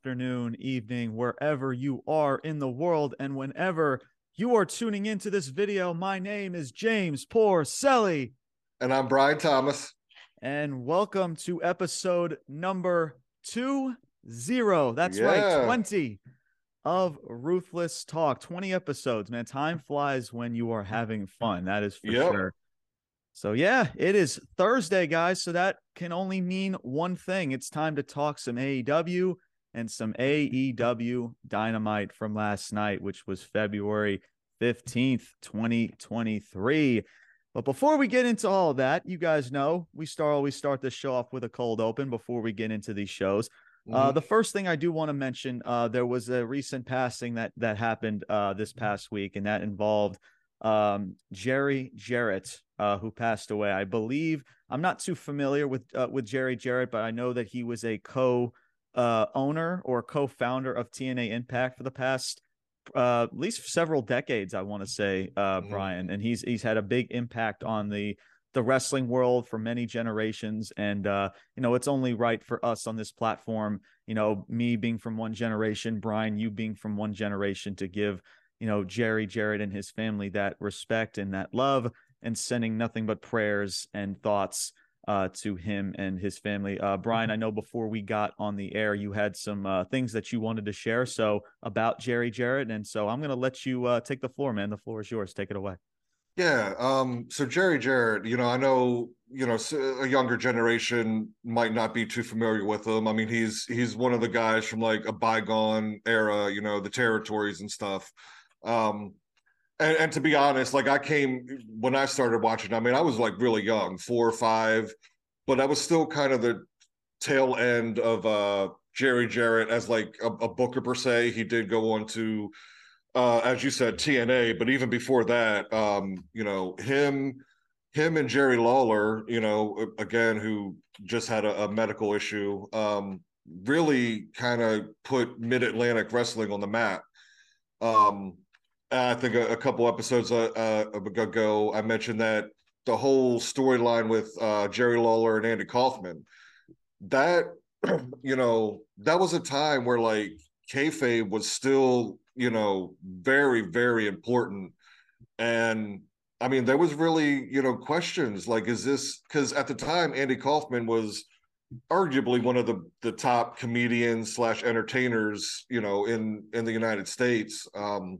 afternoon, evening, wherever you are in the world, and whenever you are tuning into this video. My name is James Porcelli. And I'm Brian Thomas. And welcome to episode number two zero. That's yeah. right, 20 of Ruthless Talk. 20 episodes, man. Time flies when you are having fun. That is for yep. sure. So, yeah, it is Thursday, guys. So, that can only mean one thing it's time to talk some AEW and some AEW Dynamite from last night, which was February 15th, 2023. But before we get into all of that, you guys know we start always start the show off with a cold open before we get into these shows. Uh, mm-hmm. Uh, the first thing I do want to mention, uh, there was a recent passing that that happened uh, this past week, and that involved um, Jerry Jarrett, uh, who passed away. I believe I'm not too familiar with uh, with Jerry Jarrett, but I know that he was a co uh, owner or co-founder of TNA Impact for the past uh, at least several decades. I want to say, uh, mm-hmm. Brian, and he's he's had a big impact on the the wrestling world for many generations and uh, you know it's only right for us on this platform you know me being from one generation brian you being from one generation to give you know jerry jarrett and his family that respect and that love and sending nothing but prayers and thoughts uh, to him and his family. Uh, Brian, mm-hmm. I know before we got on the air, you had some uh, things that you wanted to share. So about Jerry Jarrett, and so I'm going to let you uh, take the floor, man. The floor is yours. Take it away. Yeah. Um, so Jerry Jarrett, you know, I know you know a younger generation might not be too familiar with him. I mean, he's he's one of the guys from like a bygone era, you know, the territories and stuff. Um, and, and, to be honest, like I came when I started watching. I mean, I was like really young, four or five, but I was still kind of the tail end of uh, Jerry Jarrett as like a, a, booker per se. He did go on to, uh, as you said, TNA, but even before that, um, you know, him, him and Jerry Lawler, you know, again, who just had a, a medical issue, um, really kind of put Mid Atlantic wrestling on the map. Um, I think a, a couple episodes uh, uh, ago, I mentioned that the whole storyline with uh, Jerry Lawler and Andy Kaufman, that you know, that was a time where like kayfabe was still, you know, very very important, and I mean, there was really you know questions like, is this because at the time Andy Kaufman was arguably one of the the top comedians slash entertainers, you know, in in the United States. Um,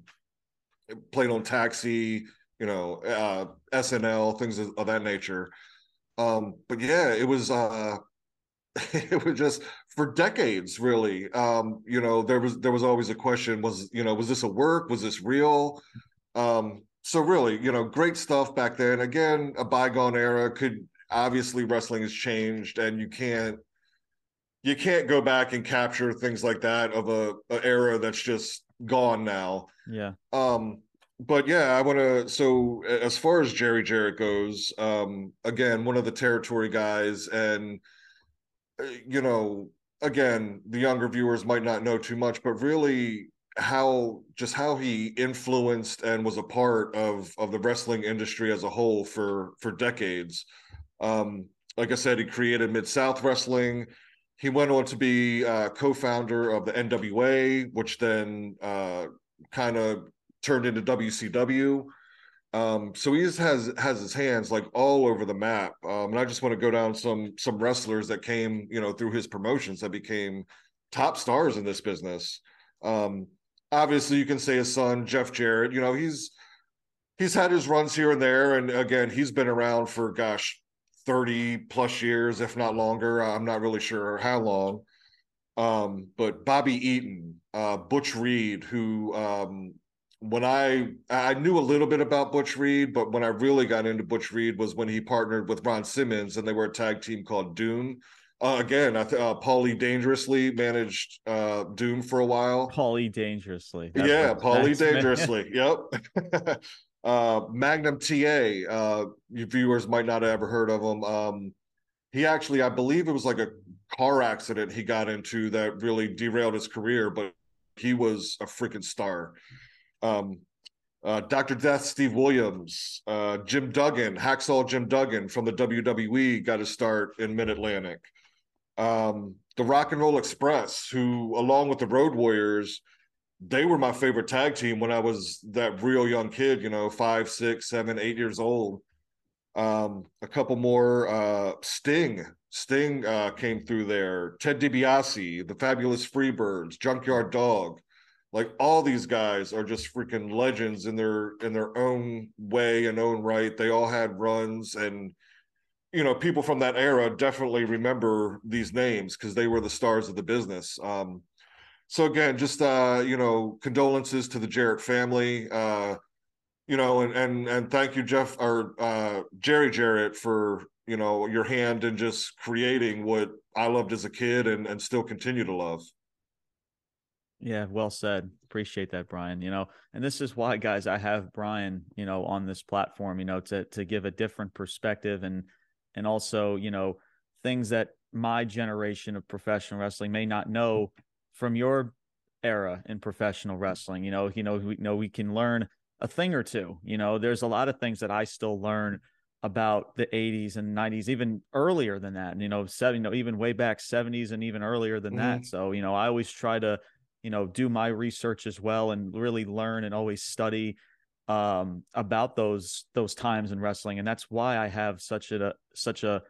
played on Taxi, you know, uh, SNL, things of, that nature. Um, but yeah, it was uh, it was just for decades, really. Um, you know, there was there was always a question: was you know, was this a work? Was this real? Um, so really, you know, great stuff back then. Again, a bygone era. Could obviously wrestling has changed, and you can't you can't go back and capture things like that of a, a era that's just gone now. Yeah. Um, but yeah, I want to. So as far as Jerry Jarrett goes, um, again, one of the territory guys, and uh, you know, again, the younger viewers might not know too much, but really how just how he influenced and was a part of of the wrestling industry as a whole for for decades. Um, like I said, he created Mid South Wrestling. He went on to be uh, co-founder of the NWA, which then uh, kind of turned into WCW. Um, so he has has his hands like all over the map. Um, and I just want to go down some some wrestlers that came, you know, through his promotions that became top stars in this business. Um, obviously, you can say his son Jeff Jarrett. You know, he's he's had his runs here and there, and again, he's been around for gosh 30 plus years, if not longer. I'm not really sure how long. Um, but Bobby Eaton, uh, Butch Reed, who um, when I I knew a little bit about Butch Reed, but when I really got into Butch Reed was when he partnered with Ron Simmons and they were a tag team called Doom. Uh, again, I th- uh, Paulie Dangerously managed uh, Doom for a while. Paulie Dangerously. That's yeah, Paulie Dangerously. yep. uh, Magnum TA. Uh, your viewers might not have ever heard of him. Um, he actually, I believe it was like a car accident he got into that really derailed his career, but he was a freaking star. Um, uh, Dr. Death, Steve Williams, uh, Jim Duggan, Hacksaw Jim Duggan from the WWE got his start in Mid Atlantic. um, the Rock and Roll Express, who, along with the Road Warriors, they were my favorite tag team when I was that real young kid, you know, five, six, seven, eight years old. Um, a couple more uh, Sting. Sting uh, came through there. Ted DiBiase, the Fabulous Freebirds, Junkyard Dog. Like all these guys are just freaking legends in their in their own way and own right. They all had runs and you know people from that era definitely remember these names because they were the stars of the business um, so again just uh, you know condolences to the jarrett family uh, you know and and and thank you jeff or uh, jerry jarrett for you know your hand in just creating what i loved as a kid and and still continue to love yeah, well said. Appreciate that, Brian. You know, and this is why, guys, I have Brian, you know, on this platform, you know, to to give a different perspective and and also you know things that my generation of professional wrestling may not know from your era in professional wrestling you know you know we you know we can learn a thing or two you know there's a lot of things that i still learn about the 80s and 90s even earlier than that and you know seven you know even way back 70s and even earlier than mm-hmm. that so you know i always try to you know do my research as well and really learn and always study um, about those those times in wrestling, and that's why I have such a such a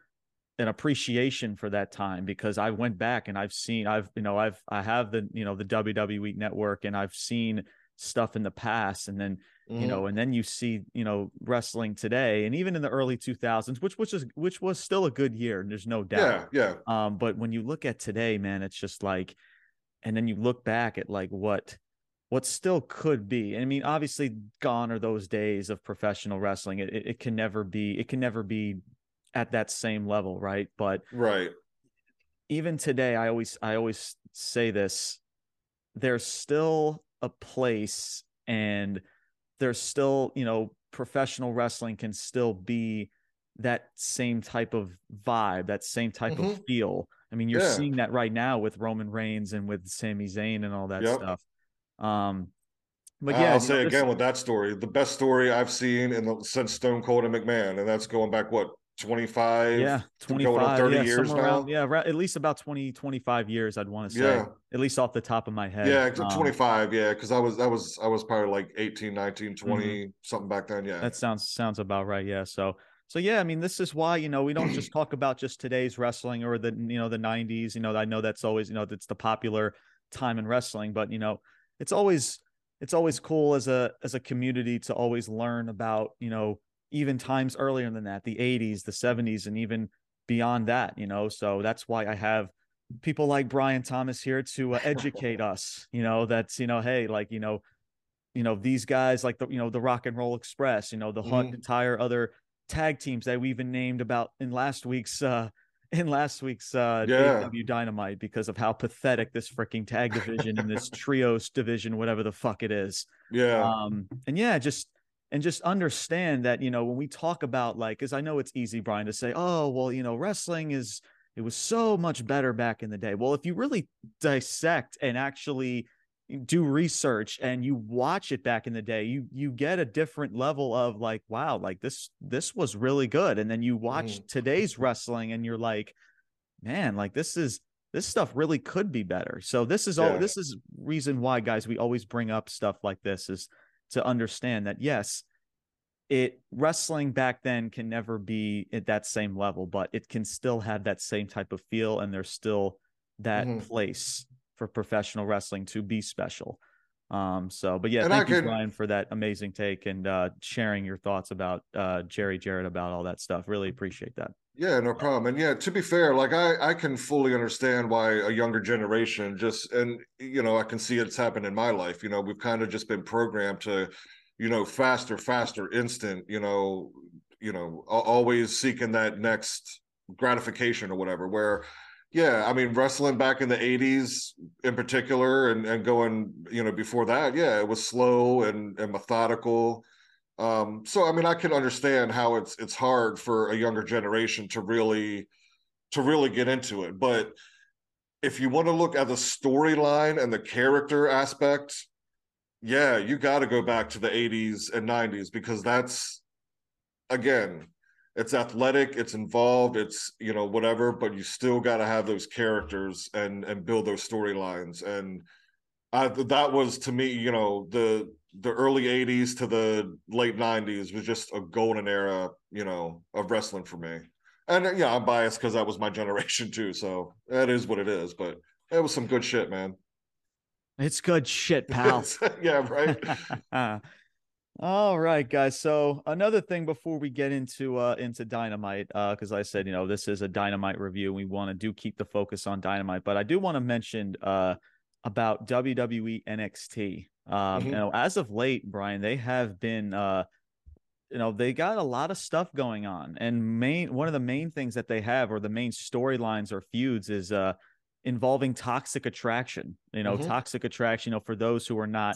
an appreciation for that time because I went back and I've seen I've you know I've I have the you know the WWE network and I've seen stuff in the past and then mm-hmm. you know and then you see you know wrestling today and even in the early 2000s which which is which was still a good year and there's no doubt yeah yeah um but when you look at today man it's just like and then you look back at like what what still could be. I mean, obviously, gone are those days of professional wrestling. It, it, it can never be. It can never be at that same level, right? But right. Even today, I always I always say this: there's still a place, and there's still you know professional wrestling can still be that same type of vibe, that same type mm-hmm. of feel. I mean, you're yeah. seeing that right now with Roman Reigns and with Sami Zayn and all that yep. stuff. Um, but yeah, I'll say again with that story, the best story I've seen in the since Stone Cold and McMahon, and that's going back what 25 yeah 25 30 yeah, years now around, yeah at least about 20 25 years i'd want to say yeah. at least off the top of my head yeah um, 25 yeah because i was i was i was probably like 18 19 20 mm-hmm. something back then yeah that sounds sounds about right yeah so so yeah i mean this is why you know we don't just talk about just today's wrestling or the you know the 90s you know i know that's always you know that's the popular time in wrestling but you know it's always it's always cool as a as a community to always learn about you know even times earlier than that the 80s the 70s and even beyond that you know so that's why i have people like brian thomas here to uh, educate us you know that's you know hey like you know you know these guys like the you know the rock and roll express you know the mm-hmm. entire other tag teams that we even named about in last week's uh in last week's uh yeah. AEW Dynamite because of how pathetic this freaking tag division and this trios division, whatever the fuck it is. Yeah. Um, and yeah, just and just understand that, you know, when we talk about like, because I know it's easy, Brian, to say, oh, well, you know, wrestling is it was so much better back in the day. Well, if you really dissect and actually do research and you watch it back in the day you you get a different level of like wow like this this was really good and then you watch mm. today's wrestling and you're like man like this is this stuff really could be better so this is all yeah. this is reason why guys we always bring up stuff like this is to understand that yes it wrestling back then can never be at that same level but it can still have that same type of feel and there's still that mm-hmm. place for professional wrestling to be special. Um, so, but yeah, and thank you, Brian, for that amazing take and uh, sharing your thoughts about uh, Jerry Jarrett about all that stuff. Really appreciate that. Yeah, no problem. And yeah, to be fair, like I, I can fully understand why a younger generation just, and you know, I can see it's happened in my life. You know, we've kind of just been programmed to, you know, faster, faster, instant. You know, you know, always seeking that next gratification or whatever. Where yeah, I mean, wrestling back in the 80s in particular and, and going, you know, before that, yeah, it was slow and, and methodical. Um, so I mean, I can understand how it's it's hard for a younger generation to really to really get into it. But if you want to look at the storyline and the character aspect, yeah, you got to go back to the 80s and 90s because that's again, it's athletic, it's involved, it's you know whatever, but you still got to have those characters and and build those storylines. And I, that was to me, you know, the the early '80s to the late '90s was just a golden era, you know, of wrestling for me. And yeah, I'm biased because that was my generation too, so that is what it is. But it was some good shit, man. It's good shit, pal. yeah, right. All right, guys. So another thing before we get into uh into Dynamite, uh, because I said, you know, this is a Dynamite review. We want to do keep the focus on Dynamite, but I do want to mention uh about WWE NXT. Um, mm-hmm. you know, as of late, Brian, they have been uh you know, they got a lot of stuff going on. And main one of the main things that they have or the main storylines or feuds is uh involving toxic attraction. You know, mm-hmm. toxic attraction, you know, for those who are not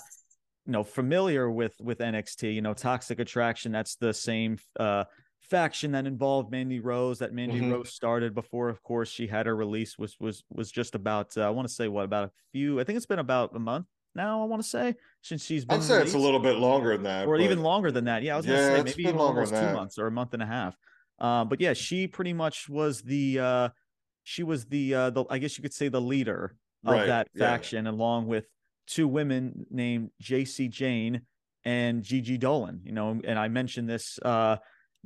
you know familiar with with NXT, you know, Toxic Attraction. That's the same uh, faction that involved Mandy Rose that Mandy mm-hmm. Rose started before. Of course, she had her release was was was just about uh, I want to say what about a few. I think it's been about a month now. I want to say since she's been. I'd say it's a little bit longer than that, or but... even longer than that. Yeah, I was gonna say maybe even almost two months or a month and a half. Uh, but yeah, she pretty much was the uh, she was the uh, the I guess you could say the leader of right. that faction, yeah. along with two women named Jacy Jayne and Gigi Dolin. You know, and I mentioned this uh,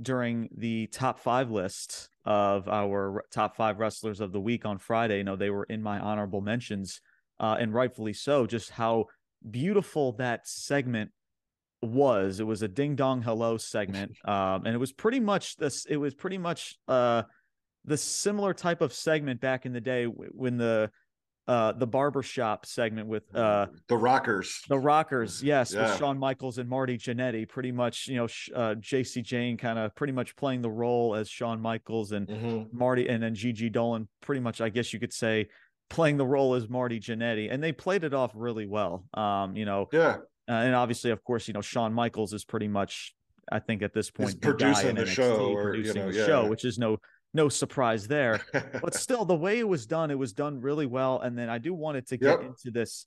during the top five list of our top five wrestlers of the week on Friday. You know, they were in my honorable mentions, uh, and rightfully so. Just how beautiful that segment was. It was a ding dong hello segment, um, and it was pretty much this. It was pretty much uh, the similar type of segment back in the day when the uh, the barbershop segment with uh, the Rockers. The Rockers, yes, yeah. with Shawn Michaels and Marty Jannetty. Pretty much, you know, uh, Jacy Jayne kind of pretty much playing the role as Shawn Michaels and mm-hmm. Marty, and then Gigi Dolin, pretty much, I guess you could say, playing the role as Marty Jannetty, and they played it off really well. Um, you know, yeah, uh, and obviously, of course, you know, Shawn Michaels is pretty much, I think, at this point, producing the, the show, or, producing you know, the yeah. show, which is no no surprise there. but still, the way it was done, it was done really well. And then I do wanted to get yep. into this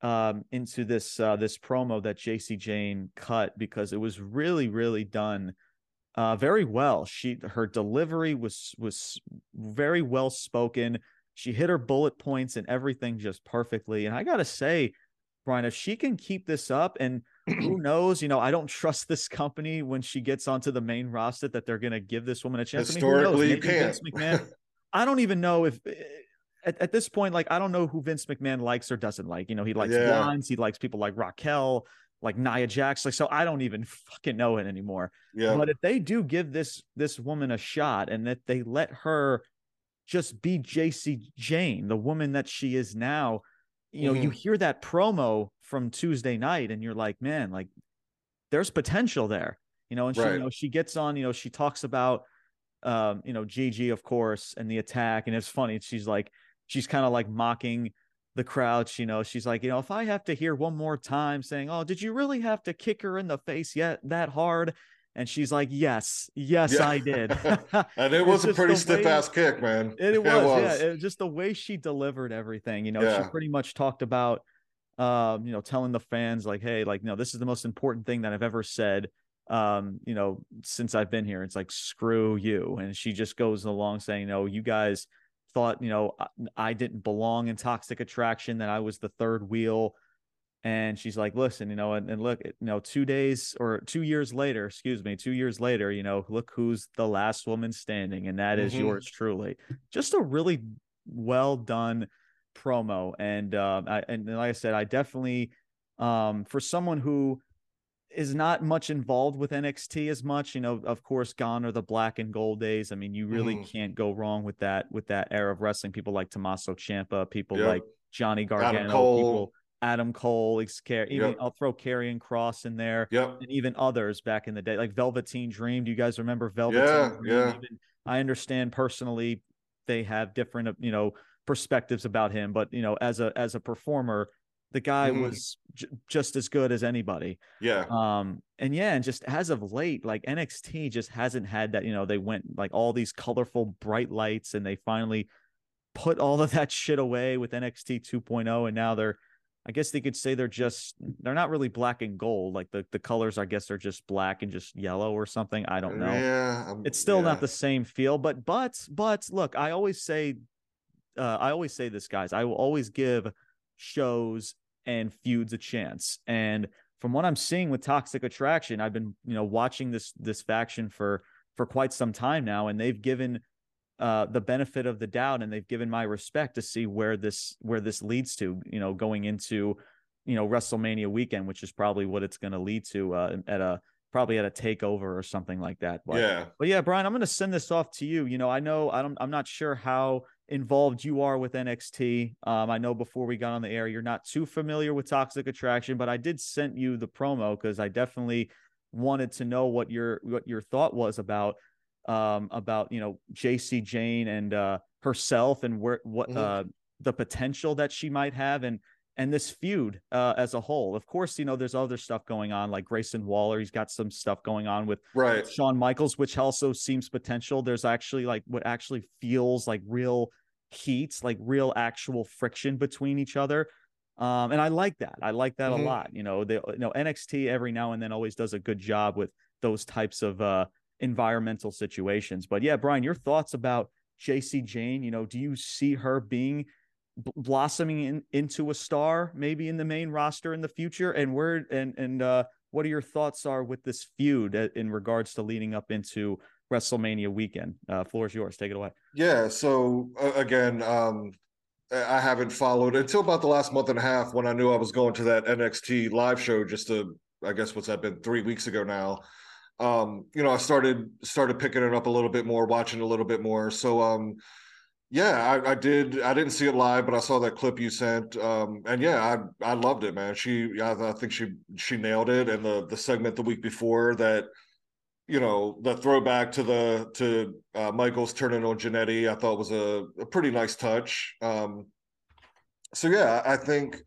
um into this uh this promo that Jacy Jayne cut because it was really really done uh very well she her delivery was was very well spoken she hit her bullet points and everything just perfectly and i gotta say brian if she can keep this up and who knows? You know, I don't trust this company when she gets onto the main roster that they're going to give this woman a chance. Historically, I mean, you can't. McMahon, I don't even know if eh, at, at, this point, like, I don't know who Vince McMahon likes or doesn't like. You know, he likes yeah. blondes, he likes people like Raquel, like Nia Jax. Like, so I don't even fucking know it anymore. Yeah. But if they do give this this woman a shot and that they let her just be Jacy Jayne, the woman that she is now, you know, mm-hmm. you hear that promo from Tuesday night and you're like, man, like there's potential there, you know, and she, you know, she gets on, you know, she talks about, um, you know, Gigi, of course, and the attack. And it's funny. She's like, she's kind of like mocking the crowd. You know, she's like, you know, if I have to hear one more time saying, oh, did you really have to kick her in the face yet that hard? And she's like, "Yes, yes, yeah. I did." and it was a pretty stiff way, ass kick, man. It, it was, it was. yeah. It, just the way she delivered everything. You know, yeah. she pretty much talked about, um, you know, telling the fans like, "Hey, like, no, this is the most important thing that I've ever said." Um, you know, since I've been here, it's like, "Screw you," and she just goes along saying, "No, you guys." thought you know I, I didn't belong in toxic attraction that i was the third wheel and she's like listen you know and, and look you know two days or two years later excuse me two years later you know look who's the last woman standing and that is mm-hmm. yours truly just a really well done promo and uh I, and like i said i definitely um for someone who is not much involved with NXT as much. You know, of course, gone are the black and gold days. I mean, you really mm. can't go wrong with that with that era of wrestling. People like Tommaso Ciampa, people yep. like Johnny Gargano, people Adam Cole, even yep. I'll throw Karrion Kross in there, yep. and even others back in the day, like Velveteen Dream. Do you guys remember Velveteen yeah, Dream? Yeah, even, I understand personally they have different, you know, perspectives about him, but you know, as a as a performer, the guy mm-hmm. was j- just as good as anybody. Yeah. Um. And yeah, and just as of late, like NXT just hasn't had that. You know, they went like all these colorful bright lights, and they finally put all of that shit away with NXT 2.0, and now they're I guess they could say they're just they're not really black and gold. Like the the colors, I guess, are just black and just yellow or something. I don't know. Yeah, um, it's still yeah. not the same feel. But but but look, I always say, uh, I always say this, guys. I will always give shows and feuds a chance. And from what I'm seeing with Toxic Attraction, I've been you know watching this this faction for for quite some time now, and they've given uh, the benefit of the doubt and they've given my respect to see where this where this leads to you know going into you know wrestlemania weekend which is probably what it's going to lead to uh, at a probably at a takeover or something like that. But yeah. but yeah brian i'm going to send this off to you. You know i know i don't i'm not sure how involved you are with nxt um, i know before we got on the air you're not too familiar with toxic attraction but i did send you the promo because i definitely wanted to know what your what your thought was about um, about you know Jacy Jayne and uh, herself and where what mm-hmm. uh, the potential that she might have and and this feud uh, as a whole. Of course, you know there's other stuff going on like Grayson Waller. He's got some stuff going on with right Shawn Michaels, which also seems potential. There's actually like what actually feels like real heat, like real actual friction between each other. Um, and I like that. I like that mm-hmm. a lot. You know, they, you know, NXT every now and then always does a good job with those types of uh, environmental situations. But yeah, Brian, your thoughts about Jacy Jayne, You know, do you see her being blossoming in, into a star, maybe in the main roster in the future? And where and and uh, what are your thoughts are with this feud in regards to leading up into WrestleMania weekend? Uh, floor is yours. Take it away. Yeah. So uh, again, um, I haven't followed until about the last month and a half when I knew I was going to that NXT live show. Just to, I guess, what's that been three weeks ago now um, you know, I started started picking it up a little bit more, watching a little bit more. So um yeah, I, I did I didn't see it live, but I saw that clip you sent. Um and yeah, I I loved it, man. She I, I think she she nailed it. And the the segment the week before that you know the throwback to the to uh, Michaels turning on Jannetty, I thought was a, a pretty nice touch. Um, so yeah, I think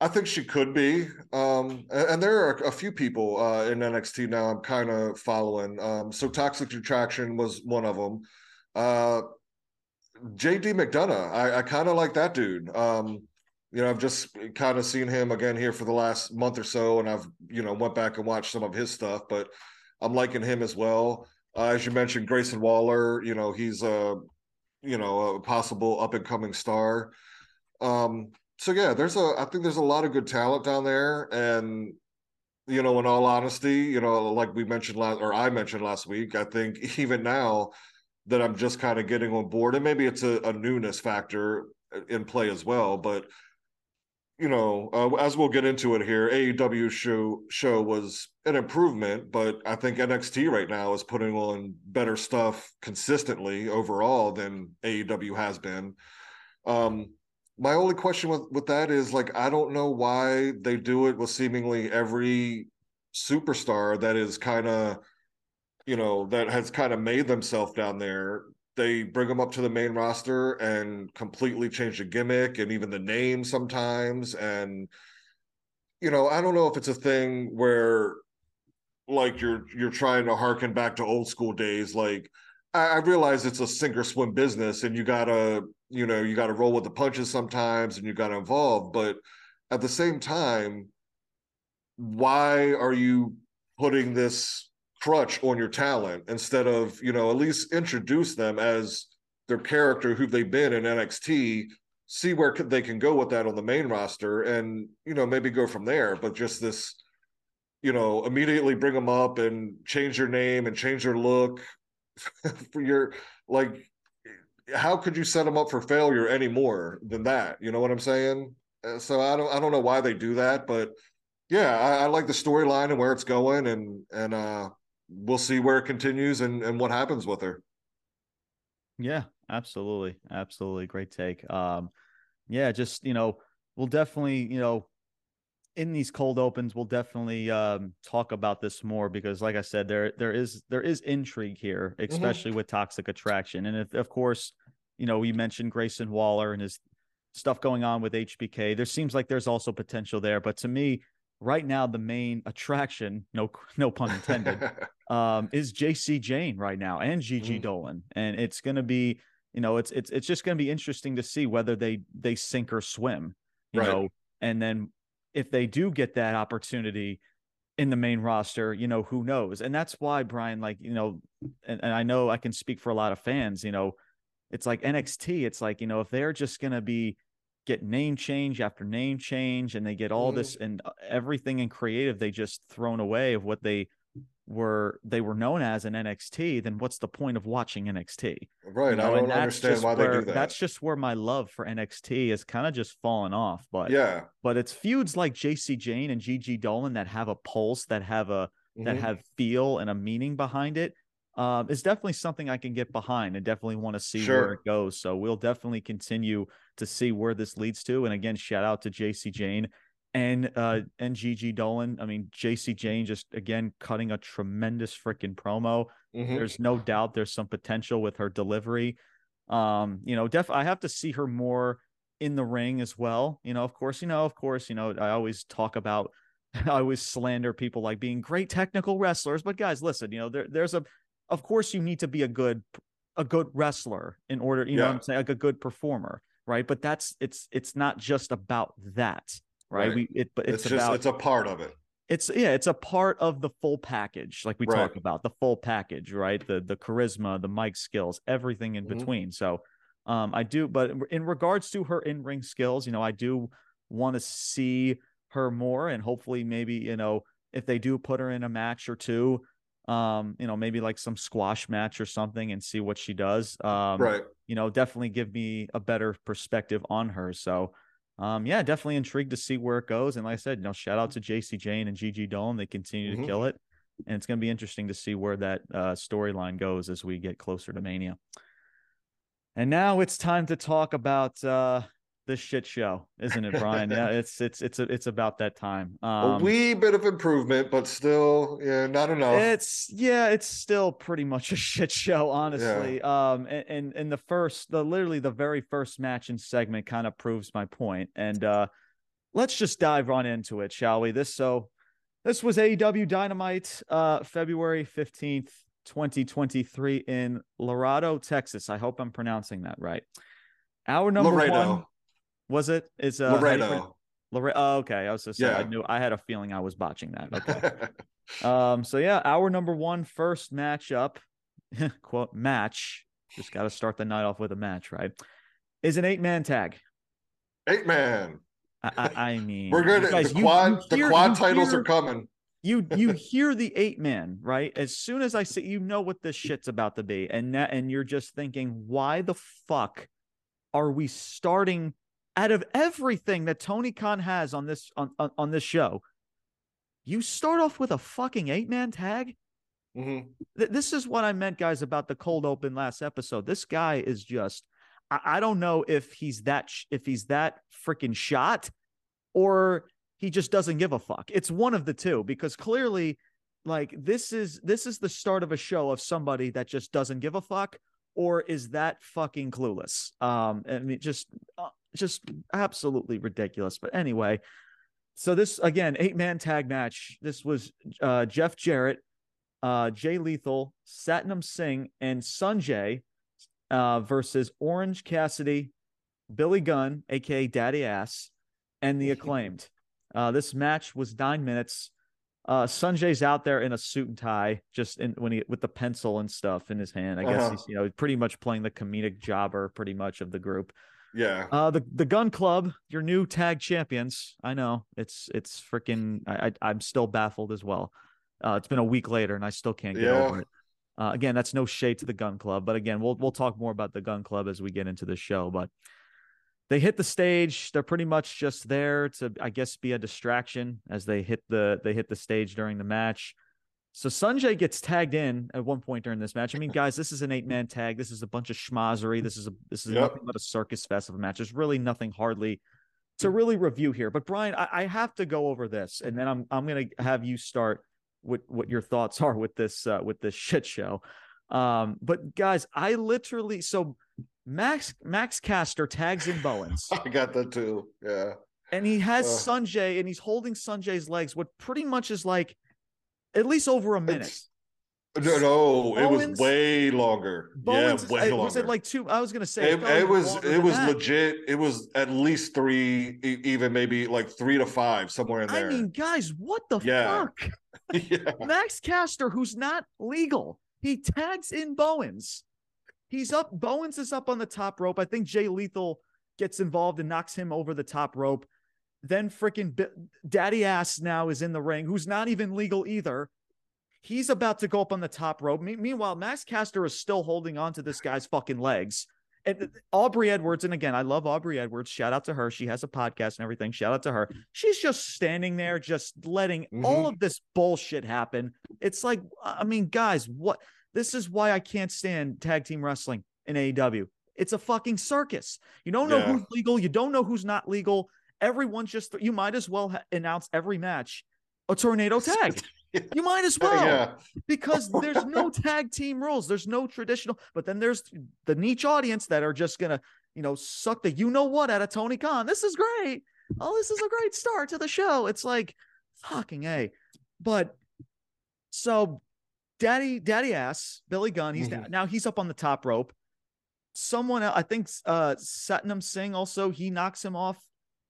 I think she could be. Um, and there are a few people uh, in NXT now I'm kind of following. Um, so Toxic Attraction was one of them. Uh, JD McDonagh, I, I kind of like that dude. Um, you know, I've just kind of seen him again here for the last month or so, and I've you know went back and watched some of his stuff, but I'm liking him as well. Uh, as you mentioned, Grayson Waller, you know, he's a you know a possible up and coming star. Um, so yeah, there's a I think there's a lot of good talent down there, and you know, in all honesty, you know, like we mentioned last or I mentioned last week, I think even now that I'm just kind of getting on board, and maybe it's a, a newness factor in play as well, but you know, uh, as we'll get into it here, AEW show show was an improvement, but I think NXT right now is putting on better stuff consistently overall than AEW has been. Um, my only question with, with that is like I don't know why they do it with seemingly every superstar that is kind of you know that has kind of made themselves down there. They bring them up to the main roster and completely change the gimmick and even the name sometimes. And you know i don't know if it's a thing where like you're you're trying to harken back to old school days. Like I, I realize it's a sink or swim business and you gotta you know you got to roll with the punches sometimes and you got to evolve but at the same time why are you putting this crutch on your talent instead of you know at least introduce them as their character who they've been in NXT see where they can go with that on the main roster and you know maybe go from there but just this you know immediately bring them up and change your name and change your look for your like how could you set them up for failure any more than that? You know what I'm saying? Uh, so I don't I don't know why they do that, but yeah, I, I like the storyline and where it's going, and and uh, we'll see where it continues and and what happens with her. Yeah, absolutely, absolutely, great take. Um, yeah, just you know, we'll definitely you know in these cold opens we'll definitely um, talk about this more because like i said there there is there is intrigue here mm-hmm. especially mm-hmm. with toxic attraction and if, of course you know we mentioned grayson waller and his stuff going on with hbk there seems like there's also potential there but to me right now the main attraction no no pun intended um, is Jacy Jayne right now and gigi mm-hmm. Dolin and it's going to be you know it's it's it's just going to be interesting to see whether they they sink or swim you right. know and then if they do get that opportunity in the main roster, you know, who knows? And that's why Brian, like, you know, and, and I know I can speak for a lot of fans, you know, it's like NXT, it's like, you know, if they're just gonna be get name change after name change and they get all mm. this and uh, everything in creative they just thrown away of what they were they were known as in NXT, then what's the point of watching NXT? Right. You know, I don't understand why where, they do that. That's just where my love for NXT is kind of just fallen off. But yeah, but it's feuds like Jacy Jayne and Gigi Dolin that have a pulse, that have a mm-hmm. that have feel and a meaning behind it. Um, it's definitely something I can get behind and definitely want to see sure. where it goes. So we'll definitely continue to see where this leads to. And again, shout out to Jacy Jayne and uh and Gigi Dolin. I mean, Jacy Jayne just again cutting a tremendous freaking promo. Mm-hmm. There's no doubt there's some potential with her delivery. Um, you know, def I have to see her more in the ring as well. You know, of course, you know, of course, you know, I always talk about I always slander people like being great technical wrestlers, but guys, listen, you know, there there's a of course you need to be a good a good wrestler in order, you yeah. know I'm saying, like a good performer, right? But that's it's it's not just about that right? right. We it but it's, it's just, about it's a part of it. It's yeah, it's a part of the full package, like we right. talk about the full package, right? The the charisma, the mic skills, everything in mm-hmm. between. So, um, I do, but in regards to her in ring skills, you know, I do want to see her more, and hopefully, maybe you know, if they do put her in a match or two, um, you know, maybe like some squash match or something, and see what she does. Um, right. You know, definitely give me a better perspective on her. So, um, yeah, definitely intrigued to see where it goes. And like I said, you know, shout out to Jacy Jayne and Gigi Dolin. They continue mm-hmm. to kill it. And it's going to be interesting to see where that uh, storyline goes as we get closer to Mania. And now it's time to talk about uh, this shit show, isn't it, Brian? yeah, it's it's it's it's about that time. Um, a wee bit of improvement, but still, yeah, not enough. It's yeah, it's still pretty much a shit show, honestly. Yeah. Um, and, and and the first, the literally the very first match and segment kind of proves my point. And uh, let's just dive on into it, shall we? This so this was AEW Dynamite, uh, February fifteenth. 2023 in Laredo, Texas. I hope I'm pronouncing that right. Our number Laredo. one was it? it? Is uh, Laredo. Laredo. Oh, okay. I was just yeah. I knew I had a feeling I was botching that. Okay. um. So yeah, our number one first matchup, quote match. Just got to start the night off with a match, right? Is an eight man tag. Eight man. I, I, I mean, we're good. Guys, the quad, you, you hear, the quad titles hear, are coming. You you hear the eight man, right? As soon as I say, you know what this shit's about to be, and that, and you're just thinking, why the fuck are we starting out of everything that Tony Khan has on this on, on, on this show, you start off with a fucking eight man tag. Mm-hmm. Th- this is what I meant, guys, about the cold open last episode. This guy is just, I, I don't know if he's that sh- if he's that freaking shot, or he just doesn't give a fuck. It's one of the two because clearly, like this is this is the start of a show of somebody that just doesn't give a fuck, or is that fucking clueless? Um, I mean, just uh, just absolutely ridiculous. But anyway, so this again, eight man tag match. This was uh, Jeff Jarrett, uh, Jay Lethal, Satnam Singh, and Sonjay uh, versus Orange Cassidy, Billy Gunn, aka Daddy Ass, and the acclaimed. Uh, this match was nine minutes. Uh, Sonjay's out there in a suit and tie, just in when he with the pencil and stuff in his hand. I guess uh-huh. he's you know pretty much playing the comedic jobber, pretty much of the group. Yeah. Uh, the the Gunn Club, your new tag champions. I know it's it's freaking. I, I am still baffled as well. Uh, it's been a week later and I still can't get yeah. over it. Uh, again, that's no shade to the Gunn Club, but again, we'll we'll talk more about the Gunn Club as we get into the show. But they hit the stage. They're pretty much just there to, I guess, be a distraction as they hit the they hit the stage during the match. So Sonjay gets tagged in at one point during this match. I mean, guys, this is an eight man tag. This is a bunch of schmazzery. This is a this is yep. nothing but a circus fest of a match. There's really nothing hardly to really review here. But Brian, I, I have to go over this, and then I'm I'm gonna have you start with what your thoughts are with this uh, with this shit show. Um, but guys, I literally so Max Max Caster tags in Bowens. I got that too. Yeah. And he has uh, Sonjay, and he's holding Sonjay's legs. What pretty much is like at least over a minute. It's, No, no, Bowens, it was way longer. Bowens yeah, way is, longer. Was it like two? I was gonna say it, it was. It was that. legit. It was at least three, even maybe like three to five, somewhere in there. I mean, guys, what the yeah. fuck? yeah. Max Caster, who's not legal, he tags in Bowens. He's up. Bowens is up on the top rope. I think Jay Lethal gets involved and knocks him over the top rope. Then freaking Daddy Ass now is in the ring, who's not even legal either. He's about to go up on the top rope. Me- meanwhile, Max Caster is still holding on to this guy's fucking legs. And Aubrey Edwards, and again, I love Aubrey Edwards. Shout out to her. She has a podcast and everything. Shout out to her. She's just standing there, just letting mm-hmm. all of this bullshit happen. It's like, I mean, guys, what? This is why I can't stand tag team wrestling in AEW. It's a fucking circus. You don't know yeah. who's legal. You don't know who's not legal. Everyone's just, you might as well ha- announce every match a tornado tag. You might as well yeah. because there's no tag team rules. There's no traditional, but then there's the niche audience that are just gonna, you know, suck the you know what out of Tony Khan. This is great. Oh, this is a great start to the show. It's like fucking a. But so daddy, daddy ass, Billy Gunn, he's mm-hmm. now he's up on the top rope. Someone I think uh Satnam Singh also he knocks him off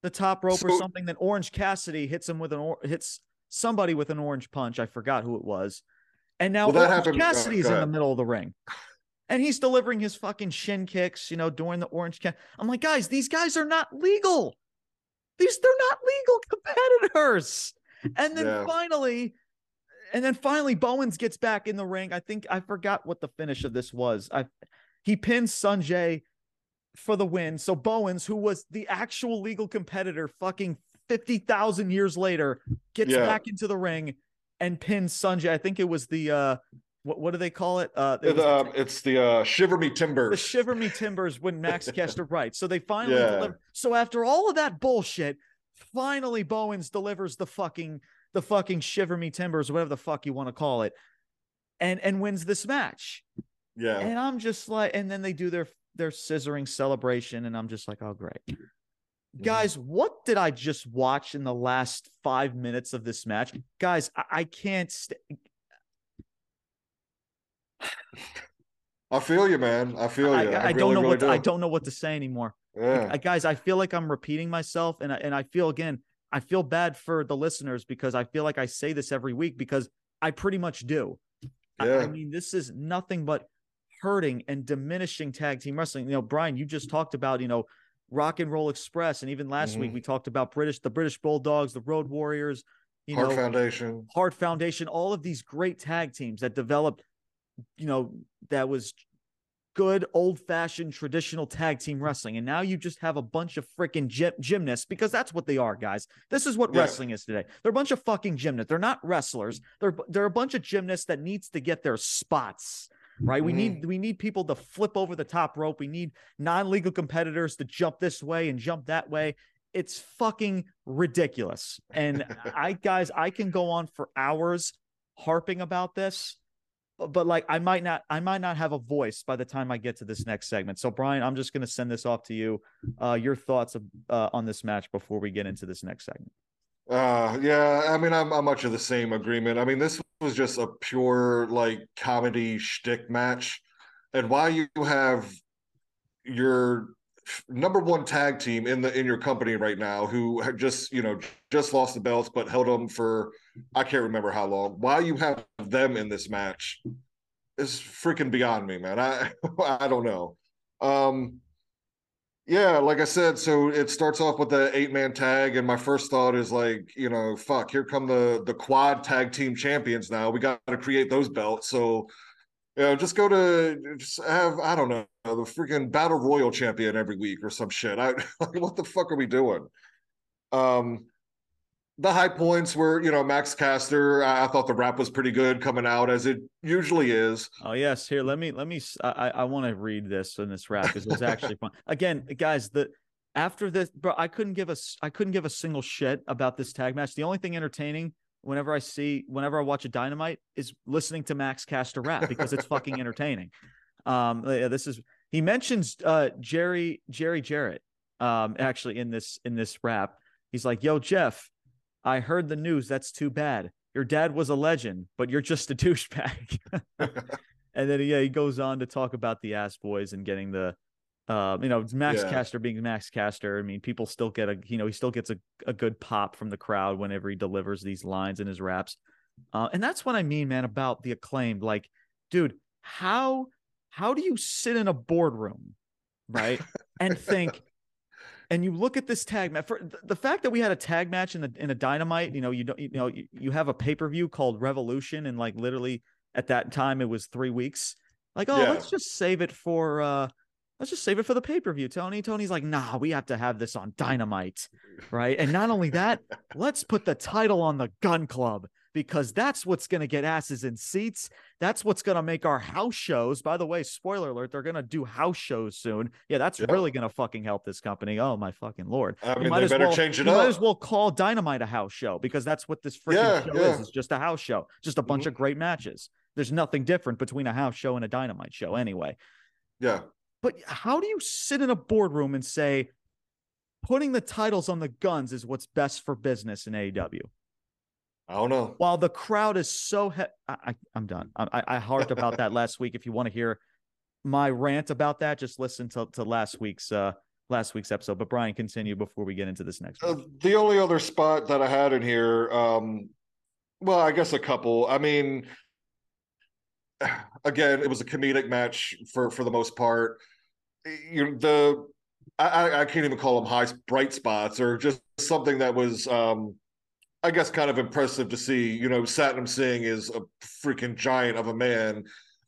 the top rope so, or something. Then Orange Cassidy hits him with an or hits somebody with an orange punch. I forgot who it was. And now well, uh, Cassidy's uh, in the middle of the ring. And he's delivering his fucking shin kicks, you know, during the orange. I'm like, guys, these guys are not legal. These they're not legal competitors. And then yeah. finally, and then finally Bowens gets back in the ring. I think I forgot what the finish of this was. I he pins Sonjay for the win. So Bowens, who was the actual legal competitor, fucking 50,000 years later, gets yeah. back into the ring and pins Sonjay. I think it was the uh what, what do they call it? Uh, it, uh it's the uh, Shiver Me Timbers. The Shiver Me Timbers when Max Caster right. So they finally yeah. deliver. So after all of that bullshit, finally Bowens delivers the fucking the fucking Shiver Me Timbers, whatever the fuck you want to call it, and and wins this match. Yeah. And I'm just like, and then they do their their scissoring celebration, and I'm just like, oh great. Guys, what did I just watch in the last five minutes of this match? Guys, I, I can't. St- I feel you, man. I feel you. I, I, I don't know really what do. I don't know what to say anymore. Yeah. guys, I feel like I'm repeating myself, and I, and I feel again, I feel bad for the listeners because I feel like I say this every week because I pretty much do. Yeah. I, I mean, this is nothing but hurting and diminishing tag team wrestling. You know, Brian, you just talked about you know Rock and Roll Express, and even last mm-hmm. week we talked about British, the British Bulldogs, the Road Warriors, you Heart know, Foundation, Heart Foundation, all of these great tag teams that developed, you know, that was good old fashioned traditional tag team wrestling. And now you just have a bunch of freaking gy- gymnasts because that's what they are, guys. This is what yeah. wrestling is today. They're a bunch of fucking gymnasts. They're not wrestlers. They're they're a bunch of gymnasts that needs to get their spots right? Mm. We need we need people to flip over the top rope. We need non-legal competitors to jump this way and jump that way. It's fucking ridiculous. And I guys, I can go on for hours harping about this, but like I might not I might not have a voice by the time I get to this next segment. So Brian, I'm just going to send this off to you. Uh, your thoughts of, uh, on this match before we get into this next segment. Uh, yeah, I mean, I'm, I'm much of the same agreement. I mean, this was just a pure like comedy shtick match, and why you have your number one tag team in the in your company right now who just you know just lost the belts but held them for I can't remember how long. Why you have them in this match is freaking beyond me, man. I I don't know. Um, yeah, like I said, so it starts off with the eight man tag, and my first thought is like, you know, fuck, here come the the quad tag team champions now. We got to create those belts. So, you know, just go to just have I don't know the freaking battle royal champion every week or some shit. I like, what the fuck are we doing? Um, the high points were, you know, Max Caster. I, I, thought the rap was pretty good coming out as it usually is. Oh yes, here let me let me. I I want to read this in this rap because it was actually fun. Again, guys, the after this, bro, I couldn't give a I couldn't give a single shit about this tag match. The only thing entertaining whenever I see whenever I watch a Dynamite is listening to Max Caster rap because it's fucking entertaining. Um, this is he mentions uh Jerry Jerry Jarrett um actually in this in this rap. He's like, "Yo, Jeff." I heard the news. That's too bad. your dad was a legend, but you're just a douchebag. and then yeah, he goes on to talk about the ass boys and getting the uh, you know, Max yeah. Caster being Max Caster. I mean, people still get a, you know, he still gets a, a good pop from the crowd whenever he delivers these lines in his raps. Uh, and that's what I mean, man, about the acclaimed. Like, dude, how how do you sit in a boardroom, right, and think, and you look at this tag match for the fact that we had a tag match in the in a dynamite. You know, you don't, you know, you, you have a pay per view called Revolution, and like literally at that time it was three weeks. Like, oh, yeah. let's just save it for. uh let's just save it for the pay per view, Tony. Tony's like, nah, we have to have this on Dynamite, right? And not only that, let's put the title on the Gunn Club because that's what's going to get asses in seats. That's what's going to make our house shows. By the way, spoiler alert, they're going to do house shows soon. Yeah, that's yep. really going to fucking help this company. Oh my fucking lord! I mean, might they better well, change it you up. Might as well call Dynamite a house show because that's what this freaking yeah, show yeah. is. It's just a house show, just a bunch mm-hmm. of great matches. There's nothing different between a house show and a Dynamite show, anyway. Yeah. But how do you sit in a boardroom and say putting the titles on the Gunns is what's best for business in AEW? I don't know. While the crowd is so, he- I, am done. I, I harped about that last week. If you want to hear my rant about that, just listen to, to last week's uh last week's episode. But Brian, continue before we get into this next. Uh, the only other spot that I had in here, um, well, I guess a couple. I mean, again, it was a comedic match for for the most part. You know, the I, I can't even call them high bright spots or just something that was um I guess kind of impressive to see, you know, Satnam Singh is a freaking giant of a man.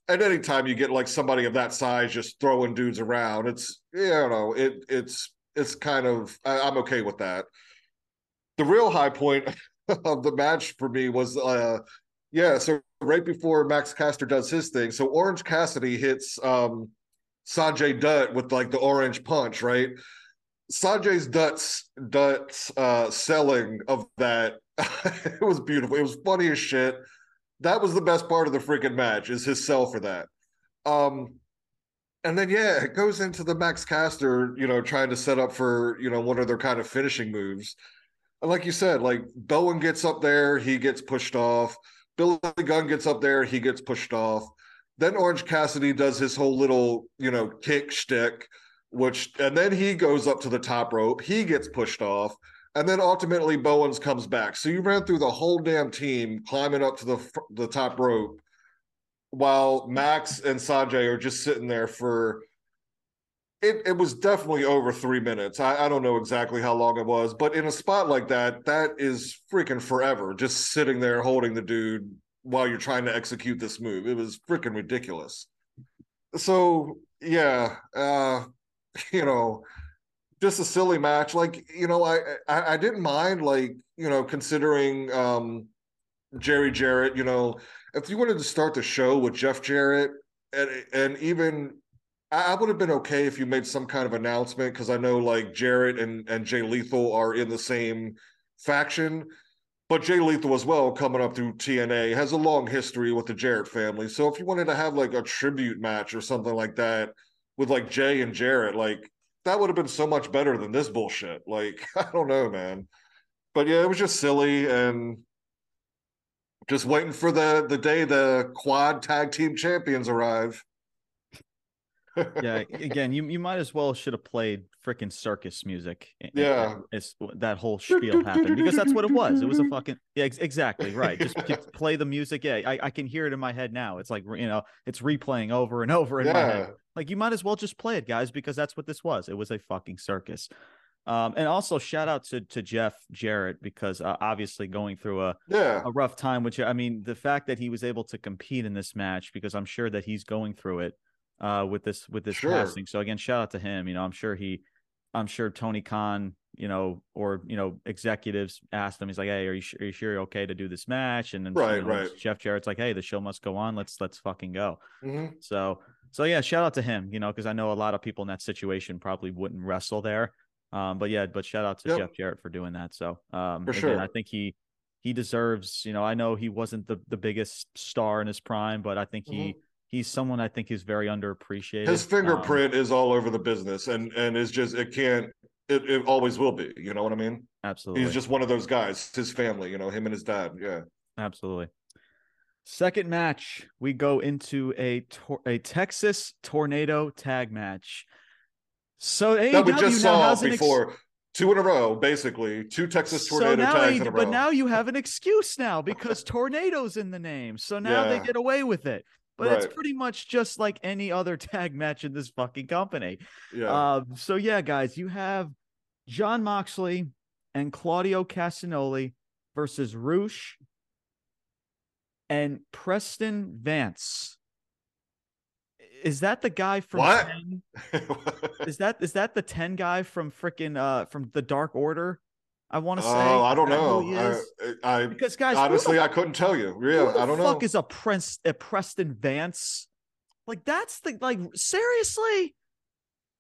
And anytime you get like somebody of that size just throwing dudes around, it's you know, it it's it's kind of I, I'm okay with that. The real high point of the match for me was uh yeah, so right before Max Caster does his thing, so Orange Cassidy hits um Sanjay Dutt with like the orange punch, right? Sanjay's Dutt's Dutt's uh selling of that it was beautiful. It was funny as shit. That was the best part of the freaking match is his sell for that. Um and then yeah, it goes into the Max Caster, you know, trying to set up for, you know, one of their kind of finishing moves. And like you said, like Bowen gets up there, he gets pushed off. Billy Gunn gets up there, he gets pushed off. Then Orange Cassidy does his whole little, you know, kick shtick, which, and then he goes up to the top rope. He gets pushed off. And then ultimately Bowens comes back. So you ran through the whole damn team climbing up to the the top rope while Max and Sanjay are just sitting there for it, it was definitely over three minutes. I, I don't know exactly how long it was, but in a spot like that, that is freaking forever. Just sitting there holding the dude while you're trying to execute this move. It was freaking ridiculous. So yeah, uh, you know, just a silly match. Like, you know, I, I, I didn't mind like, you know, considering um Jerry Jarrett, you know, if you wanted to start the show with Jeff Jarrett and and even I would have been okay if you made some kind of announcement because I know like Jarrett and, and Jay Lethal are in the same faction. But Jay Lethal as well, coming up through TNA, has a long history with the Jarrett family. So if you wanted to have like a tribute match or something like that with like Jay and Jarrett, like that would have been so much better than this bullshit. Like, I don't know, man. But yeah, it was just silly and just waiting for the the day the quad tag team champions arrive yeah, again, you you might as well should have played freaking circus music. Yeah, it's that whole spiel happened because that's what it was. It was a fucking yeah, ex- exactly right. Just play the music. Yeah, I, I can hear it in my head now. It's like you know, it's replaying over and over in yeah. my head. Like you might as well just play it, guys, because that's what this was. It was a fucking circus. Um, and also shout out to to Jeff Jarrett because uh, obviously going through a yeah. a rough time. Which I mean, the fact that he was able to compete in this match because I'm sure that he's going through it uh, with this with this sure. passing. So again, shout out to him. You know, I'm sure he, I'm sure Tony Khan, you know, or you know, executives asked him. He's like, "Hey, are you, are you sure you're okay to do this match?" And then right, you know, right. Jeff Jarrett's like, "Hey, the show must go on. Let's let's fucking go." Mm-hmm. So so yeah, shout out to him. You know, because I know a lot of people in that situation probably wouldn't wrestle there. Um, but yeah, but shout out to yep. Jeff Jarrett for doing that. So um, for again, sure, I think he he deserves. You know, I know he wasn't the the biggest star in his prime, but I think he. He's someone I think is very underappreciated. His fingerprint um, is all over the business, and and is just it can't. It, it always will be. You know what I mean? Absolutely. He's just one of those guys. His family, you know, him and his dad. Yeah. Absolutely. Second match, we go into a tor- a Texas tornado tag match. So AEW that we just saw ex- before two in a row, basically two Texas tornado so tags a But now you have an excuse now because tornadoes in the name. So now Yeah. they get away with it. But Right. it's pretty much just like any other tag match in this fucking company. yeah, Um, so yeah, guys, you have Jon Moxley and Claudio Castagnoli versus Rush and Preston Vance. Is that the guy from What? 10? Is that is that the 10 guy from freaking uh from the Dark Order? I want to say. oh, I don't know. I, I because guys, who the honestly, I couldn't tell you. Yeah, who the I don't fuck know. is a Prince a Preston Vance? Like that's the like seriously.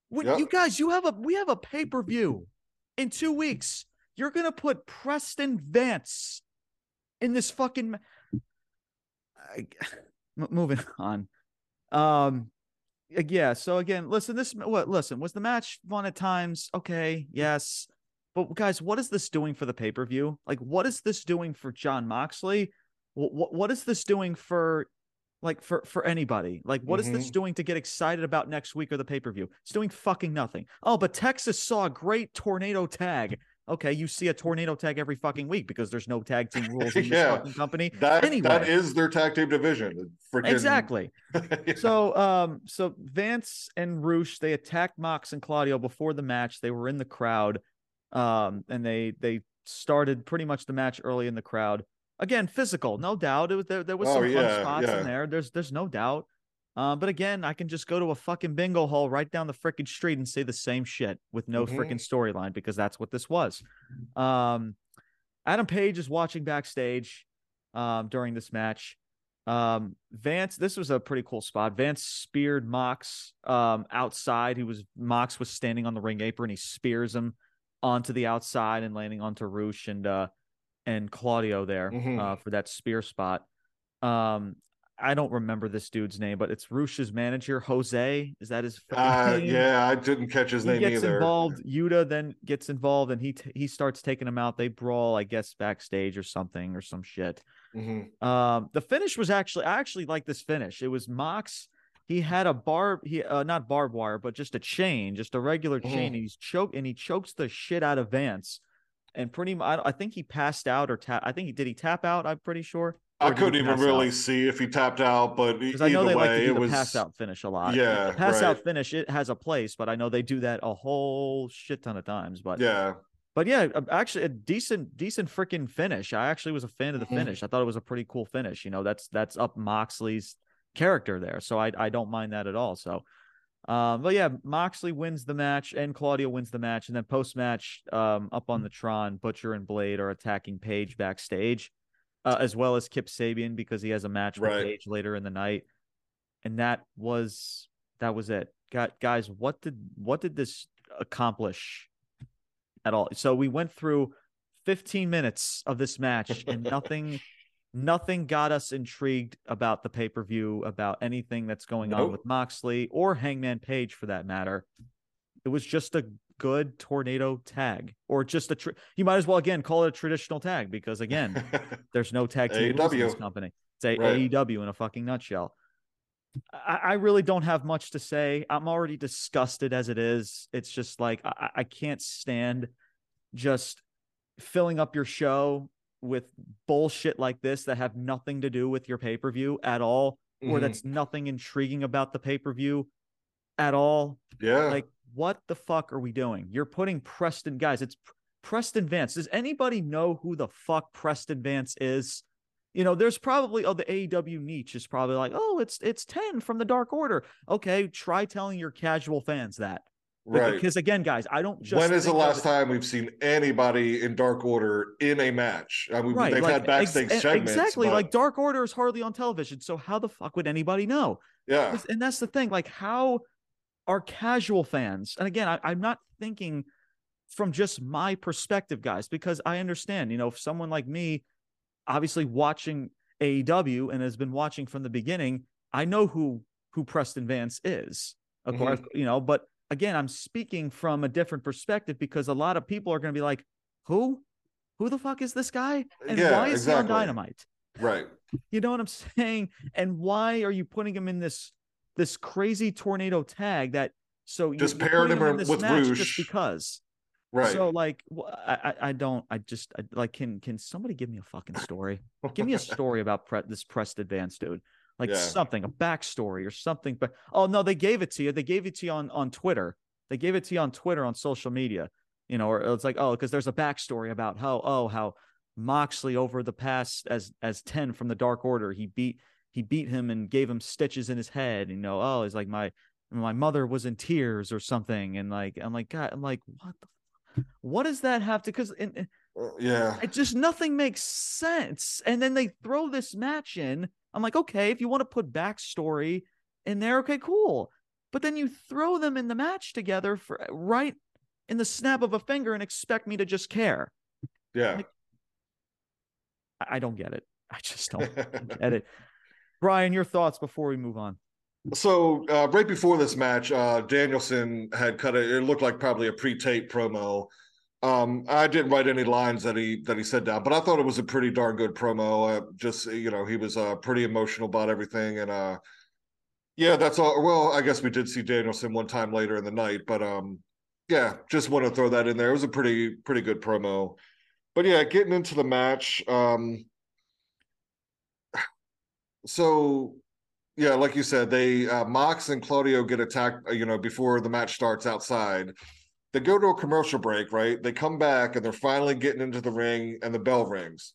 When Yep. you guys, you have a we have a pay per view in two weeks. You're gonna put Preston Vance in this fucking. ma- I- m- moving on. Um, yeah. So again, listen. This what? Listen. Was the match fun at times? Okay. Yes. But guys, what is this doing for the pay per view? Like, what is this doing for Jon Moxley? What what, is this doing for, like, for for anybody? Like, what is this Mhm. doing to get excited about next week or the pay per view? It's doing fucking nothing. Oh, but Texas saw a great tornado tag. Okay, you see a tornado tag every fucking week because there's no tag team rules in this Yeah. fucking company. That that Anyway. is their tag team division. Freaking, Exactly. Yeah. So um so Vance and Rush they attacked Mox and Claudio before the match. They were in the crowd. Um and they they started pretty much the match early in the crowd. Again, physical, no doubt. It was there, there was Oh, some fun yeah, spots yeah. in there. There's there's no doubt. Um, but again, I can just go to a fucking bingo hall right down the freaking street and say the same shit with no Mhm. freaking storyline because that's what this was. Um, Adam Page is watching backstage um, during this match. Um, Vance, this was a pretty cool spot. Vance speared Mox um, outside. He was Mox was standing on the ring apron. He spears him onto the outside and landing onto Rush and uh, and Claudio there Mhm. uh, for that spear spot. Um, I don't remember this dude's name, but it's Rush's manager, Jose. Is that his Uh, name? yeah, I didn't catch his he name gets either. involved. Yuta then gets involved, and he t- he starts taking him out. They brawl, I guess, backstage or something or some shit. Mhm. Um, the finish was actually I actually like this finish. It was Mox. He had a barb, he uh, not barbed wire, but just a chain, just a regular chain. Mhm. And he's choked and he chokes the shit out of Vance. And pretty much, I, I think he passed out or tap. I think he did. He tap out. I'm pretty sure. I Or did he couldn't even really out? see if he tapped out, but e- because I know either they like to way, do it the was pass out finish a lot. Yeah, the pass out finish it has a place, but I know they do that a whole shit ton of times. But Yeah, but yeah, uh, actually a decent decent freaking finish. I actually was a fan of the Mhm. finish. I thought it was a pretty cool finish. You know, that's that's up Moxley's character there, so I I don't mind that at all. So. Um, but yeah, Moxley wins the match and Claudio wins the match, and then post match, um, up on the Tron, Butcher and Blade are attacking Page backstage, uh, as well as Kip Sabian because he has a match with Right. Page later in the night, and that was that was it. Got guys, what did what did this accomplish at all? So we went through 15 minutes of this match and nothing nothing got us intrigued about the pay-per-view about anything that's going on with Moxley or Hangman Page for that matter. It was just a good tornado tag or just a tr- you might as well again call it a traditional tag because again there's no tag team in this company. It's a Right. AEW in a fucking nutshell. I, I really don't have much to say. I'm already disgusted as it is. It's just like I- I can't stand just filling up your show with bullshit like this that have nothing to do with your pay per view at all, or Mhm. that's nothing intriguing about the pay per view at all. yeah. Like, what the fuck are we doing? You're putting Preston, guys. It's Preston Vance. Does anybody know who the fuck Preston Vance is? You know, there's probably oh the AEW niche is probably like, oh, it's it's ten from the Dark Order. Okay, try telling your casual fans that. Right. Because again, guys, I don't just when is the last time we've seen anybody in Dark Order in a match? I mean, right? they've like, had backstage ex- segments. exactly. but- Like Dark Order is hardly on television, so how the fuck would anybody know? yeah, and that's the thing like how are casual fans and again I, i'm not thinking from just my perspective guys because i understand you know if someone like me obviously watching aew and has been watching from the beginning i know who who preston vance is of Mhm. course you know but again i'm speaking from a different perspective because a lot of people are going to be like who who the fuck is this guy and Yeah, why is he on dynamite Right. You know what I'm saying? And why are you putting him in this this crazy tornado tag that so just paired him, him with Rush just because? Right. So like, I I don't I just I, like can can somebody give me a fucking story? give me a story about pre- this Preston Vance dude. Like yeah. something, a backstory or something. But oh no, they gave it to you. They gave it to you on on Twitter. They gave it to you on Twitter on social media. You know, or it's like oh, because there's a backstory about how oh how Moxley over the past as as ten from the Dark Order he beat he beat him and gave him stitches in his head. You know, oh, it's like my my mother was in tears or something, and like I'm like God, I'm like what the what does that have to? Because uh, yeah, it just nothing makes sense. And then they throw this match in. I'm like, okay, if you want to put backstory in there, okay, cool. But then you throw them in the match together for right in the snap of a finger and expect me to just care. Yeah. Like, I don't get it. I just don't get it. Brian, your thoughts before we move on. So uh, right before this match, uh, Danielson had cut it. It looked like probably a pre-tape promo. Um, I didn't write any lines that he that he said down, but I thought it was a pretty darn good promo. Uh, just you know, he was uh, pretty emotional about everything, and uh, yeah, that's all. Well, I guess we did see Danielson one time later in the night, but um, yeah, just want to throw that in there. It was a pretty pretty good promo. But yeah, getting into the match. Um, so yeah, like you said, they uh, Mox and Claudio get attacked. Uh, you know, before the match starts outside. They go to a commercial break, right? They come back and they're finally getting into the ring, and the bell rings.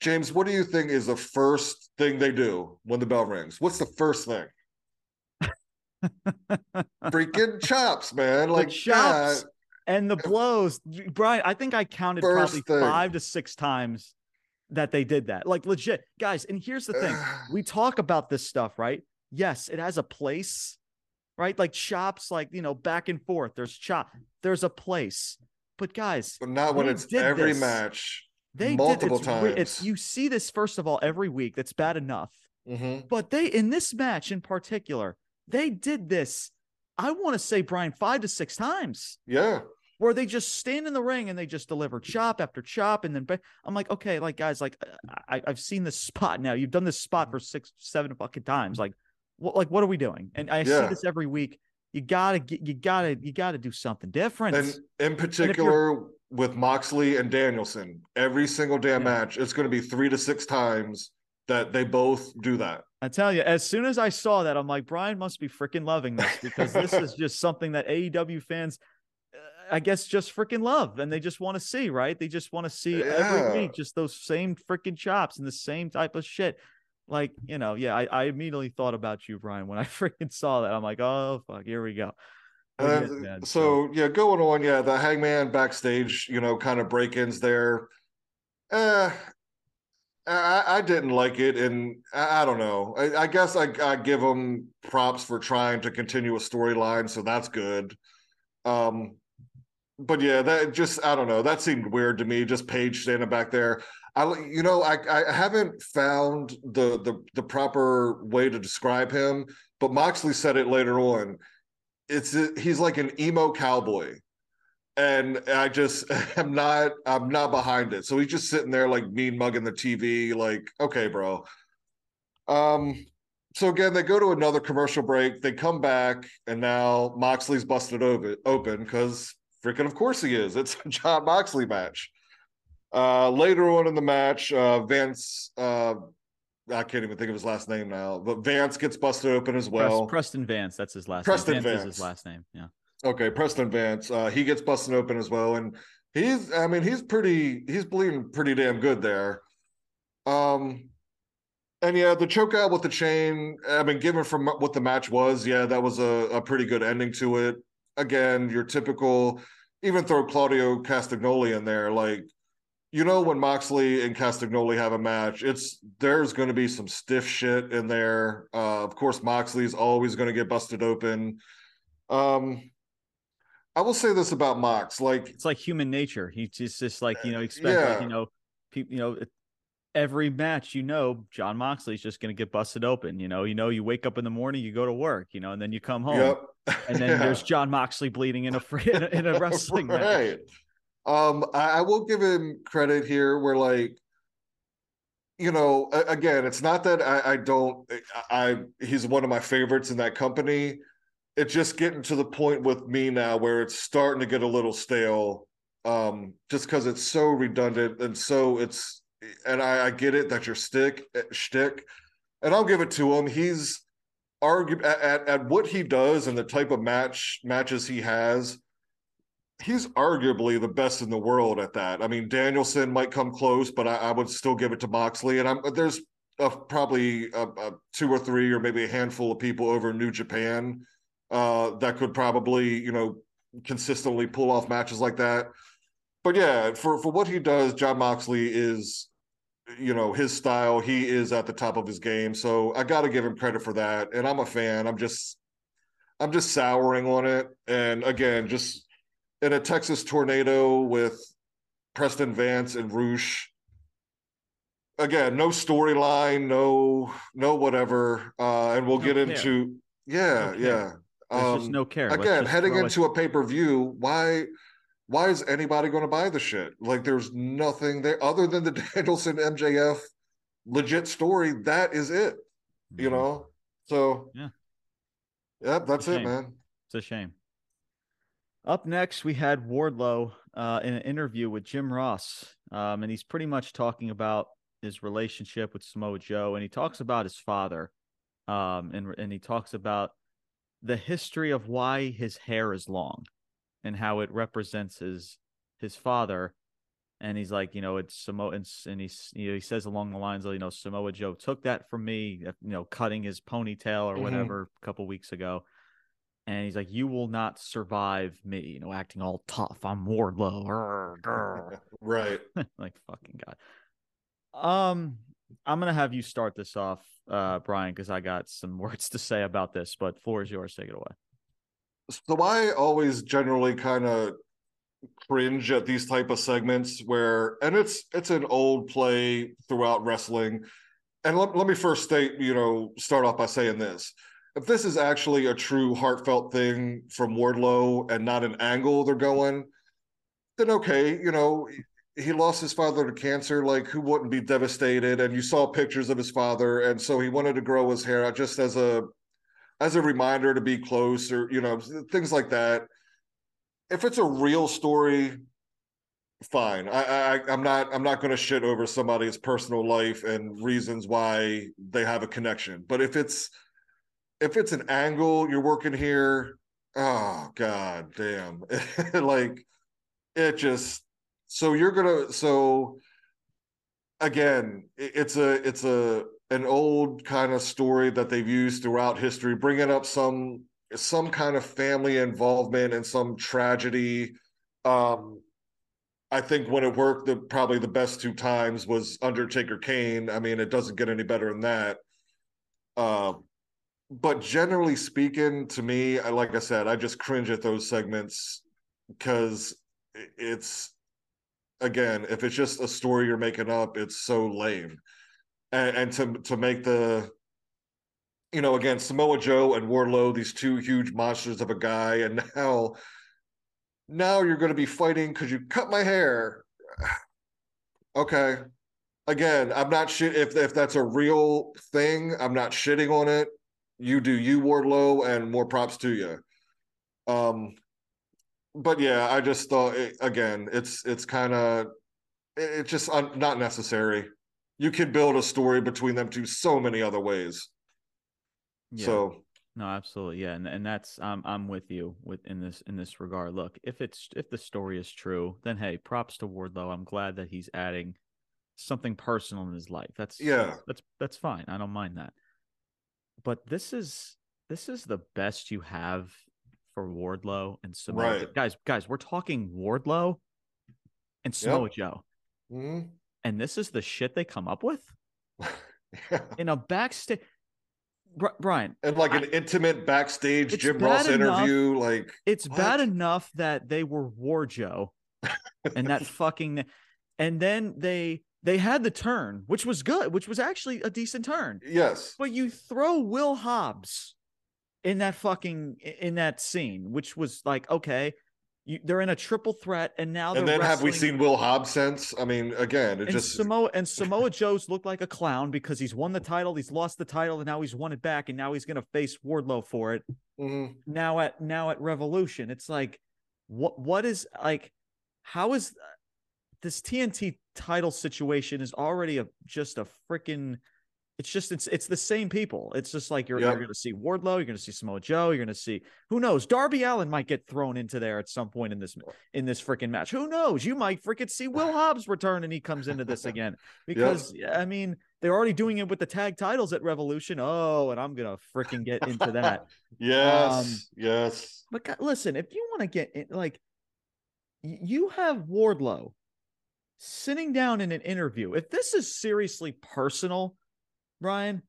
James, what do you think is the first thing they do when the bell rings? What's the first thing? Freaking chops, man! Like the chops yeah. and the blows, Brian. I think I counted first probably thing. five to six times that they did that. Like legit, guys. And here's the thing: we talk about this stuff, right? Yes, it has a place, right? Like chops, like you know, back and forth. There's chop. There's a place, but guys, but not when it's every this. match. They multiple did, it's, times. It's you see this first of all every week. That's bad enough. Mm-hmm. But they in this match in particular, they did this. I want to say Brian five to six times. Yeah where they just stand in the ring and they just deliver chop after chop and then I'm like, okay, like guys, like I, I've seen this spot now. You've done this spot for six, seven fucking times. Like, what, like what are we doing? And I yeah. see this every week. You gotta get, you gotta, you gotta do something different. And in particular and with Moxley and Danielson, every single damn yeah. match, it's going to be three to six times that they both do that. I tell you, as soon as I saw that, I'm like, Brian must be freaking loving this because this is just something that AEW fans uh, I guess just freaking love and they just want to see, right? They just want to see yeah. every week just those same freaking chops and the same type of shit. Like, you know, yeah, I, I immediately thought about you, Brian, when I freaking saw that. I'm like, oh fuck, here we go. Uh, so, so yeah, going on, yeah, the hangman backstage, you know, kind of break-ins there. Uh I, I didn't like it, and I, I don't know. I, I guess I, I give them props for trying to continue a storyline, so that's good. Um, but yeah, that just I don't know. That seemed weird to me. Just Page standing back there. I you know I I haven't found the the the proper way to describe him, but Moxley said it later on. It's he's like an emo cowboy, and I just am not I'm not behind it. So he's just sitting there like mean mugging the TV. Like okay, bro. Um. So again, they go to another commercial break. They come back, and now Moxley's busted open because freaking of course he is. It's a Jon Moxley match. Uh, later on in the match, uh, Vance, uh, I can't even think of his last name now, but Vance gets busted open as well. Preston Vance, that's his last Preston name. Vance, Vance. is his last name. Yeah. Okay, Preston Vance. Uh, he gets busted open as well, and he's, I mean, he's pretty, he's bleeding pretty damn good there. Um, and yeah, the choke out with the chain. I mean, given from what the match was, yeah, that was a, a pretty good ending to it again, your typical, even throw Claudio Castagnoli in there, like you know when Moxley and Castagnoli have a match, it's there's going to be some stiff shit in there. Uh, of course, Moxley's always going to get busted open. Um, I will say this about Mox, like it's like human nature. He's just, just like you know expect yeah. like, you know people you know every match, you know, Jon Moxley's just going to get busted open. You know, you know, you wake up in the morning, you go to work, you know, and then you come home, yep. and then yeah. there's Jon Moxley bleeding in a in a, in a wrestling right. match. Um, I, I will give him credit here, where like you know, again, it's not that I, I don't. I, he's one of my favorites in that company. It's just getting to the point with me now where it's starting to get a little stale, um, just because it's so redundant and so it's. And I, I get it that your stick eh, shtick, and I'll give it to him. He's argue at, at, at what he does and the type of match matches he has he's arguably the best in the world at that. I mean, Danielson might come close, but I, I would still give it to Moxley. And I'm there's a, probably a, a two or three or maybe a handful of people over in New Japan uh, that could probably you know consistently pull off matches like that. But yeah, for for what he does, Jon Moxley is you know his style. He is at the top of his game, so I got to give him credit for that. And I'm a fan. I'm just I'm just souring on it. And again, just in a Texas tornado with Preston Vance and Rush. Again, no storyline, no no whatever, uh, and we'll no get care. into yeah, no yeah. Um, just no care. Again, heading into it. a pay per view, why why is anybody going to buy the shit? Like, there's nothing there other than the Danielson MJF legit story. That is it, mm-hmm. you know. So yeah, yeah, that's it, man. It's a shame. Up next, we had Wardlow uh, in an interview with Jim Ross, um, and he's pretty much talking about his relationship with Samoa Joe, and he talks about his father, um, and and he talks about the history of why his hair is long, and how it represents his his father, and he's like, you know, it's Samoa, and, and he's you know, he says along the lines of, you know, Samoa Joe took that from me, you know, cutting his ponytail or mm-hmm. whatever a couple weeks ago and he's like, "You will not survive me," you know, acting all tough. I'm Wardlow, right? like fucking god. Um, I'm gonna have you start this off, uh, Brian, because I got some words to say about this. But floor is yours. Take it away. So I always generally kind of cringe at these type of segments where, and it's it's an old play throughout wrestling. And let, let me first state, you know, start off by saying this if this is actually a true heartfelt thing from Wardlow and not an angle they're going, then okay, you know, he lost his father to cancer. Like, who wouldn't be devastated? And you saw pictures of his father, and so he wanted to grow his hair out just as a as a reminder to be close, or you know, things like that. If it's a real story, fine. I, I I'm not I'm not going to shit over somebody's personal life and reasons why they have a connection. But if it's if it's an angle you're working here, oh god damn. like it just so you're gonna so again it's a it's a an old kind of story that they've used throughout history bringing up some some kind of family involvement and some tragedy. Um i think when it worked the probably the best two times was undertaker kane. I mean it doesn't get any better than that. Uh, but generally speaking, to me, like I said, I just cringe at those segments because it's again, if it's just a story you're making up, it's so lame. And, and to to make the you know, again, Samoa Joe and Wardlow, these two huge monsters of a guy, and now now you're going to be fighting because you cut my hair. okay. Again, I'm not shit if if that's a real thing. I'm not shitting on it you do you Wardlow, and more props to you. Um, but yeah, I just thought it, again, it's it's kind of it, it's just un, not necessary. You could build a story between them two so many other ways. Yeah. So no, absolutely, yeah, and and that's I'm I'm with you with in this in this regard. Look, if it's if the story is true, then hey, props to Wardlow. I'm glad that he's adding something personal in his life. That's yeah, that's that's, that's fine. I don't mind that but this is this is the best you have for Wardlow and Samoa. Right. Guys, guys, we're talking Wardlow and Samoa yep. Joe. Mm-hmm. And this is the shit they come up with yeah. in a backstage. Brian, and like an I, intimate backstage Jim Ross enough, interview, like it's what? bad enough that they were War Joe, and that fucking, and then they they had the turn, which was good, which was actually a decent turn. Yes. But you throw Will Hobbs in that fucking in that scene, which was like, okay, You, they're in a triple threat, and now and then have we seen Will Hobbs since? I mean, again, it and just Samoa and Samoa Joe's looked like a clown because he's won the title, he's lost the title, and now he's won it back, and now he's going to face Wardlow for it. Mhm. Now at now at Revolution, it's like, what what is like, how is this TNT title situation is already a just a freaking it's just it's it's the same people. It's just like you're, Yep. you're going to see Wardlow, you're going to see Samoa Joe, you're going to see who knows. Darby Allin might get thrown into there at some point in this in this freaking match. Who knows? You might freaking see Will Hobbs return and he comes into this again because I mean they're already doing it with the tag titles at Revolution. Oh, and I'm gonna freaking get into that. yes, Um, yes. But gu- listen, if you want to get in, like, you have Wardlow sitting down in an interview. If this is seriously personal, Brian,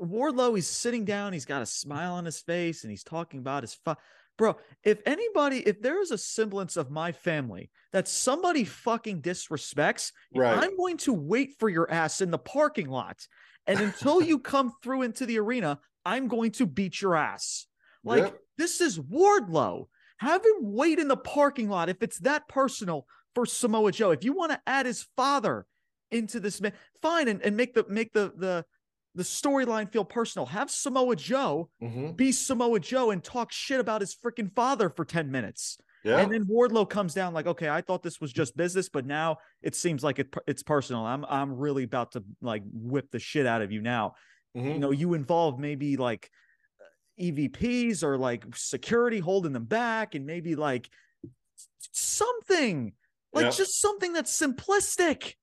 Wardlow, he's sitting down, he's got a smile on his face, and he's talking about his fu- bro. If anybody, if there is a semblance of my family that somebody fucking disrespects, Right. I'm going to wait for your ass in the parking lot, and until you come through into the arena, I'm going to beat your ass. Like Yep. this is Wardlow. Have him wait in the parking lot if it's that personal for Samoa Joe. If you want to add his father into this, fine, and, and make the make the the the storyline feel personal. Have Samoa Joe Mhm. be Samoa Joe and talk shit about his freaking father for ten minutes, Yeah. and then Wardlow comes down like, okay, I thought this was just business, but now it seems like it, it's personal. I'm I'm really about to like whip the shit out of you now Mhm. you know you involve maybe like evps or like security holding them back and maybe like something like Yeah. just something that's simplistic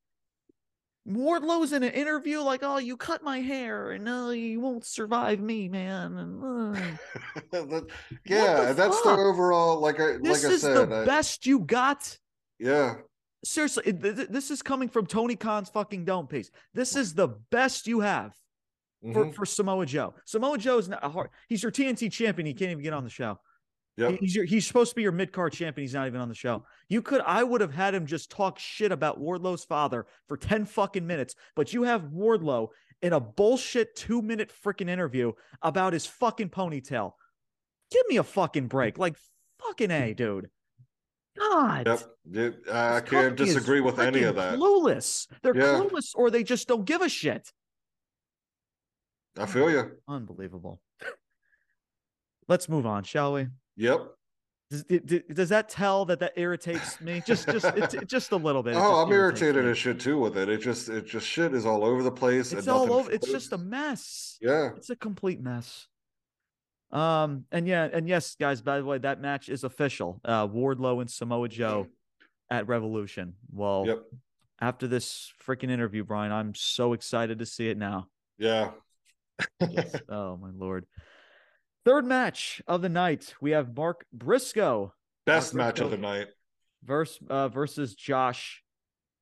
Wardlow's in an interview like, "Oh, you cut my hair, and no, you won't survive me, man." And, uh, That- yeah, that's the overall. Like I this like I is said, the I- best you got. yeah, Seriously, it- th- th- this is coming from Tony Khan's fucking dome piece. This is the best you have for, mhm, for Samoa Joe. Samoa Joe's not a hard. He's your TNT champion. He can't even get on the show. Yep, He's your, he's supposed to be your mid card champion. He's not even on the show. You could I would have had him just talk shit about Wardlow's father for 10 fucking minutes, but you have Wardlow in a bullshit 2 minute freaking interview about his fucking ponytail. Give me a fucking break. Like fucking A, dude. God. yep. I can't disagree with any of that. Clueless. They're Yeah. clueless or they just don't give a shit. I feel you. Unbelievable. Let's move on, shall we? Yep. Does, it- does that tell that that irritates me? Just, just, it, it- just a little bit. Oh, I'm irritated me. as shit too with it. It just, it just shit is all over the place. It's and all nothing over. It's just a mess. yeah. It's a complete mess. Um, and yeah, and yes, guys. By the way, that match is official. Uh, Wardlow and Samoa Joe at Revolution. Well, Yep. after this freaking interview, Brian, I'm so excited to see it now. Yeah. Yes. oh my lord. Third match of the night, we have Mark Briscoe Best Mark match of the night. versus uh, versus Josh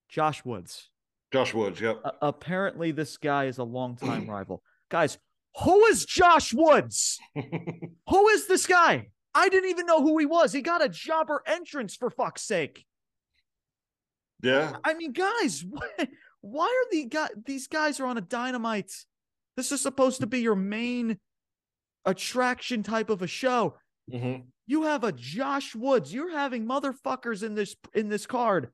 Josh Woods. Josh Woods. Yep. Uh, apparently, this guy is a longtime rival. Guys, who is Josh Woods? Who is this guy? I didn't even know who he was. He got a jobber entrance for fuck's sake. yeah. I mean, guys, why, why are the guy, these guys are on a dynamite? This is supposed to be your main attraction type of a show. hmm You have a Josh Woods. You're having motherfuckers in this in this card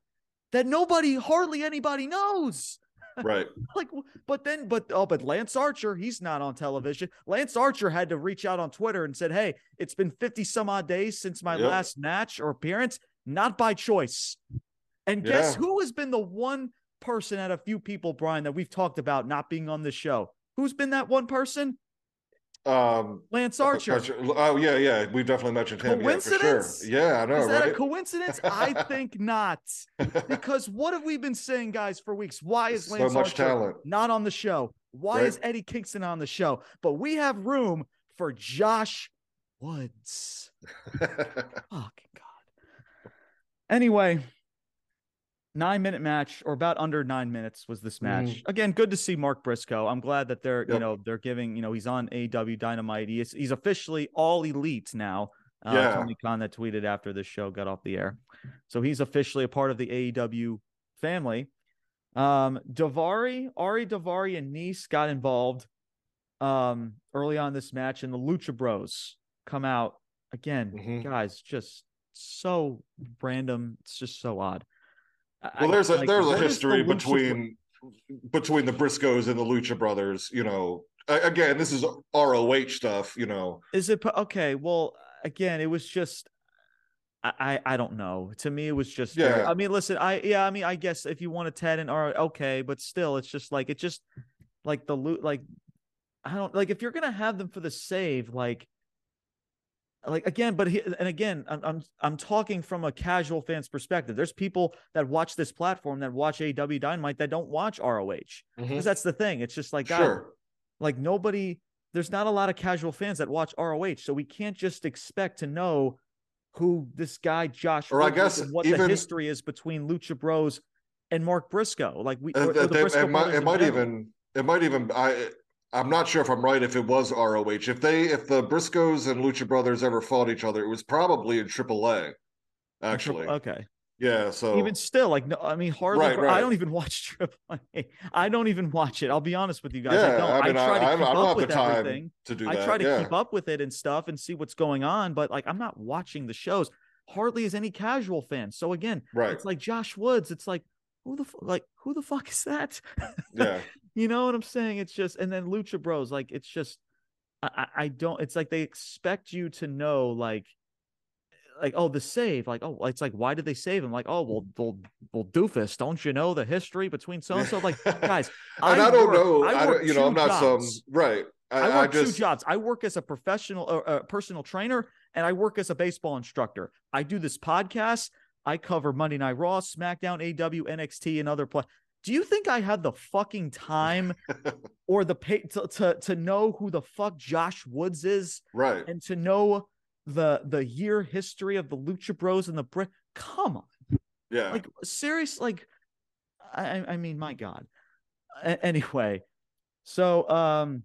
that nobody, hardly anybody knows. Right. Like, but then, but oh, but Lance Archer, he's not on television. Lance Archer had to reach out on Twitter and said, "Hey, it's been fifty some odd days since my Yep. last match or appearance, not by choice." And guess Yeah. who has been the one person out of few people, Brian, that we've talked about not being on the show? Who's been that one person? Um. Lance Archer. Oh yeah, yeah. We've definitely mentioned him. Yeah, for sure. Coincidence? Yeah, I know, Is that a coincidence? I think not. Because what have we been saying, guys, for weeks? Why is so Lance much Archer not on the show? Why Right. is Eddie Kingston on the show? But we have room for Josh Woods. Fucking God. Anyway, nine minute match or about under nine minutes was this match. Mhm. Again, good to see Mark Briscoe. I'm glad that they're, you know, they're giving, you know, he's on AEW Dynamite. He is, he's officially all elite now. Uh, Yeah. Tony Khan that tweeted after this show got off the air. So he's officially a part of the AEW family. Um, Daivari, Ari Daivari, and Nice got involved um early on this match, and the Lucha Bros come out again. Mhm. Guys, just so random. It's just so odd. Well, there's a like, there's a history the between between the Briscoes and the Lucha Brothers. You know, again, this is ROH stuff. You know, is it okay? Well, again, it was just I I don't know. To me, it was just yeah. Very, I mean, listen, I yeah, I mean, I guess if you want to Ted and R, okay, but still, it's just like it just like the loot like I don't like if you're gonna have them for the save, like like again, but he, and again, I'm, I'm I'm talking from a casual fan's perspective. There's people that watch this platform that watch AEW Dynamite that don't watch ROH because mm-hmm. that's the thing. It's just like sure. God, like nobody. There's not a lot of casual fans that watch ROH, so we can't just expect to know who this guy Josh or I guess what even, the history is between Lucha Bros and Mark Briscoe. Like we, uh, or, or they, it might, it might even it might even I I'm not sure if I'm right if it was ROH. If they if the Briscoes and Lucha Brothers ever fought each other, it was probably in AAA. Actually, okay. Yeah, so even still, like no, I mean, hardly. Right, right. I don't even watch AAA. I don't even watch it. I'll be honest with you guys. Yeah, I don't. I, mean, I try I, to keep I, up with everything. To do that. I try to yeah. keep up with it and stuff and see what's going on, but like I'm not watching the shows. Hardly as any casual fan. So again, right. it's like Josh Woods. It's like who the like who the fuck is that? Yeah. you know what I'm saying? It's just and then Lucha Bros, like it's just I, I don't it's like they expect you to know like like oh the save like oh it's like why did they save him like oh well well, well doofus don't you know the history between so and so like guys I, I, don't work, know I, I don't, you know I'm not jobs. some right I, I work just... two jobs I work as a professional uh, uh, personal trainer and I work as a baseball instructor I do this podcast I cover Monday Night Raw, SmackDown, AEW, NXT, and other play. Do you think I had the fucking time or the pay to, to to know who the fuck Josh Woods is? Right. And to know the the year history of the Lucha Bros and the Brit. Come on. Yeah. Like serious. Like, I I mean, my God. A- anyway, so um,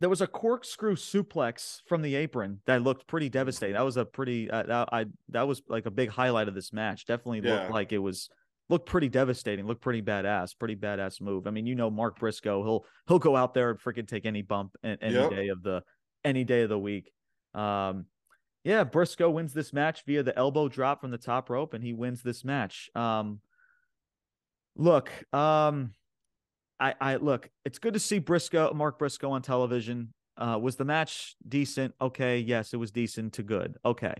there was a corkscrew suplex from the apron that looked pretty devastating. That was a pretty uh, that, I that was like a big highlight of this match. Definitely yeah. looked like it was looked pretty devastating. Looked pretty badass. Pretty badass move. I mean, you know, Mark Briscoe, he'll he'll go out there and freaking take any bump any yep. day of the any day of the week. Um, yeah, Briscoe wins this match via the elbow drop from the top rope, and he wins this match. Um, look, um, I, I look, it's good to see Briscoe, Mark Briscoe on television. Uh, was the match decent? Okay, yes, it was decent to good. Okay.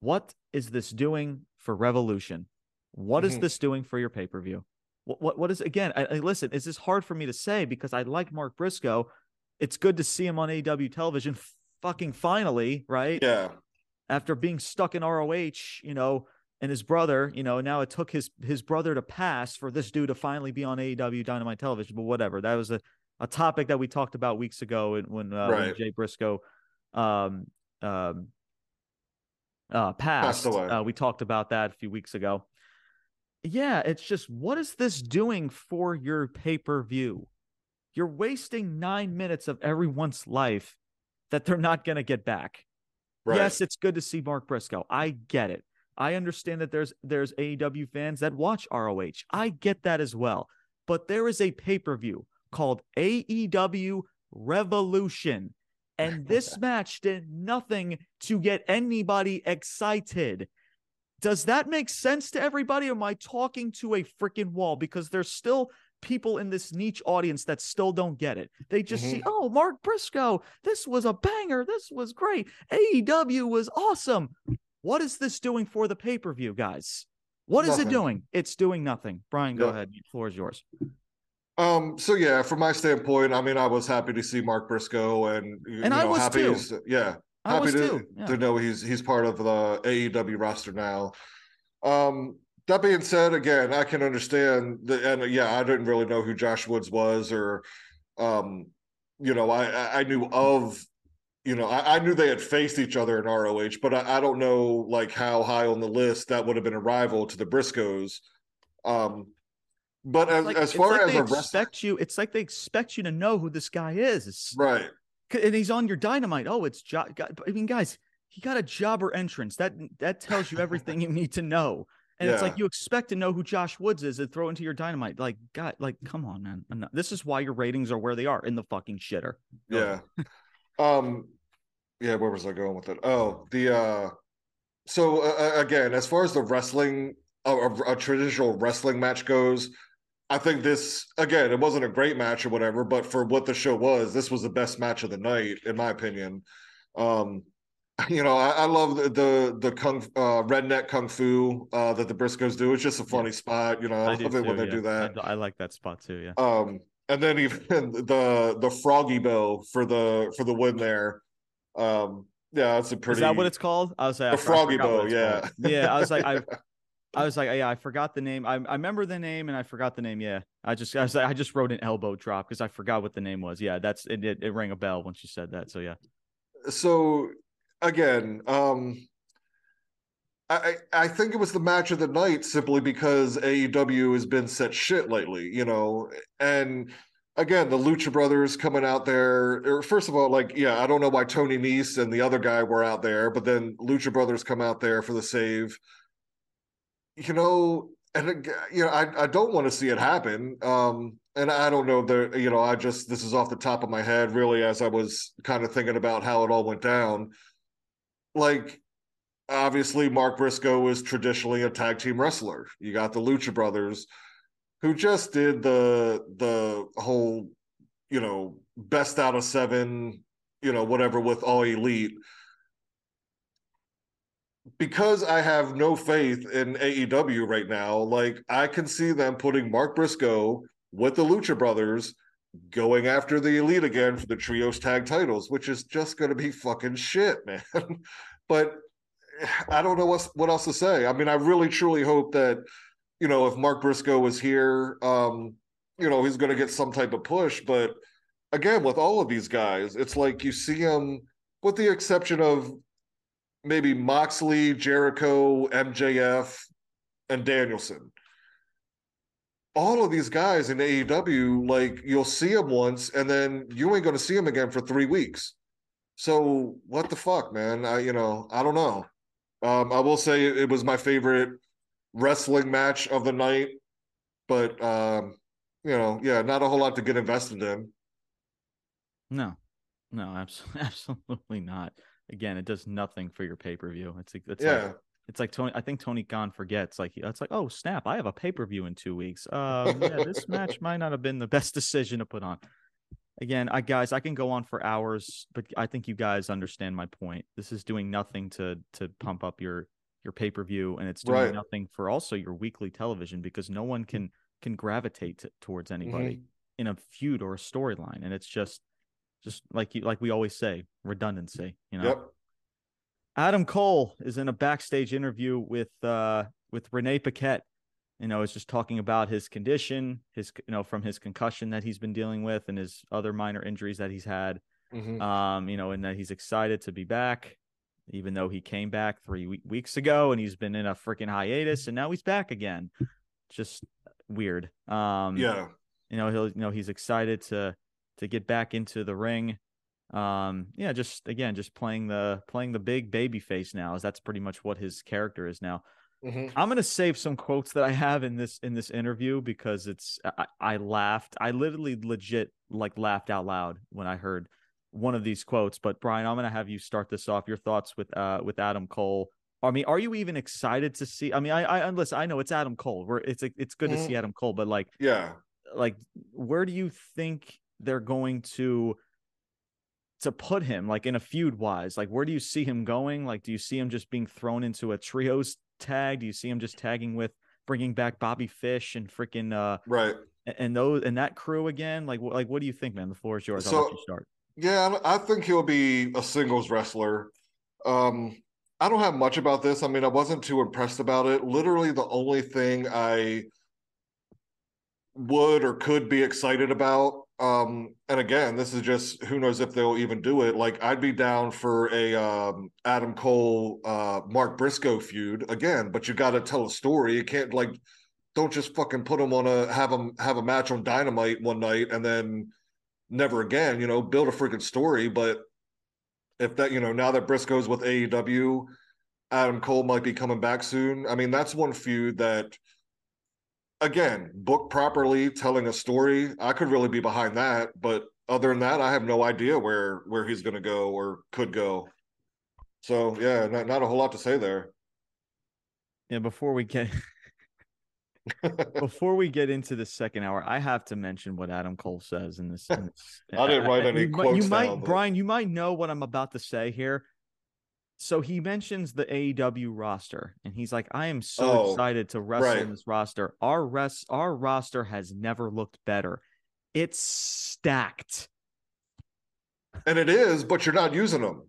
What is this doing for Revolution? What is mm-hmm. this doing for your pay per view? What, what what is again? I, I, listen. Is this hard for me to say because I like Mark Briscoe? It's good to see him on AEW television. Fucking finally, right? Yeah. After being stuck in ROH, you know, and his brother, you know, now it took his his brother to pass for this dude to finally be on AEW Dynamite Television. But whatever, that was a, a topic that we talked about weeks ago when uh, right. when Jay Briscoe um um uh passed. passed uh, we talked about that a few weeks ago. Yeah, it's just what is this doing for your pay per view? You're wasting nine minutes of everyone's life that they're not going to get back. Right. Yes, it's good to see Mark Briscoe. I get it. I understand that there's there's AEW fans that watch ROH. I get that as well. But there is a pay-per-view called AEW Revolution. And this match did nothing to get anybody excited. Does that make sense to everybody? Am I talking to a freaking wall? Because there's still people in this niche audience that still don't get it. They just mm-hmm. see, oh, Mark Briscoe, this was a banger. This was great. AEW was awesome. What is this doing for the pay per view, guys? What is nothing. it doing? It's doing nothing. Brian, go yeah. ahead. The floor is yours. Um. So yeah, from my standpoint, I mean, I was happy to see Mark Briscoe, and and I was happy too. yeah, I happy to, yeah. to know he's he's part of the AEW roster now. Um. That being said, again, I can understand the and yeah, I didn't really know who Josh Woods was, or um, you know, I I knew of you know, I, I, knew they had faced each other in ROH, but I, I, don't know like how high on the list that would have been a rival to the Briscoes. Um, but as, like, as far like as they expect you, it's like they expect you to know who this guy is, right? And he's on your dynamite. Oh, it's job. I mean, guys, he got a jobber entrance. That that tells you everything you need to know. And yeah. it's like you expect to know who Josh Woods is and throw into your dynamite. Like, God, like, come on, man. This is why your ratings are where they are in the fucking shitter. Yeah. Um, yeah, where was I going with it? Oh, the uh so uh, again, as far as the wrestling, a, a, traditional wrestling match goes, I think this again, it wasn't a great match or whatever, but for what the show was, this was the best match of the night, in my opinion. Um, you know, I, I love the, the the kung uh, redneck kung fu uh, that the Briscoes do. It's just a funny yeah. spot. You know, I, I love it when they yeah. do that. I, I, like that spot too. Yeah. Um, and then even the the froggy bow for the for the win there. Um, yeah, that's a pretty. Is that what it's called? I was like, the froggy bow. Yeah. Yeah, I was like, I. I was like, yeah, I forgot the name. I, I remember the name and I forgot the name. Yeah, I just I, was I just wrote an elbow drop because I forgot what the name was. Yeah, that's it, it. It rang a bell when she said that. So yeah. So again, um, I I think it was the match of the night simply because AEW has been set shit lately, you know, and again the Lucha Brothers coming out there. First of all, like yeah, I don't know why Tony Nese and the other guy were out there, but then Lucha Brothers come out there for the save. You know, and you know, I I don't want to see it happen. Um, and I don't know the you know I just this is off the top of my head really as I was kind of thinking about how it all went down like obviously Mark Briscoe is traditionally a tag team wrestler. You got the Lucha Brothers who just did the the whole, you know, best out of 7, you know, whatever with all elite. Because I have no faith in AEW right now, like I can see them putting Mark Briscoe with the Lucha Brothers going after the elite again for the trios tag titles, which is just going to be fucking shit, man. but I don't know what what else to say. I mean, I really truly hope that you know if Mark Briscoe was here, um, you know, he's going to get some type of push. But again, with all of these guys, it's like you see them, with the exception of maybe Moxley, Jericho, MJF, and Danielson all of these guys in AEW, like you'll see them once and then you ain't going to see them again for three weeks. So what the fuck, man? I, you know, I don't know. Um, I will say it was my favorite wrestling match of the night, but um, you know, yeah, not a whole lot to get invested in. No, no, absolutely, absolutely not. Again, it does nothing for your pay per view. It's it's yeah. Like, it's like Tony. I think Tony Khan forgets. Like it's like, oh snap! I have a pay per view in two weeks. Um, yeah, this match might not have been the best decision to put on. Again, I guys, I can go on for hours, but I think you guys understand my point. This is doing nothing to to pump up your your pay per view, and it's doing right. nothing for also your weekly television because no one can can gravitate to, towards anybody mm-hmm. in a feud or a storyline, and it's just just like you like we always say, redundancy. You know. Yep. Adam Cole is in a backstage interview with uh with Renee Paquette. You know, is just talking about his condition, his you know, from his concussion that he's been dealing with and his other minor injuries that he's had. Mm-hmm. Um, you know, and that he's excited to be back, even though he came back three weeks ago and he's been in a freaking hiatus and now he's back again. Just weird. Um, yeah. You know, he'll you know he's excited to to get back into the ring um yeah just again just playing the playing the big baby face now as that's pretty much what his character is now mm-hmm. i'm gonna save some quotes that i have in this in this interview because it's I, I laughed i literally legit like laughed out loud when i heard one of these quotes but brian i'm gonna have you start this off your thoughts with uh with adam cole I mean, are you even excited to see? I mean, I, I listen. I know it's Adam Cole. Where it's it's good mm-hmm. to see Adam Cole, but like, yeah, like, where do you think they're going to to put him like in a feud wise? Like, where do you see him going? Like, do you see him just being thrown into a trios tag? Do you see him just tagging with bringing back Bobby Fish and freaking uh right and those and that crew again? Like, like what do you think, man? The floor is yours. So, I'll let you start. Yeah, I think he'll be a singles wrestler. Um, I don't have much about this. I mean, I wasn't too impressed about it. Literally, the only thing I would or could be excited about um, and again, this is just who knows if they'll even do it. Like, I'd be down for a um, Adam Cole, uh, Mark Briscoe feud again, but you got to tell a story. You can't like, don't just fucking put them on a have them have a match on Dynamite one night and then never again. You know, build a freaking story. But if that, you know, now that Briscoe's with AEW, Adam Cole might be coming back soon. I mean, that's one feud that again, book properly, telling a story, I could really be behind that. But other than that, I have no idea where where he's going to go or could go. So yeah, not not a whole lot to say there. Yeah, before we get before we get into the second hour, I have to mention what Adam Cole says in this. In this I didn't write any you, quotes you might, down, but- Brian, you might know what I'm about to say here. So he mentions the AEW roster, and he's like, "I am so Oh, excited to wrestle right. in this roster. Our rest, our roster has never looked better. It's stacked." and it is, but you're not using them.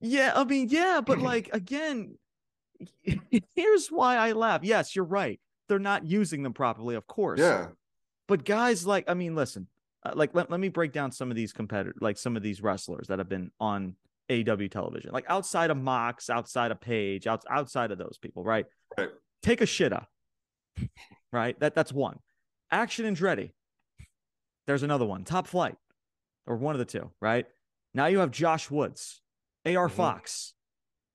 Yeah, I mean, yeah, but like again, here's why I laugh. Yes, you're right. They're not using them properly, of course. Yeah. But guys, like, I mean, listen, uh, like, let, let me break down some of these competitors, like some of these wrestlers that have been on AW television, like outside of Mox, outside of Page, out, outside of those people, right? Right. Take a shit shitta, right? That that's one. Action and Andretti. There's another one. Top Flight, or one of the two, right? Now you have Josh Woods, AR Mhm. Fox,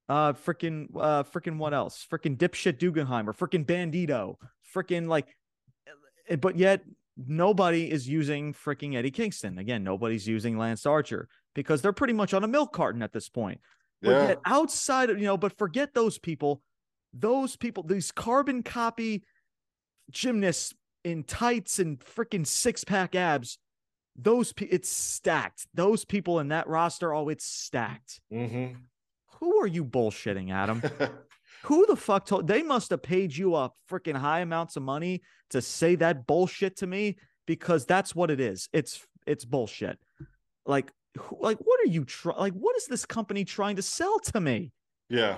uh, freaking, uh, freaking what else? Freaking dipshit Dugenheimer, freaking Bandito, freaking like, eh, but yet nobody is using freaking Eddie Kingston. Again, nobody's using Lance Archer because they're pretty much on a milk carton at this point. But Yeah. yet outside of, you know, but forget those people. Those people, these carbon copy gymnasts in tights and freaking six pack abs, those pe- it's stacked. Those people in that roster, oh, it's stacked. hmm Who are you bullshitting, Adam? Who the fuck told they must have paid you a freaking high amounts of money to say that bullshit to me because that's what it is. It's it's bullshit. Like like what are you trying like what is this company trying to sell to me? yeah.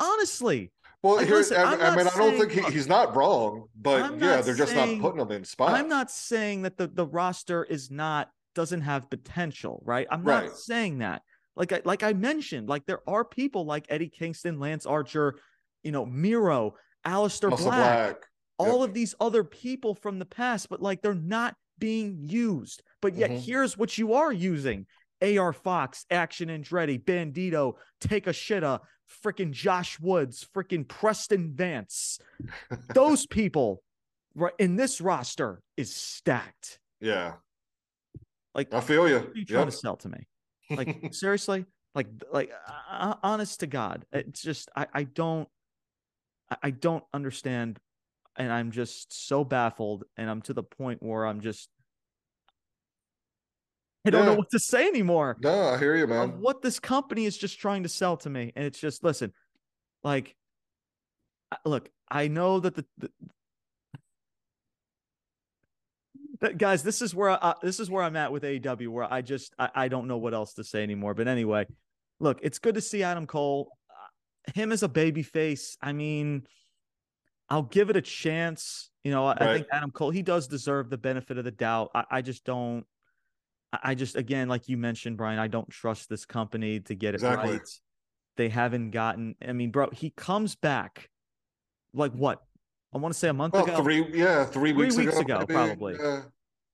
Honestly, Well, Like, here, listen, I, I not mean, I don't think he, he's not wrong, but I'm yeah, they're just saying- not putting him in spots. I'm not saying that the the roster is not doesn't have potential, right? I'm not Right. saying that. Like I like I mentioned, like there are people like Eddie Kingston, Lance Archer, you know, Miro, Aleister Black, Black. all Yep. of these other people from the past, but like they're not being used. But yet Mhm. here's what you are using. AR Fox, Action Andretti, Bandito, Take a Shitta, freaking Josh Woods, freaking Preston Vance. Those people right in this roster is stacked. Yeah, Like I feel you. you trying Yep. to sell to me? Like seriously? Like like uh, honest to God, it's just I I don't I don't understand, and I'm just so baffled, and I'm to the point where I'm just I don't know what to say anymore No, I hear you, man. what this company is just trying to sell to me, and it's just listen, like look, I know that the, the that, guys, this is where I, this is where I'm at with AEW, where I just I, I don't know what else to say anymore. But anyway, look, it's good to see Adam Cole, uh, him as a baby face. I mean, I'll give it a chance. You know, I, I think Adam Cole he does deserve the benefit of the doubt. I, I just don't. I I just again, like you mentioned, Brian, I don't trust this company to get it Exactly. right. They haven't gotten. I mean, bro, he comes back like what? I want to say a month Well, ago. three, yeah, three, Three weeks, weeks ago, ago, probably. Yeah.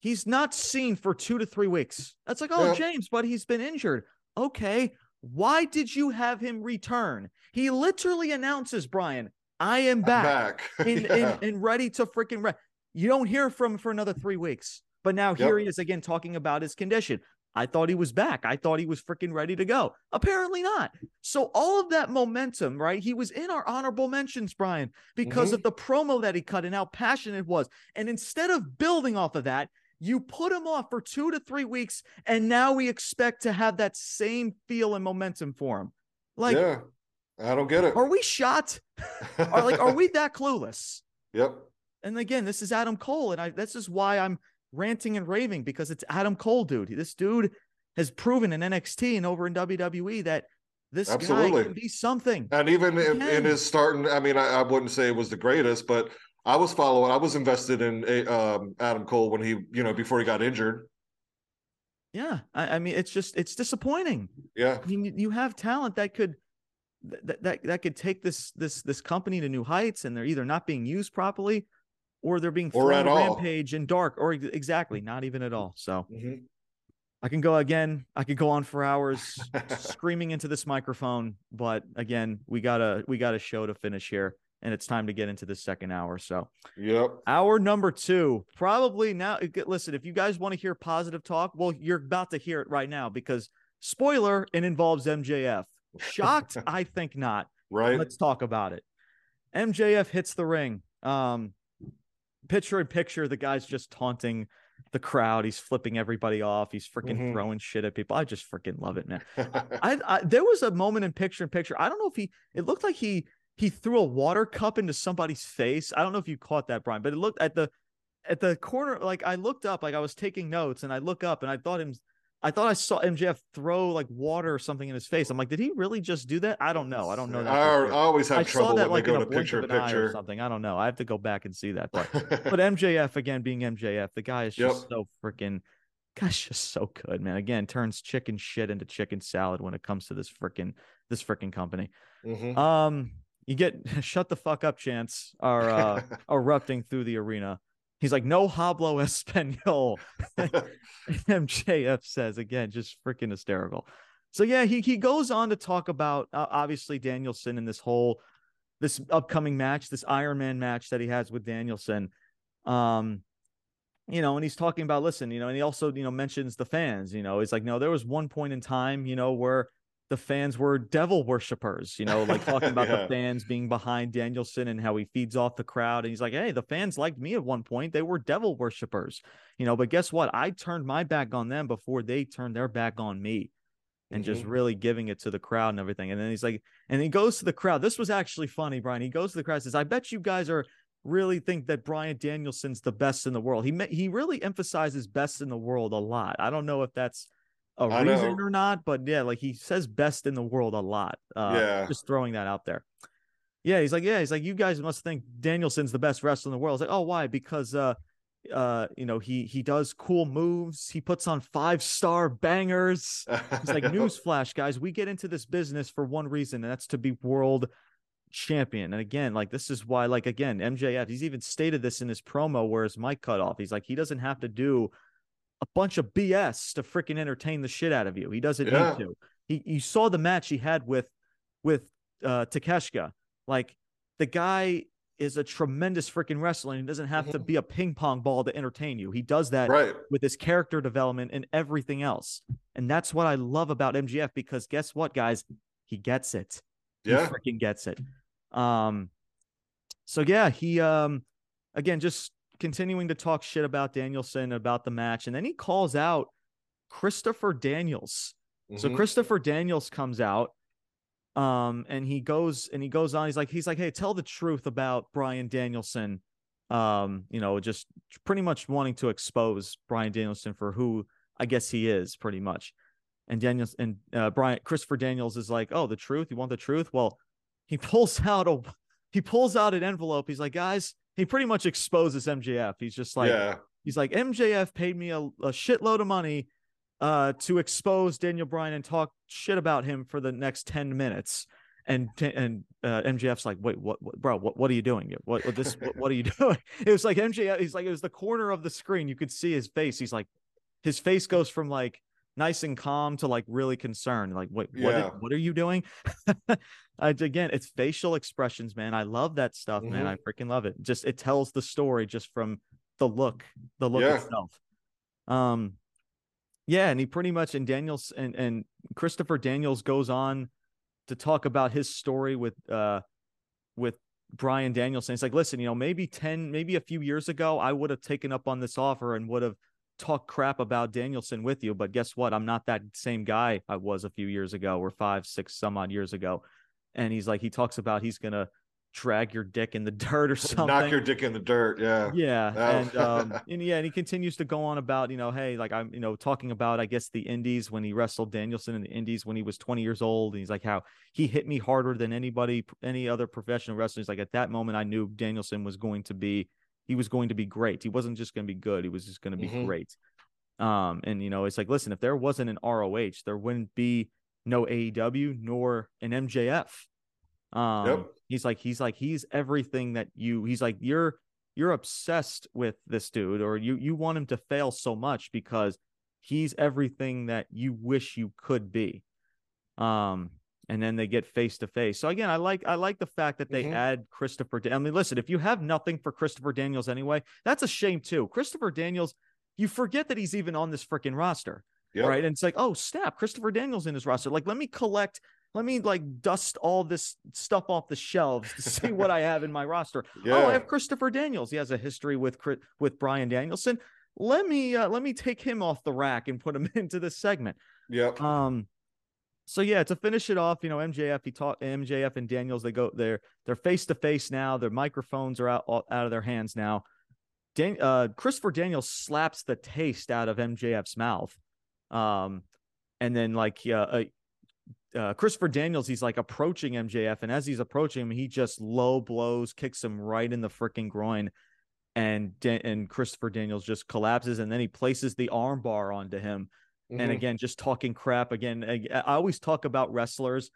He's not seen for two to three weeks. That's like, oh, Yeah. James, but he's been injured. Okay. Why did you have him return? He literally announces, Brian, I am back, back. and, Yeah. and, and ready to freaking re- You don't hear from him for another three weeks. But now here Yep. he is again talking about his condition. I thought he was back. I thought he was freaking ready to go. Apparently not. So all of that momentum, right? He was in our honorable mentions, Brian, because Mhm. of the promo that he cut and how passionate it was. And instead of building off of that, you put him off for two to three weeks, and now we expect to have that same feel and momentum for him. Like, yeah, I don't get it. are we shot? Are like, are we that clueless? Yep. And again, this is Adam Cole, and I this is why I'm ranting and raving because it's Adam Cole, dude. This dude has proven in NXT and over in WWE that this guy Absolutely. can be something. And even in, in his starting, I mean, I, I wouldn't say it was the greatest, but I was following. I was invested in a, um, Adam Cole when he, you know, before he got injured. Yeah, I, I mean, it's just it's disappointing. Yeah, I mean, you- you have talent that could that, that that could take this this this company to new heights, and they're either not being used properly, or they're being Or thrown at a all. rampage and dark, or exactly not even at all. So Mhm. I can go again. I could go on for hours screaming into this microphone, but again, we got a we got a show to finish here, and it's time to get into the second hour. So yep. Hour number two, probably now. Listen, if you guys want to hear positive talk, well, you're about to hear it right now because spoiler, it involves MJF. Shocked? I think not. Right. Let's talk about it. MJF hits the ring. Um, picture in picture, the guy's just taunting the crowd. He's flipping everybody off. He's freaking mm-hmm. throwing shit at people. I just freaking love it, man. I, I, there was a moment in picture in picture. I don't know if he. It looked like he he threw a water cup into somebody's face. I don't know if you caught that, Brian, but it looked at the at the corner. Like I looked up, like I was taking notes, and I look up, and I thought him I thought I saw MJF throw like water or something in his face. I'm like, did he really just do that? I don't know. I don't know. I, I, always have I trouble that, when like, go to picture picture or something. I don't know. I have to go back and see that. But but MJF again being MJF, the guy is just yep. so freaking. Guy's just so good, man. Again, turns chicken shit into chicken salad when it comes to this freaking this freaking company. Mm-hmm. Um, you get shut the fuck up chants are uh, erupting through the arena. He's like, no hablo español. MJF says again, just freaking hysterical. So yeah, he he goes on to talk about uh, obviously Danielson and this whole this upcoming match, this Iron Man match that he has with Danielson. Um, you know, and he's talking about listen, you know, and he also you know mentions the fans. You know, he's like, no, there was one point in time, you know, where the fans were devil worshippers, you know, like talking about yeah. the fans being behind Danielson and how he feeds off the crowd. And he's like, hey, the fans liked me at one point. They were devil worshippers, you know, but guess what? I turned my back on them before they turned their back on me and mm-hmm. just really giving it to the crowd and everything. And then he's like, and he goes to the crowd. This was actually funny, Brian. He goes to the crowd says, I bet you guys are really think that Bryan Danielson's the best in the world. He he really emphasizes best in the world a lot. I don't know if that's a I reason know. or not, but yeah, like he says best in the world a lot. Uh, yeah, just throwing that out there. Yeah, he's like, yeah, he's like, you guys must think Danielson's the best wrestler in the world. It's like, oh, why? Because uh, uh, you know, he he does cool moves. He puts on five star bangers. He's like, newsflash, guys, we get into this business for one reason, and that's to be world champion. And again, like this is why, like again, MJF, he's even stated this in his promo where his mic cut off. He's like, he doesn't have to do a bunch of BS to freaking entertain the shit out of you. He doesn't yeah. need to. He you saw the match he had with with uh Takeshita. Like the guy is a tremendous freaking wrestler and he doesn't have mm-hmm. to be a ping pong ball to entertain you. He does that right. with his character development and everything else. And that's what I love about MJF because guess what, guys? He gets it. Yeah. He freaking gets it. Um so yeah, he um again just continuing to talk shit about Danielson about the match, and then he calls out Christopher Daniels. Mm-hmm. So Christopher Daniels comes out, um, and he goes and he goes on. He's like, he's like, hey, tell the truth about Bryan Danielson. Um, you know, just pretty much wanting to expose Bryan Danielson for who I guess he is, pretty much. And Daniels and uh, Brian Christopher Daniels is like, oh, the truth. You want the truth? Well, he pulls out a he pulls out an envelope. He's like, guys, he pretty much exposes MJF. He's just like, yeah. he's like, MJF paid me a, a shitload of money uh, to expose Daniel Bryan and talk shit about him for the next 10 minutes. And and uh, MJF's like, wait, what, what bro? What, what are you doing? What, what this? what, what are you doing? It was like MJF. He's like, it was the corner of the screen. You could see his face. He's like, his face goes from like nice and calm to like really concerned. Like, what? Yeah. what are you doing? I, again, it's facial expressions, man. I love that stuff, mm-hmm. man. I freaking love it. Just it tells the story just from the look, the look yeah. itself. Um, yeah, and he pretty much and Daniels and and Christopher Daniels goes on to talk about his story with uh with Bryan Danielson. It's like, listen, you know, maybe 10, maybe a few years ago, I would have taken up on this offer and would have talk crap about Danielson with you, but guess what? I'm not that same guy I was a few years ago or five, six, some odd years ago. And he's like, he talks about he's gonna drag your dick in the dirt or something. Knock your dick in the dirt. Yeah. Yeah. Oh. And um and yeah, and he continues to go on about, you know, hey, like I'm, you know, talking about I guess the indies when he wrestled Danielson in the indies when he was 20 years old. And he's like how he hit me harder than anybody, any other professional wrestler. He's like at that moment I knew Danielson was going to be he was going to be great. He wasn't just going to be good. He was just going to be mm-hmm. great. Um, and you know, it's like, listen, if there wasn't an ROH, there wouldn't be no AEW nor an MJF. Um, yep. he's like, he's like, he's everything that you. He's like, you're you're obsessed with this dude, or you you want him to fail so much because he's everything that you wish you could be. Um, and then they get face to face. So again, I like I like the fact that they mm-hmm. add Christopher. I mean, listen, if you have nothing for Christopher Daniels anyway, that's a shame too. Christopher Daniels, you forget that he's even on this freaking roster, yep. right? And it's like, oh snap, Christopher Daniels in his roster. Like, let me collect let me like dust all this stuff off the shelves to see what I have in my roster. Yeah. Oh, I have Christopher Daniels. He has a history with with Bryan Danielson. Let me uh, let me take him off the rack and put him into this segment. Yep. Um. So yeah, to finish it off, you know, MJF he taught MJF and Daniels. They go they're they're face to face now. Their microphones are out out of their hands now. Dan, uh, Christopher Daniels slaps the taste out of MJF's mouth. Um, and then like uh, uh, Christopher Daniels, he's like approaching MJF, and as he's approaching him, he just low blows, kicks him right in the freaking groin, and and Christopher Daniels just collapses, and then he places the armbar onto him, mm-hmm. and again just talking crap. Again, I, I always talk about wrestlers.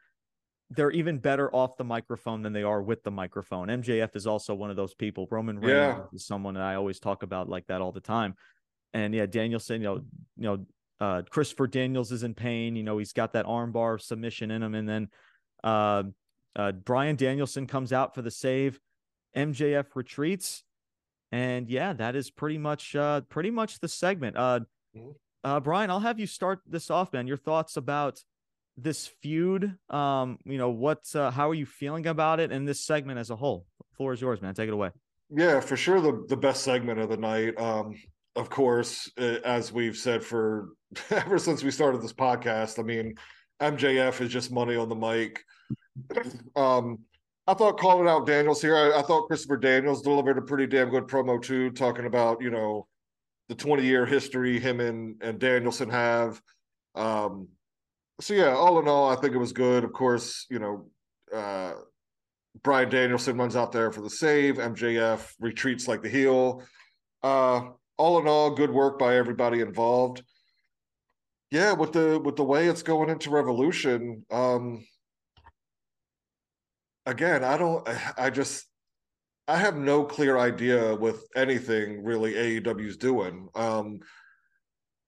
They're even better off the microphone than they are with the microphone. MJF is also one of those people. Roman Reigns yeah. is someone that I always talk about like that all the time. And yeah, Danielson, you know, you know, uh, Christopher Daniels is in pain. You know, he's got that armbar submission in him. And then uh, uh, Bryan Danielson comes out for the save. MJF retreats. And yeah, that is pretty much uh, pretty much the segment. Uh, mm-hmm. Uh, Brian, I'll have you start this off, man. Your thoughts about this feud? Um, you know, what? Uh, how are you feeling about it and this segment as a whole? The floor is yours, man. Take it away. Yeah, for sure. The the best segment of the night. Um, of course, uh, as we've said for ever since we started this podcast, I mean, MJF is just money on the mic. Um, I thought calling out Daniels here, I, I, thought Christopher Daniels delivered a pretty damn good promo too, talking about, you know, the 20 year history him and, and Danielson have. Um, so yeah, all in all, I think it was good. Of course, you know, uh, Bryan Danielson runs out there for the save. MJF retreats like the heel. Uh, all in all, good work by everybody involved. Yeah, with the with the way it's going into Revolution, um, again, I don't. I just I have no clear idea with anything really AEW's doing. Um,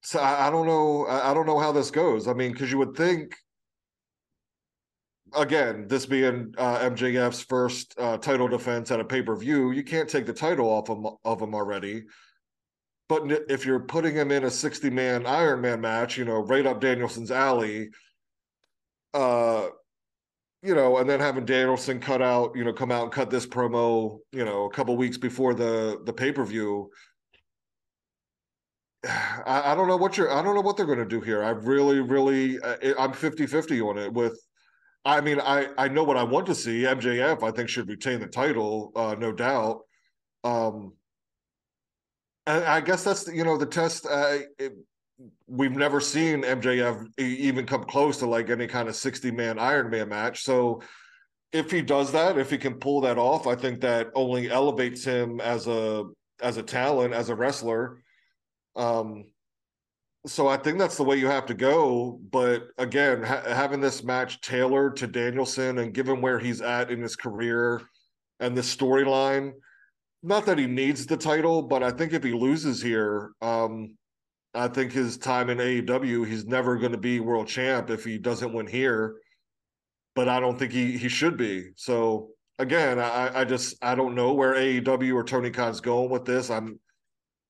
so I, I don't know. I, I don't know how this goes. I mean, because you would think again, this being uh, MJF's first uh, title defense at a pay per view, you can't take the title off of, of him already. But if you're putting him in a 60 man Iron Man match, you know, right up Danielson's alley, uh, you know, and then having Danielson cut out, you know, come out and cut this promo, you know, a couple weeks before the the pay per view. I, I, don't know what you're. I don't know what they're going to do here. I really, really, uh, I'm 50 50 on it. With, I mean, I I know what I want to see. MJF, I think, should retain the title, uh, no doubt. Um, I guess that's you know the test. Uh, we've never seen MJF even come close to like any kind of sixty man Iron Man match. So if he does that, if he can pull that off, I think that only elevates him as a as a talent, as a wrestler. Um, so I think that's the way you have to go. But again, ha- having this match tailored to Danielson and given where he's at in his career and this storyline not that he needs the title, but I think if he loses here, um, I think his time in AEW, he's never going to be world champ if he doesn't win here. But I don't think he he should be. So again, I, I just I don't know where AEW or Tony Khan's going with this. I'm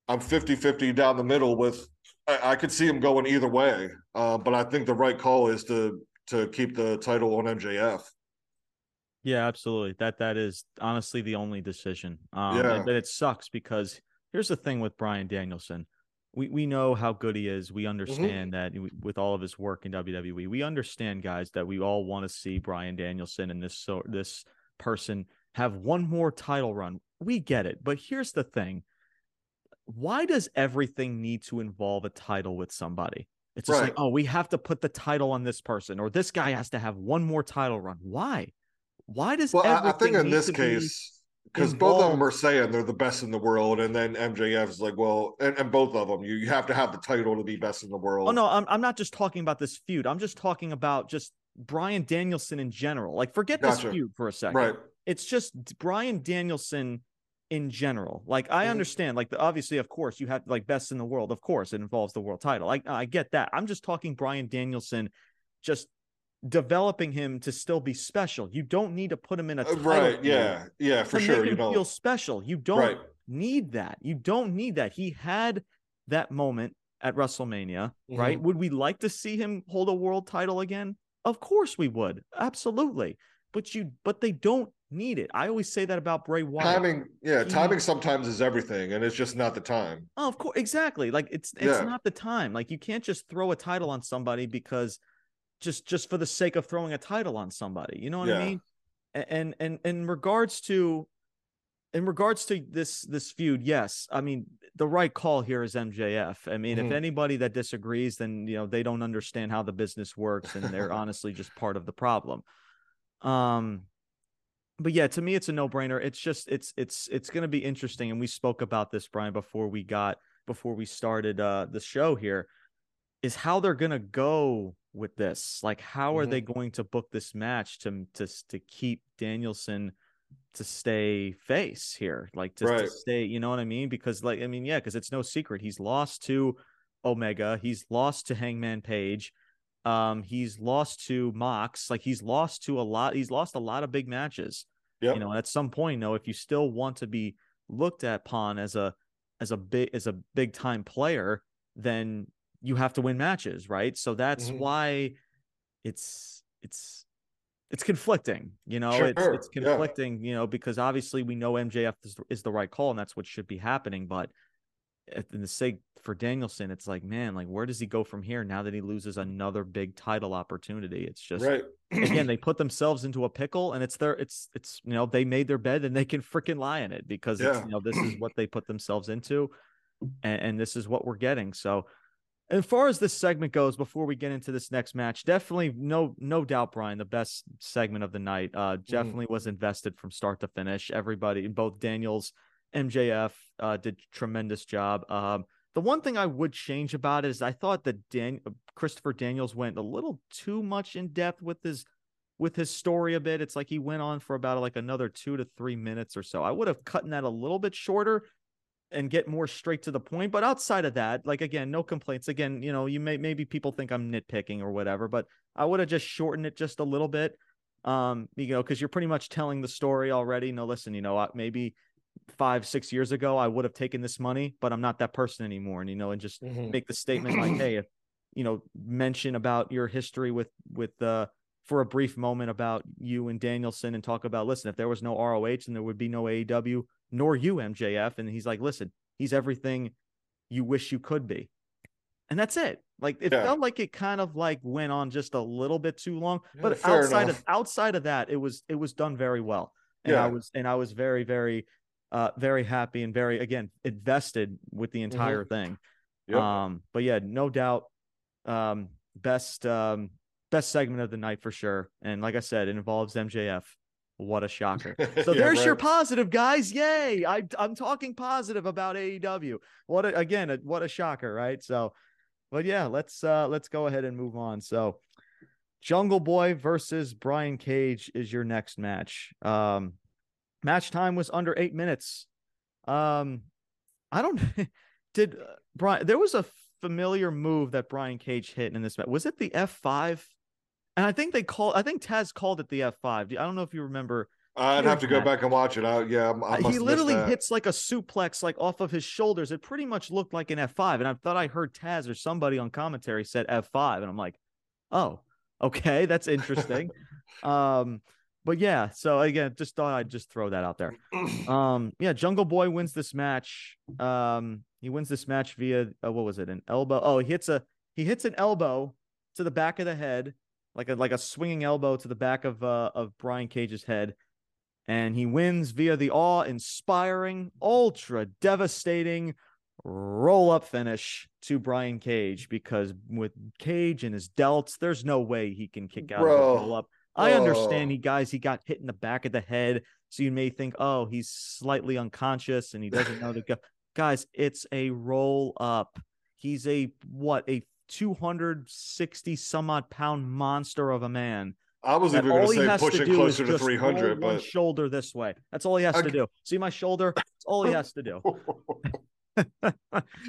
I'm 50-50 down the middle with I, I could see him going either way. Uh, but I think the right call is to to keep the title on MJF. Yeah, absolutely. That that is honestly the only decision. Um, yeah. but it sucks because here's the thing with Bryan Danielson. We we know how good he is. We mm-hmm. understand mm-hmm. that with all of his work in WWE. We understand, guys, that we all want to see Bryan Danielson and this so this person have one more title run. We get it. But here's the thing. Why does everything need to involve a title with somebody? It's just right. like, oh, we have to put the title on this person, or this guy has to have one more title run. Why? Why does well? I think in this case, because both of them are saying they're the best in the world, and then MJF is like, well, and, and both of them, you, you have to have the title to be best in the world. Oh no, I'm I'm not just talking about this feud. I'm just talking about just Bryan Danielson in general. Like, forget gotcha. this feud for a second. Right. It's just Bryan Danielson in general. Like, I mm-hmm. understand. Like, the, obviously, of course, you have like best in the world. Of course, it involves the world title. I I get that. I'm just talking Bryan Danielson, just developing him to still be special. You don't need to put him in a uh, right. Yeah, yeah, for sure. you don't feel special. You don't right. need that. You don't need that. He had that moment at WrestleMania, mm-hmm. right? Would we like to see him hold a world title again? Of course we would. Absolutely. But you but they don't need it. I always say that about Bray Wyatt. Timing, yeah, he, timing sometimes is everything, and it's just not the time. Oh, of course, exactly. Like it's it's yeah. not the time. Like you can't just throw a title on somebody because just just for the sake of throwing a title on somebody. You know what yeah. I mean? And and in regards to in regards to this this feud, yes, I mean the right call here is MJF. I mean, mm-hmm. if anybody that disagrees, then you know they don't understand how the business works, and they're honestly just part of the problem. Um, but yeah, to me, it's a no brainer. It's just it's it's it's going to be interesting, and we spoke about this, Brian, before we got before we started uh the show here. Is how they're going to go with this. Like, how mm-hmm. are they going to book this match to to to keep Danielson? to stay face here, like to, right. to, stay, you know what I mean? Because, like, I mean, yeah, because it's no secret he's lost to Omega, he's lost to Hangman Page, um, he's lost to Mox, like he's lost to a lot, he's lost a lot of big matches. Yep. You know, at some point, though, if you still want to be looked at upon as a as a big as a big time player, then you have to win matches, right? So that's mm-hmm. why it's it's it's conflicting, you know, sure, it's it's conflicting, yeah. you know, because obviously we know MJF is, is, the right call and that's what should be happening. But in the sake for Danielson, it's like, man, like where does he go from here now that he loses another big title opportunity? It's just right. again, they put themselves into a pickle and it's their it's it's you know, they made their bed and they can freaking lie in it because yeah. it's you know, this is what they put themselves into and, and this is what we're getting. So as far as this segment goes, before we get into this next match, definitely no no doubt, Brian, the best segment of the night. Uh, mm-hmm. definitely mm. was invested from start to finish. Everybody, both Daniels, MJF, uh, did tremendous job. Um, the one thing I would change about it is I thought that Dan Christopher Daniels went a little too much in depth with his with his story a bit. It's like he went on for about like another two to three minutes or so. I would have cut that a little bit shorter and get more straight to the point. But outside of that, like again, no complaints. Again, you know, you may maybe people think I'm nitpicking or whatever, but I would have just shortened it just a little bit. Um, you know, because you're pretty much telling the story already. No, listen, you know, maybe five, six years ago, I would have taken this money, but I'm not that person anymore. And you know, and just mm-hmm. make the statement like, hey, if you know, mention about your history with with uh for a brief moment about you and Danielson and talk about listen, if there was no ROH and there would be no AEW, nor you, MJF. And he's like, listen, he's everything you wish you could be. And that's it. Like it yeah. felt like it kind of like went on just a little bit too long. Yeah, but outside enough. of outside of that, it was it was done very well. And yeah. I was and I was very, very uh very happy and very again invested with the mm-hmm. entire mm-hmm. thing. Yep. Um, but yeah, no doubt um best um best segment of the night for sure. And like I said, it involves MJF. What a shocker. So yeah, there's right. your positive, guys. Yay. I, I'm talking positive about AEW. What a, again, a, what a shocker, right? So, but yeah, let's uh let's go ahead and move on. So Jungle Boy versus Brian Cage is your next match. Um match time was under eight minutes. Um I don't did uh, Brian there was a familiar move that Brian Cage hit in this match. Was it the F5? And I think they call. I think Taz called it the F five. I don't know if you remember. I'd have to go back and watch it. I, yeah, I uh, he literally hits like a suplex, like off of his shoulders. It pretty much looked like an F five, and I thought I heard Taz or somebody on commentary said F five, and I'm like, oh, okay, that's interesting. um, but yeah, so again, just thought I'd just throw that out there. Um, yeah, Jungle Boy wins this match. Um, he wins this match via uh, what was it? An elbow. Oh, he hits a he hits an elbow to the back of the head like a like a swinging elbow to the back of uh, of Brian Cage's head, and he wins via the awe-inspiring, ultra devastating roll up finish to Brian Cage because with Cage and his delts, there's no way he can kick out Bro. a roll up. I understand he guys he got hit in the back of the head, so you may think, oh, he's slightly unconscious and he doesn't know to go. guys, it's a roll up. He's a what a 260 some odd pound monster of a man. I was even going to say pushing to closer to 300, but shoulder this way. That's all he has to do. See my shoulder? That's all he has to do.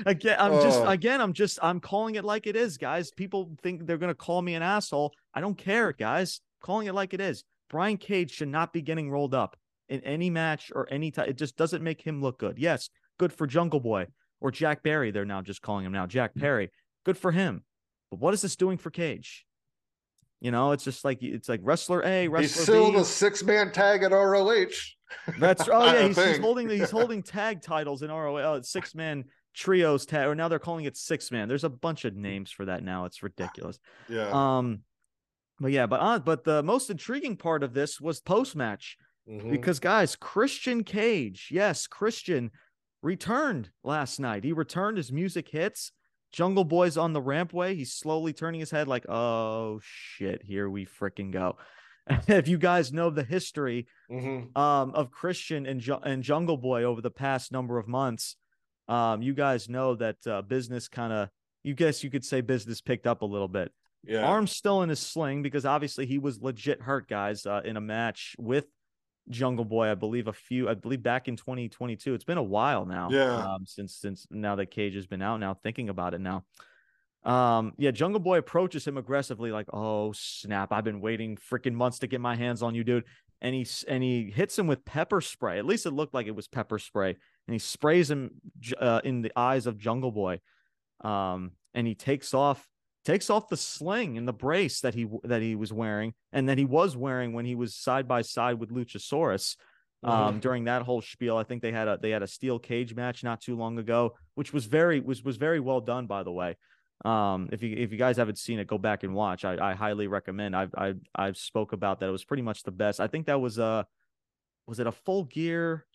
again, I'm just uh, again, I'm just I'm calling it like it is, guys. People think they're going to call me an asshole. I don't care, guys. calling it like it is. Brian Cage should not be getting rolled up in any match or any time. It just doesn't make him look good. Yes, good for Jungle Boy or Jack Perry. They're now just calling him now Jack Perry. Good for him. But what is this doing for Cage? You know, it's just like it's like wrestler A, wrestler He's still B. the six man tag at ROH. That's oh yeah, he's, he's, holding he's holding tag titles in ROH. Oh, six man trios tag, or now they're calling it six man. There's a bunch of names for that now. It's ridiculous. Yeah. Um, but yeah, but uh, but the most intriguing part of this was post match mm-hmm. because guys, Christian Cage, yes, Christian returned last night. He returned. His music hits. Jungle Boy's on the rampway. He's slowly turning his head, like, oh shit, here we freaking go. if you guys know the history mm-hmm. um, of Christian and, Ju- and Jungle Boy over the past number of months, um, you guys know that uh, business kind of, you guess you could say business picked up a little bit. Yeah. Arm's still in his sling because obviously he was legit hurt, guys, uh, in a match with Jungle Boy. I believe a few, I believe back in 2022. It's been a while now. Yeah. Um, since since now that Cage has been out. Now thinking about it now. Um, yeah, Jungle Boy approaches him aggressively, like, "Oh snap! I've been waiting freaking months to get my hands on you, dude." And he and he hits him with pepper spray. At least it looked like it was pepper spray. And he sprays him uh, in the eyes of Jungle Boy. Um, and he takes off takes off the sling and the brace that he that he was wearing and that he was wearing when he was side by side with Luchasaurus. Um, mm-hmm. during that whole spiel, I think they had a they had a steel cage match not too long ago, which was very was was very well done, by the way. Um, if you if you guys haven't seen it, go back and watch. I, I highly recommend. I've I I've spoke about that. It was pretty much the best. I think that was a was it a full gear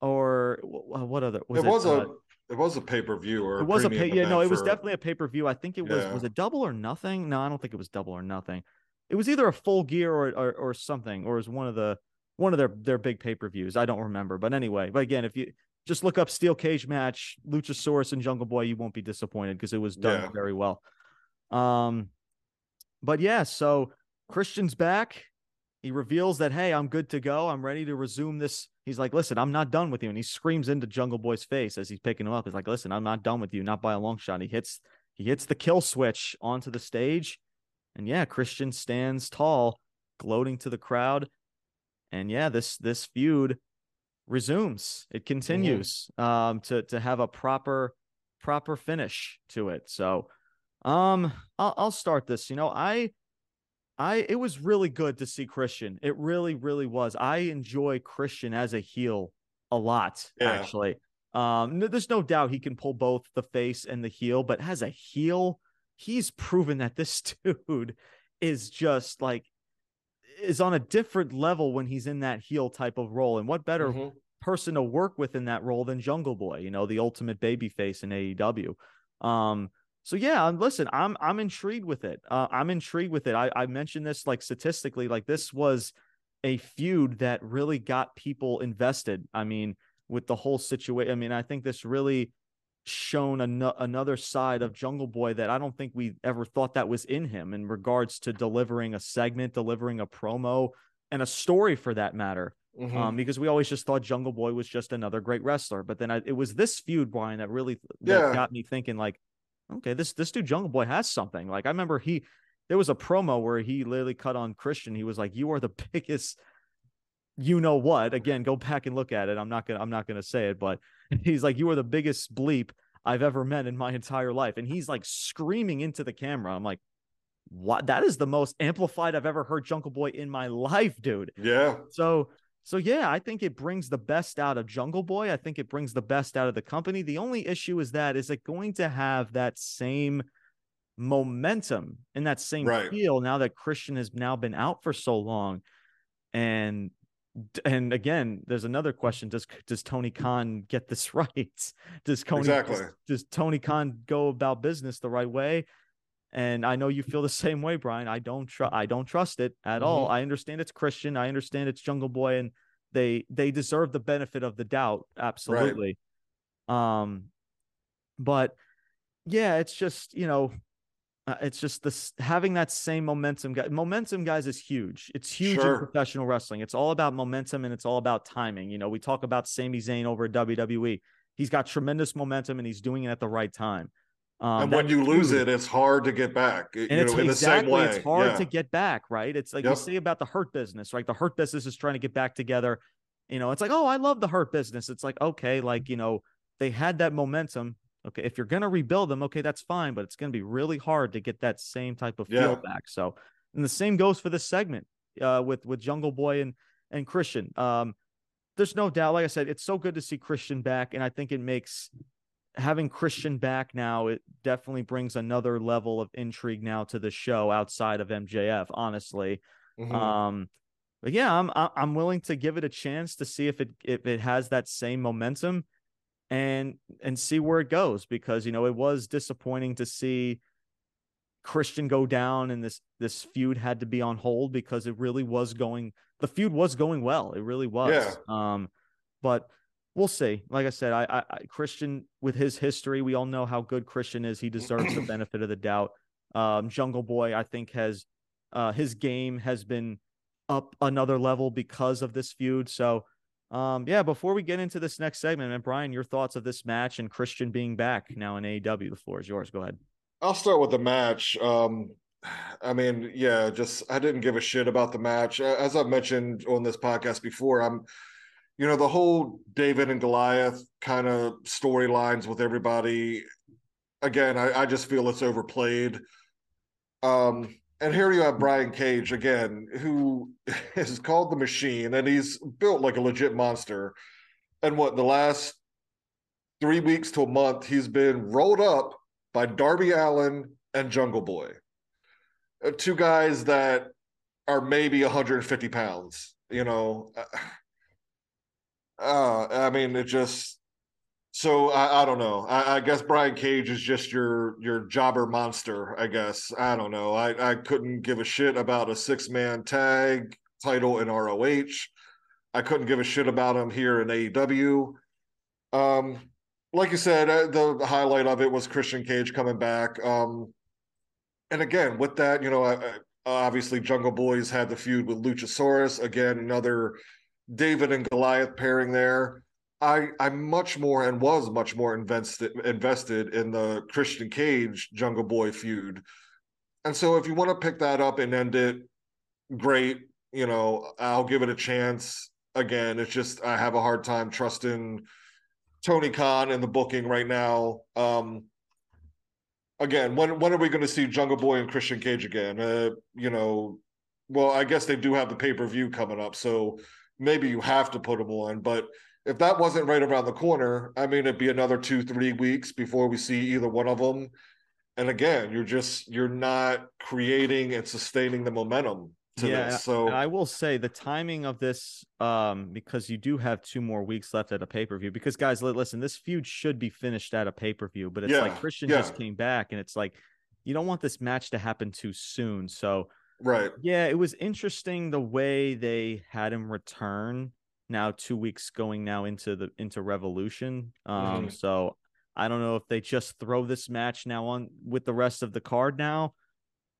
or what other was it, it was a it was a pay per view or it was a pay yeah no it was definitely a pay per view. I think it was yeah. was it double or nothing? No, I don't think it was double or nothing. It was either a full gear or or, or something or it was one of the one of their their big pay per views. I don't remember, but anyway. But again, if you just look up steel cage match, Luchasaurus and Jungle Boy. You won't be disappointed because it was done yeah. very well. Um, but yeah, so Christian's back. He reveals that hey, I'm good to go. I'm ready to resume this. He's like, listen, I'm not done with you, and he screams into Jungle Boy's face as he's picking him up. He's like, listen, I'm not done with you, not by a long shot. He hits he hits the kill switch onto the stage, and yeah, Christian stands tall, gloating to the crowd. And yeah, this this feud resumes. It continues mm-hmm. um, to to have a proper proper finish to it. So, um, I'll, I'll start this. You know, I I it was really good to see Christian. It really really was. I enjoy Christian as a heel a lot yeah. actually. Um, there's no doubt he can pull both the face and the heel, but as a heel, he's proven that this dude is just like is on a different level when he's in that heel type of role. And what better mm-hmm. person to work with in that role than Jungle Boy, you know, the ultimate baby face in AEW. Um, so yeah, listen, I'm I'm intrigued with it. Uh, I'm intrigued with it. I, I mentioned this like statistically, like this was a feud that really got people invested. I mean, with the whole situation. I mean, I think this really shown an- another side of Jungle Boy that I don't think we ever thought that was in him in regards to delivering a segment, delivering a promo, and a story for that matter. Mm-hmm. Um, because we always just thought Jungle Boy was just another great wrestler, but then I, it was this feud, Brian, that really that yeah. got me thinking. Like, okay, this this dude Jungle Boy has something. Like, I remember he there was a promo where he literally cut on Christian. He was like, "You are the biggest." you know what again go back and look at it i'm not gonna i'm not gonna say it but he's like you are the biggest bleep i've ever met in my entire life and he's like screaming into the camera i'm like what that is the most amplified i've ever heard jungle boy in my life dude yeah so so yeah i think it brings the best out of jungle boy i think it brings the best out of the company the only issue is that is it going to have that same momentum and that same right. feel now that christian has now been out for so long and and again, there's another question: Does does Tony Khan get this right? Does Tony exactly. does, does Tony Khan go about business the right way? And I know you feel the same way, Brian. I don't trust. I don't trust it at mm-hmm. all. I understand it's Christian. I understand it's Jungle Boy, and they they deserve the benefit of the doubt. Absolutely. Right. Um, but yeah, it's just you know uh, it's just this having that same momentum. Momentum, guys, is huge. It's huge sure. in professional wrestling. It's all about momentum and it's all about timing. You know, we talk about Sami Zayn over at WWE. He's got tremendous momentum and he's doing it at the right time. Um, and when you lose it, it's hard to get back. And you it's know, in exactly, the same way. It's hard yeah. to get back, right? It's like yep. you say about the hurt business, right? The hurt business is trying to get back together. You know, it's like, oh, I love the hurt business. It's like, okay, like, you know, they had that momentum Okay, if you're gonna rebuild them, okay, that's fine, but it's gonna be really hard to get that same type of feel back. So And the same goes for this segment uh, with with Jungle Boy and and Christian. Um, there's no doubt. Like I said, it's so good to see Christian back, and I think it makes having Christian back now. It definitely brings another level of intrigue now to the show outside of MJF. Honestly, mm-hmm. um, but yeah, I'm I'm willing to give it a chance to see if it if it has that same momentum, and and see where it goes because you know it was disappointing to see Christian go down and this this feud had to be on hold because it really was going the feud was going well. It really was. Yeah. Um, but we'll see. Like I said, I, I, I, Christian with his history, we all know how good Christian is. He deserves the benefit of the doubt. Um, Jungle Boy, I think, has uh, his game has been up another level because of this feud. So, um, yeah. Before we get into this next segment, and Brian, your thoughts of this match and Christian being back now in AEW. The floor is yours. Go ahead. I'll start with the match. Um, I mean, yeah, just I didn't give a shit about the match. As I've mentioned on this podcast before, I'm, you know, the whole David and Goliath kind of storylines with everybody. Again, I, I just feel it's overplayed. Um, and here you have Brian Cage again, who is called the Machine, and he's built like a legit monster. And what the last three weeks to a month, he's been rolled up by Darby Allin and Jungle Boy. Uh, two guys that are maybe 150 pounds, you know. Uh, I mean, it just so I, I don't know. I, I, guess Brian Cage is just your your jobber monster. I guess I don't know. I I couldn't give a shit about a six man tag title in ROH. I couldn't give a shit about him here in AEW. Um, like you said, uh, the, the, highlight of it was Christian Cage coming back. Um, and again, with that, you know, I, I, obviously Jungle Boys had the feud with Luchasaurus. Again, another David and Goliath pairing there. I I'm much more and was much more invested invested in the Christian Cage Jungle Boy feud. And so if you want to pick that up and end it, great. You know, I'll give it a chance. Again, it's just I have a hard time trusting Tony Khan in the booking right now. Um, again, when when are we going to see Jungle Boy and Christian Cage again? Uh, you know, well, I guess they do have the pay per view coming up, so maybe you have to put them on. But if that wasn't right around the corner, I mean, it'd be another two, three weeks before we see either one of them. And again, you're just you're not creating and sustaining the momentum to yeah, this. So I will say the timing of this, um, because you do have two more weeks left at a pay per view. Because guys, listen, this feud should be finished at a pay per view, but it's yeah, like Christian yeah. just came back, and it's like you don't want this match to happen too soon. So right, yeah, it was interesting the way they had him return. Now two weeks going now into the into Revolution. Um, mm-hmm. so I don't know if they just throw this match now on with the rest of the card now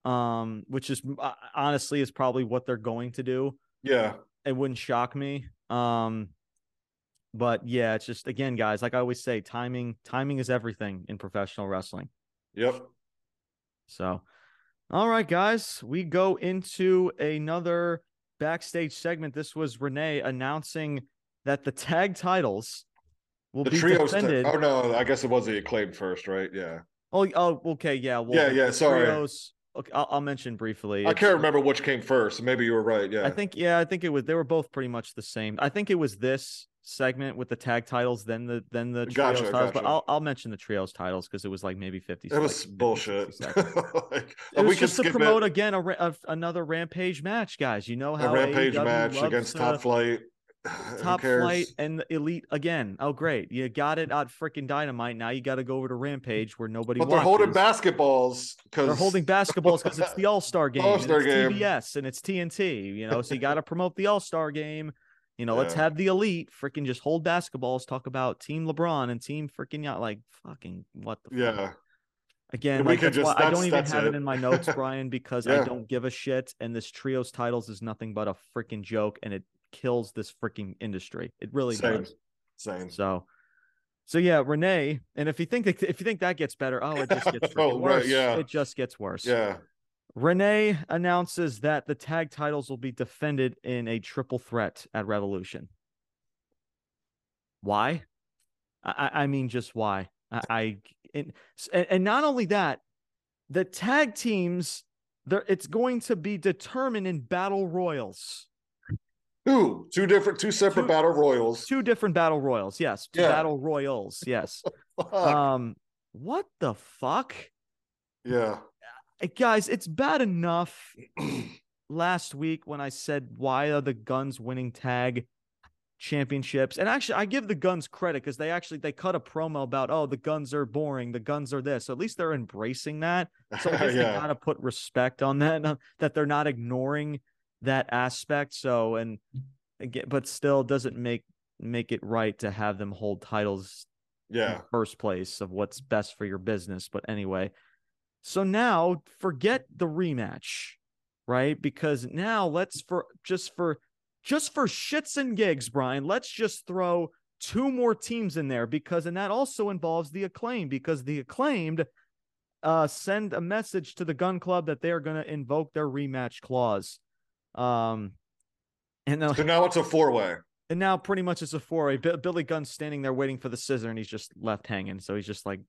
um, which is uh, honestly is probably what they're going to do. Yeah, it wouldn't shock me. Um, but yeah, it's just again, guys, like I always say, timing timing is everything in professional wrestling. Yep. So, all right, guys, we go into another backstage segment. This was Renee announcing that the tag titles will the be defended. oh no, I guess it was the acclaimed first, right? Yeah. Oh, oh, okay, yeah. Well, yeah, yeah. Sorry. Trios, Okay, I'll, I'll mention briefly. I can't remember which came first. Maybe you were right. Yeah. I think yeah, I think it was they were both pretty much the same. I think it was this segment with the tag titles, then the then the trios gotcha, titles. Gotcha. But I'll I'll mention the trios titles because it was like maybe fifty. It was like, bullshit. like, it was just to promote it. again a, a, another rampage match, guys. You know how a rampage AEW match against to, Top Flight. Top Flight and Elite again. Oh, great! You got it on freaking Dynamite. Now you got to go over to Rampage where nobody. But they're holding basketballs because they're holding basketballs because it's the All Star game. All Star game. TBS and it's TNT. You know, so you got to promote the All Star game. You know, yeah. let's have the elite freaking just hold basketballs, talk about Team LeBron and Team freaking yacht. Like fucking what the yeah. Fuck? Again, like that's just, why that's, I don't even have it. it in my notes, Brian, because yeah. I don't give a shit. And this trios titles is nothing but a freaking joke, and it kills this freaking industry. It really Same. does. Same. So, so yeah, Renee. And if you think that, if you think that gets better, oh, it just gets oh, worse. Right, yeah, it just gets worse. Yeah. Renee announces that the tag titles will be defended in a triple threat at Revolution. Why? I, I mean, just why? I, I and, and not only that, the tag teams there it's going to be determined in battle royals. Two, two different, two separate two, battle royals. Two different battle royals. Yes, yeah. battle royals. Yes. um, what the fuck? Yeah, guys, it's bad enough. last week when I said why are the Gunns winning tag championships. And actually, I give the Gunns credit because they actually they cut a promo about oh the Gunns are boring, the Gunns are this. So at least they're embracing that. So I guess yeah. they gotta put respect on that that they're not ignoring that aspect. So and again, but still doesn't make make it right to have them hold titles. Yeah, first place of what's best for your business. But anyway, so now forget the rematch, right? Because now let's for just for just for shits and gigs, Brian, let's just throw two more teams in there because, and that also involves the acclaim because the acclaimed uh, send a message to the Gunn Club that they are going to invoke their rematch clause. Um, and then, so now it's a four way. And now pretty much it's a four way. B- Billy Gunn's standing there waiting for the scissor and he's just left hanging. So he's just like,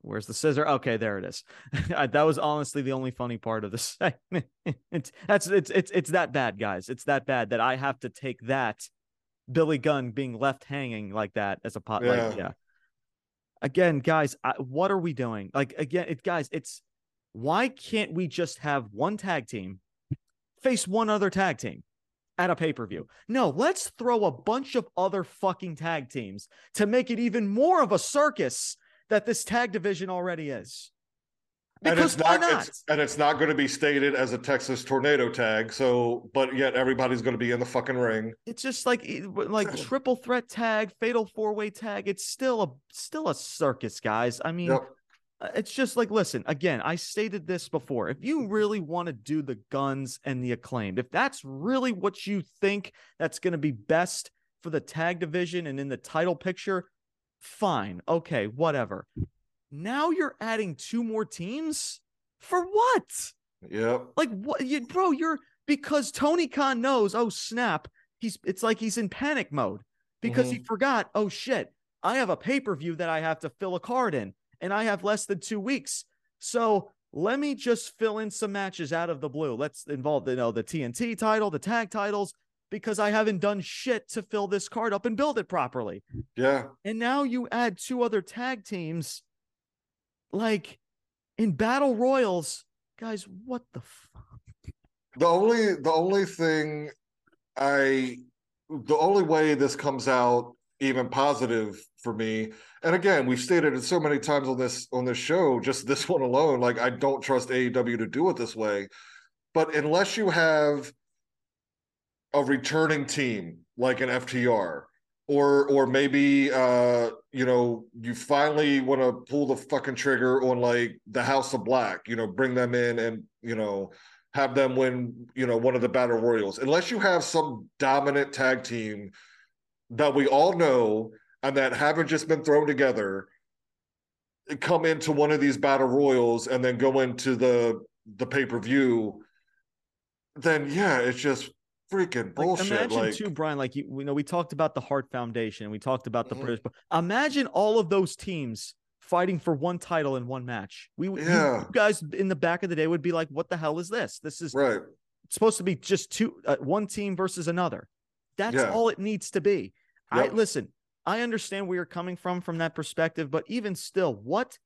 Where's the scissor? Okay, there it is. that was honestly the only funny part of the segment. it's that's it's it's it's that bad, guys. It's that bad that I have to take that Billy Gunn being left hanging like that as a pot. Yeah. Like, yeah. Again, guys, I, what are we doing? Like again, it guys, it's why can't we just have one tag team face one other tag team? at a pay per view. No, let's throw a bunch of other fucking tag teams to make it even more of a circus that this tag division already is. Because and it's not, not? It's, and it's not going to be stated as a Texas tornado tag. So, but yet everybody's going to be in the fucking ring. It's just like like triple threat tag, fatal four way tag. It's still a still a circus, guys. I mean, yep. Uh, it's just like listen again. I stated this before. If you really want to do the Gunns and the acclaimed, if that's really what you think that's going to be best for the tag division and in the title picture, Fine. Okay, whatever. Now you're adding two more teams for what? Yeah. Like what you bro, you're because Tony Khan knows, oh snap, he's it's like he's in panic mode because mm-hmm. he forgot, oh shit, I have a pay-per-view that I have to fill a card in and I have less than 2 weeks. So, let me just fill in some matches out of the blue. Let's involve you know the TNT title, the tag titles, because I haven't done shit to fill this card up and build it properly. Yeah. And now you add two other tag teams like in battle royals. Guys, what the fuck? The only the only thing I the only way this comes out even positive for me and again we've stated it so many times on this on this show just this one alone like i don't trust aew to do it this way but unless you have a returning team like an FTR or or maybe uh you know you finally want to pull the fucking trigger on like the House of Black, you know, bring them in and you know have them win, you know, one of the battle royals. Unless you have some dominant tag team that we all know and that haven't just been thrown together come into one of these battle royals and then go into the the pay-per-view then yeah it's just freaking bullshit. Like, imagine like, too, Brian. Like you, you know, we talked about the Hart Foundation. We talked about the mm-hmm. British. Imagine all of those teams fighting for one title in one match. We, yeah. you, guys in the back of the day would be like, "What the hell is this? This is right. supposed to be just two, uh, one team versus another. That's yeah. all it needs to be." Yep. I listen. I understand where you're coming from from that perspective, but even still, what,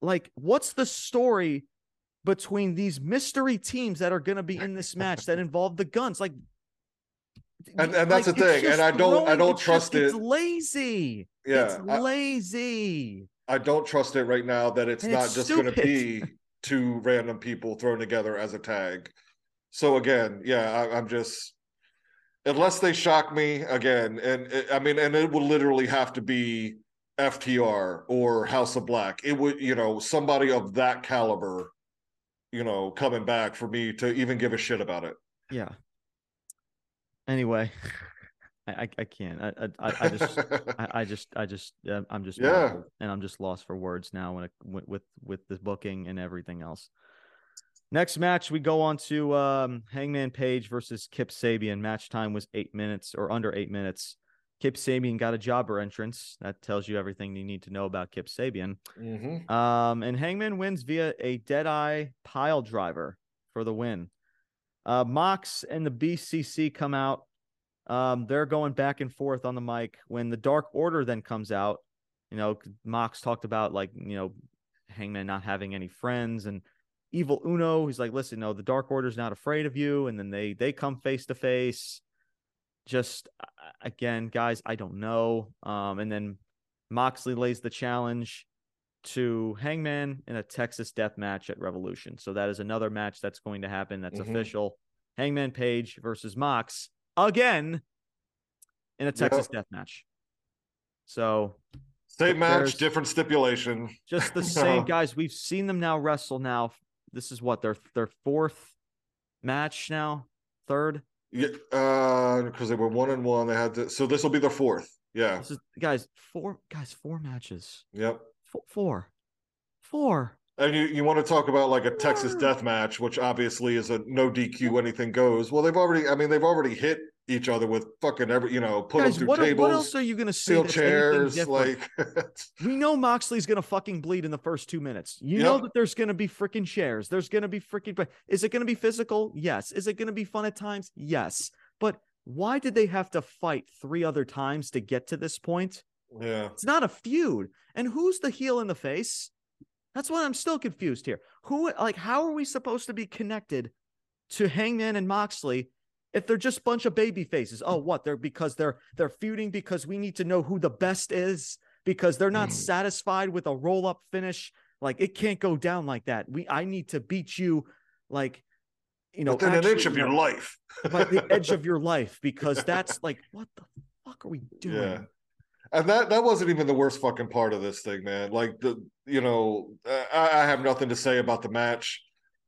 like, what's the story between these mystery teams that are going to be in this match that involve the Gunns. Like, and, and that's like, the thing. And I don't, I don't trust just, it. It's lazy. Yeah, it's lazy. I, I don't trust it right now that it's and not it's just going to be two random people thrown together as a tag. So again, yeah, I, I'm just unless they shock me again, and it, I mean, and it would literally have to be FTR or House of Black. It would, you know, somebody of that caliber you know, coming back for me to even give a shit about it. Yeah. Anyway, I, I, can't. I, I, I just, I, I, just, I just, I'm just, yeah, and I'm just lost for words now when it, with with this booking and everything else. Next match, we go on to um, Hangman Page versus Kip Sabian. Match time was eight minutes or under eight minutes. Kip Sabian got a jobber entrance. That tells you everything you need to know about Kip Sabian. Mm-hmm. Um, and Hangman wins via a Deadeye pile driver for the win. Uh, Mox and the BCC come out. Um, they're going back and forth on the mic. When the Dark Order then comes out, you know, Mox talked about like, you know, Hangman not having any friends and Evil Uno. He's like, listen, no, the Dark Order's not afraid of you. And then they they come face to face just again, guys, I don't know. Um, and then Moxley lays the challenge to Hangman in a Texas death match at Revolution. So that is another match that's going to happen. That's mm-hmm. official. Hangman Page versus Mox again in a Texas yep. death match. So same match, different stipulation. Just the same guys. We've seen them now wrestle now. This is what their their fourth match now, third. Yeah, uh, because they were one and one. They had to, so this will be the fourth. Yeah, this is guys four guys four matches. Yep, four, four. And you, you want to talk about like a Texas death match, which obviously is a no DQ, anything goes. Well, they've already, I mean, they've already hit each other with fucking every, you know, put Guys, them through what, tables. What else are you going to see? chairs, like we know Moxley's going to fucking bleed in the first two minutes. You yep. know that there's going to be freaking chairs. There's going to be freaking. Is it going to be physical? Yes. Is it going to be fun at times? Yes. But why did they have to fight three other times to get to this point? Yeah, it's not a feud. And who's the heel in the face? That's why I'm still confused here. Who, like, how are we supposed to be connected to Hangman and Moxley if they're just a bunch of baby faces oh what they're because they're they're feuding because we need to know who the best is because they're not mm. satisfied with a roll up finish. Like it can't go down like that. We i need to beat you like you know within actually, an inch of your life. the edge of your life because that's like what the fuck are we doing? Yeah. And that that wasn't even the worst fucking part of this thing man. Like the you know i, I have nothing to say about the match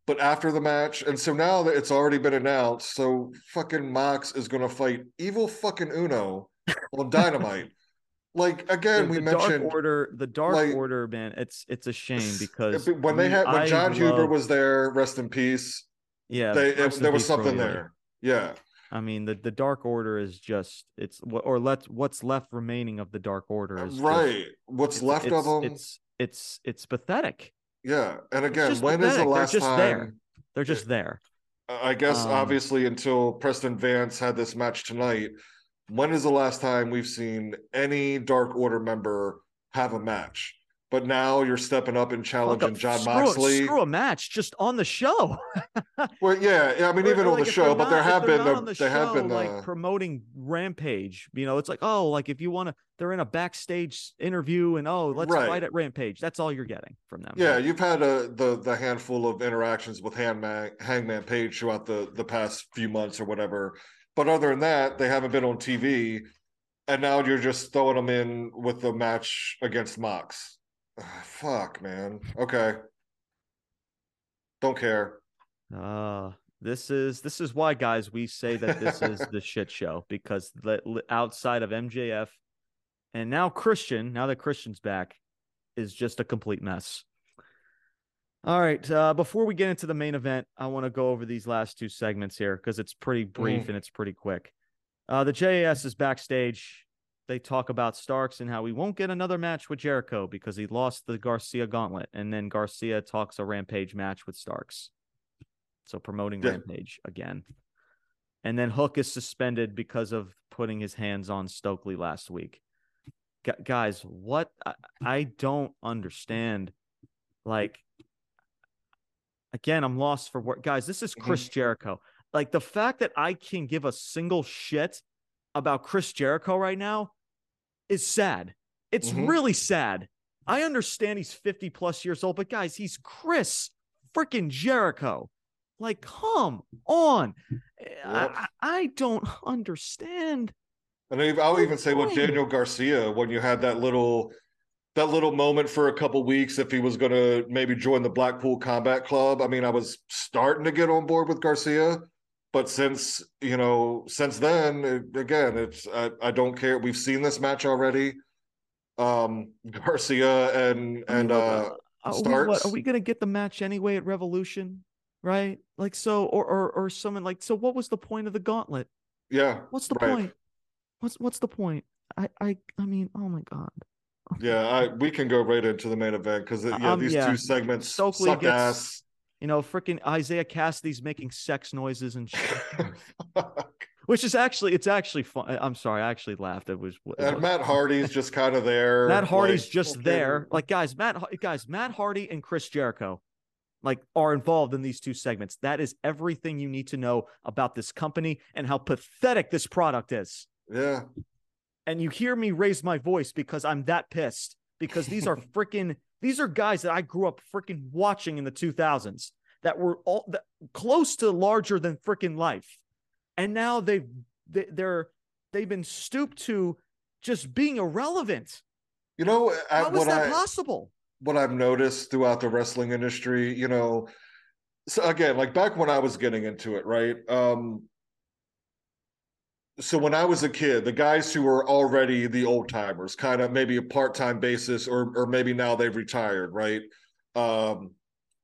but after the match, and so now that it's already been announced, so fucking Mox is going to fight evil fucking Uno on Dynamite. like again, the, we mentioned Dark Order. The Dark like, Order, man, it's it's a shame because when they had when Jon Huber was there, rest in peace. Yeah, they, it, there was something there. Yeah. I mean the, the Dark Order is just it's or let what's left remaining of the Dark Order is right. Just, what's left of them? It's it's it's pathetic. Yeah, and again, when is the last They're just time? There. They're just there. I guess um, obviously until Preston Vance had this match tonight. When is the last time we've seen any Dark Order member have a match? But now you're stepping up and challenging Jon screw, Moxley. Screw a match just on the show. well, yeah, I mean, even on the show, but there have been the, the they have been like uh, promoting Rampage. You know, it's like, oh, like if you want to, they're in a backstage interview, and oh, let's right. fight at Rampage. That's all you're getting from them. Yeah, you've had a, the the handful of interactions with Hangman Hangman Page throughout the the past few months or whatever. But other than that, they haven't been on TV. And now you're just throwing them in with the match against Mox fuck, man. Okay. Don't care. Uh this is this is why guys we say that this is the shit show because the, outside of MJF and now Christian, now that Christian's back, is just a complete mess. All right, uh, before we get into the main event, I want to go over these last two segments here because it's pretty brief mm. and it's pretty quick. Uh, the JAS is backstage they talk about Starks and how he won't get another match with Jericho because he lost the Garcia gauntlet. And then Garcia talks a Rampage match with Starks. So promoting yeah. Rampage again. And then Hook is suspended because of putting his hands on Stokely last week. G- guys, what I, I don't understand. Like, again, I'm lost for what guys. This is Chris mm-hmm. Jericho. Like the fact that I can give a single shit about Chris Jericho right now is sad. It's mm-hmm. really sad. I understand he's 50 plus years old, but guys, he's Chris freaking Jericho. Like, come on. Yep. I, I, don't understand. And I'll even say with Daniel Garcia, when you had that little that little moment for a couple weeks if he was going to maybe join the Blackpool Combat Club. I mean, I was starting to get on board with Garcia, but since you know since then it, again it's I, I, don't care we've seen this match already um garcia and and uh are we, what, are we gonna get the match anyway at revolution right like so or or or someone like so what was the point of the gauntlet yeah what's the right. point what's what's the point I I I mean, oh my god. Yeah, I we can go right into the main event because yeah, um, these yeah. two segments Stokely suck gets, ass. You know, freaking Isaiah Kassidy's making sex noises and shit. Which is actually, it's actually fun. I'm sorry, I actually laughed. It was. It and was, Matt Hardy's just kind of there. Matt Hardy's like, just okay. there. Like guys, Matt guys, Matt Hardy and Chris Jericho, like are involved in these two segments. That is everything you need to know about this company and how pathetic this product is. Yeah. And you hear me raise my voice because I'm that pissed because these are freaking these are guys that I grew up freaking watching in the 2000s that were all that, close to larger than freaking life and now they've they, they're they've been stooped to just being irrelevant. You know, how is that I, possible? What I've noticed throughout the wrestling industry, you know, so again, like back when I was getting into it, right? Um, so when I was a kid, the guys who were already the old timers, kind of maybe a part time basis, or or maybe now they've retired, right? Um,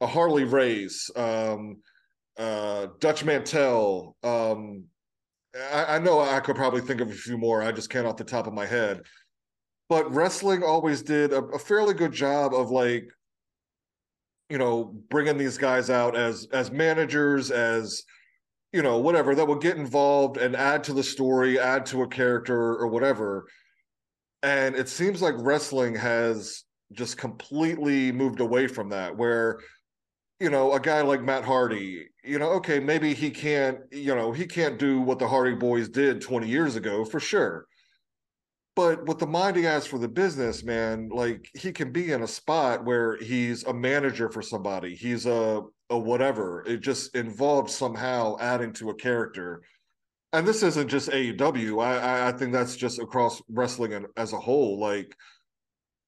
a Harley Race, um, uh, Dutch Mantell. Um, I, I, know I could probably think of a few more. I just can't off the top of my head. But wrestling always did a, a fairly good job of like, you know, bringing these guys out as as managers, as you know, whatever that would get involved and add to the story, add to a character or whatever. And it seems like wrestling has just completely moved away from that, where you know, a guy like Matt Hardy, you know, okay, maybe he can't, you know, he can't do what the Hardy Boys did 20 years ago for sure. But with the mind he has for the business, man, like he can be in a spot where he's a manager for somebody. He's a a whatever. It just involves somehow adding to a character. And this isn't just AEW. I I think that's just across wrestling as a whole. Like,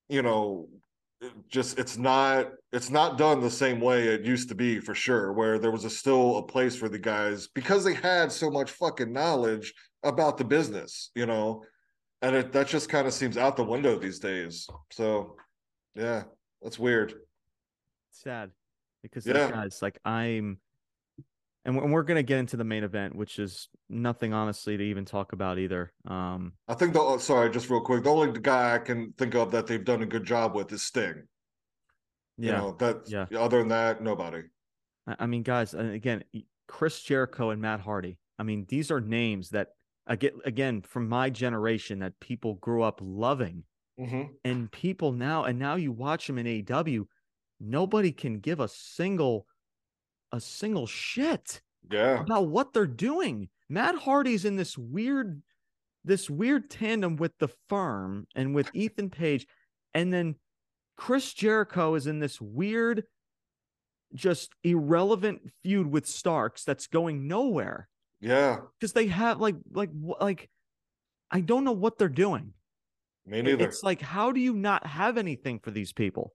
you know, just it's not it's not done the same way it used to be for sure where there was a, still a place for the guys because they had so much fucking knowledge about the business you know and it that just kind of seems out the window these days. So yeah that's weird. Sad because yeah. guys like i'm and we're going to get into the main event which is nothing honestly to even talk about either. Um i think the oh, sorry just real quick the only guy i can think of that they've done a good job with is sting. Yeah you know that yeah. other than that nobody. I mean guys again chris jericho and matt hardy i mean these are names that again again from my generation that people grew up loving mm-hmm. and people now and now you watch them in AW, nobody can give a single a single shit yeah. about what they're doing. Matt hardy's in this weird this weird tandem with the firm and with ethan page and then chris jericho is in this weird just irrelevant feud with starks that's going nowhere yeah because they have like like like i don't know what they're doing me neither it's like how do you not have anything for these people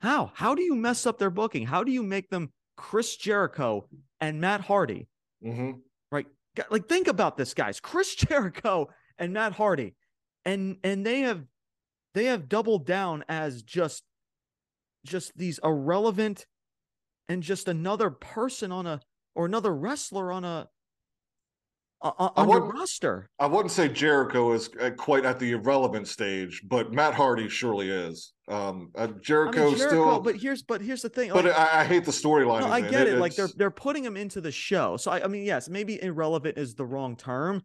how how do you mess up their booking how do you make them Chris Jericho and Matt Hardy. Mm-hmm. Right? Like think about this, guys. Chris Jericho and Matt Hardy, and and they have they have doubled down as just just these irrelevant and just another person on a or another wrestler on a on, the roster. I wouldn't say Jericho is uh, quite at the irrelevant stage, but Matt Hardy surely is. Um, uh, Jericho, I mean, Jericho still, but here's but here's the thing. But like, I, I, hate the storyline. No, I get it. it. Like they're they're putting him into the show, so I, I mean, yes, maybe irrelevant is the wrong term,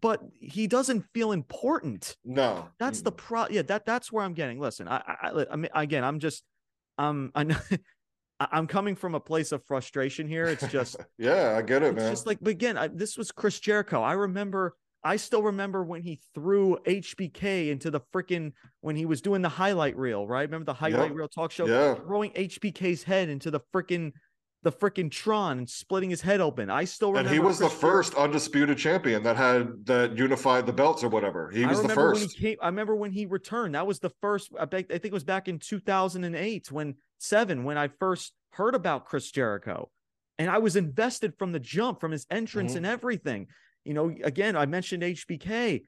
but he doesn't feel important. No, that's the pro. Yeah, that that's where I'm getting. Listen, I, I, I mean, again, I'm just, um, I know. I'm coming from a place of frustration here. It's just, yeah, I get it, man. it's man. Just like, but again, I, this was Chris Jericho. I remember, I still remember when he threw HBK into the freaking when he was doing the highlight reel, right? Remember the highlight reel talk show? Yeah, throwing HBK's head into the freaking the freaking Tron and splitting his head open. I still remember. And he was Chris the first Jericho. undisputed champion that had that unified the belts or whatever. He was the first. Came, I remember when he returned. That was the first. I think it was back in 2008 when seven when I first heard about Chris Jericho. And I was invested from the jump, from his entrance mm-hmm. and everything. You know, again, I mentioned HBK,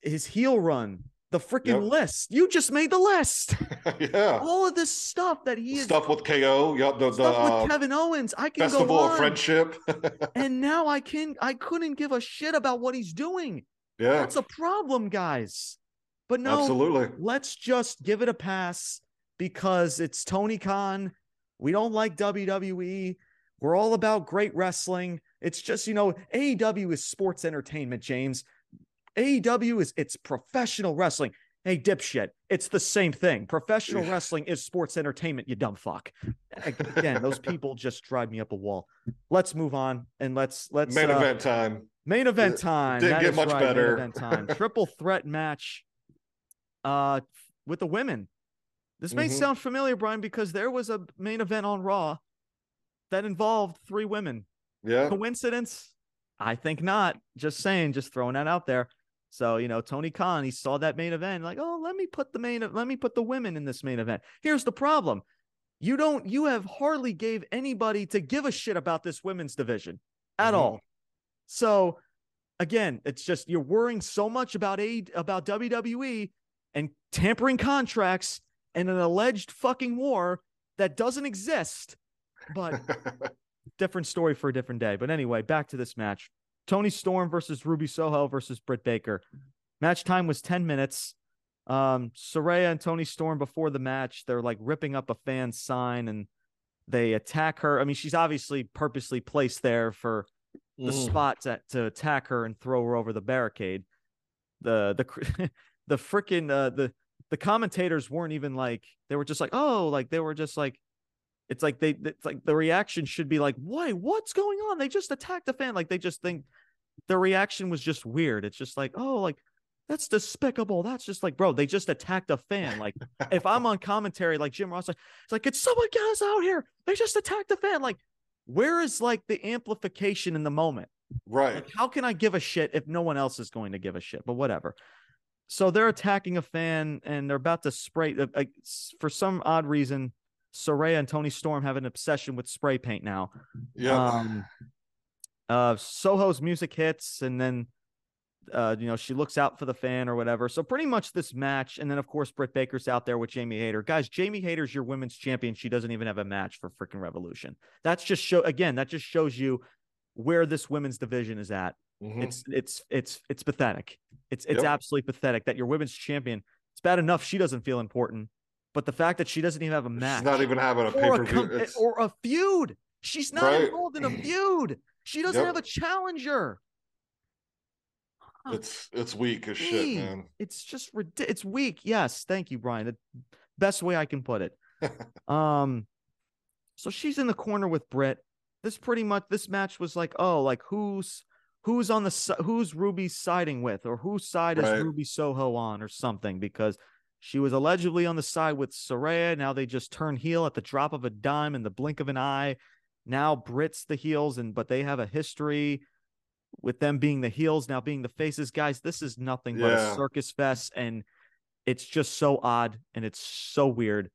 his heel run, the freaking yep. list. You just made the list. yeah. All of this stuff that he stuff with KO. Yep. The, stuff with uh, Kevin Owens. I can festival go on. of friendship. and now I can I couldn't give a shit about what he's doing. Yeah. That's a problem, guys. But no, absolutely. Let's just give it a pass because it's Tony Khan. We don't like WWE. We're all about great wrestling. It's just, you know, AEW is sports entertainment, James. AEW is it's professional wrestling. Hey, dipshit, it's the same thing. Professional wrestling is sports entertainment, you dumb fuck. Again, those people just drive me up a wall. Let's move on and let's let's main uh, event time. Main event time. Didn't That get much right, better. Main event time. Triple threat match uh with the women. This may Mhm. sound familiar, Brian, because there was a main event on Raw that involved three women. Yeah. Coincidence? I think not. Just saying, just throwing that out there. So, you know, Tony Khan, he saw that main event, like, oh, let me put the main, let me put the women in this main event. Here's the problem. You don't, you have hardly gave anybody to give a shit about this women's division at Mhm. all. So again, it's just you're worrying so much about a about WWE and tampering contracts and an alleged fucking war that doesn't exist. But different story for a different day. But anyway, back to this match. Toni Storm versus Ruby Soho versus Britt Baker. Match time was 10 minutes. Um, Saraya and Toni Storm before the match, they're like ripping up a fan sign and they attack her. I mean, she's obviously purposely placed there for the Mhm. spot to, to attack her and throw her over the barricade. The the the freaking uh, the the commentators weren't even like they were just like oh like they were just like it's like they it's like the reaction should be like why what's going on? They just attacked a fan. Like they just think the reaction was just weird. It's just like oh like that's despicable. That's just like bro they just attacked a fan. Like if i'm on commentary like jim ross like it's like could someone get us out here. They just attacked a fan. Like where is like the amplification in the moment? Right. like, how can I give a shit if no one else is going to give a shit? But whatever. So they're attacking a fan and they're about to spray. uh, uh, for some odd reason, Saraya and Toni Storm have an obsession with spray paint now. Yeah. Um, uh, Soho's music hits, and then uh, you know she looks out for the fan or whatever. So pretty much this match, and then of course Britt Baker's out there with Jamie Hayter. Guys, Jamie Hayter's your women's champion. She doesn't even have a match for freaking Revolution. That's just show again. That just shows you where this women's division is at. Mhm. It's it's it's it's pathetic. It's it's Yep. absolutely pathetic that your women's champion. It's bad enough she doesn't feel important, but the fact that she doesn't even have a match She's not even having a pay or per view. or a feud. She's not Right. involved in a feud. She doesn't Yep. have a challenger. It's it's weak as shit, man. It's just ridiculous. It's weak. Yes, thank you, Brian. The best way I can put it. um, so she's in the corner with Britt. This pretty much this match was like, oh, like who's who's on the who's Ruby siding with, or whose side is Ruby Soho on, or something, because she was allegedly on the side with Saraya. Now they just turn heel at the drop of a dime in the blink of an eye. Now Britt's the heels, and but they have a history with them being the heels, now being the faces. Guys, this is nothing but a circus fest, and it's just so odd and it's so weird.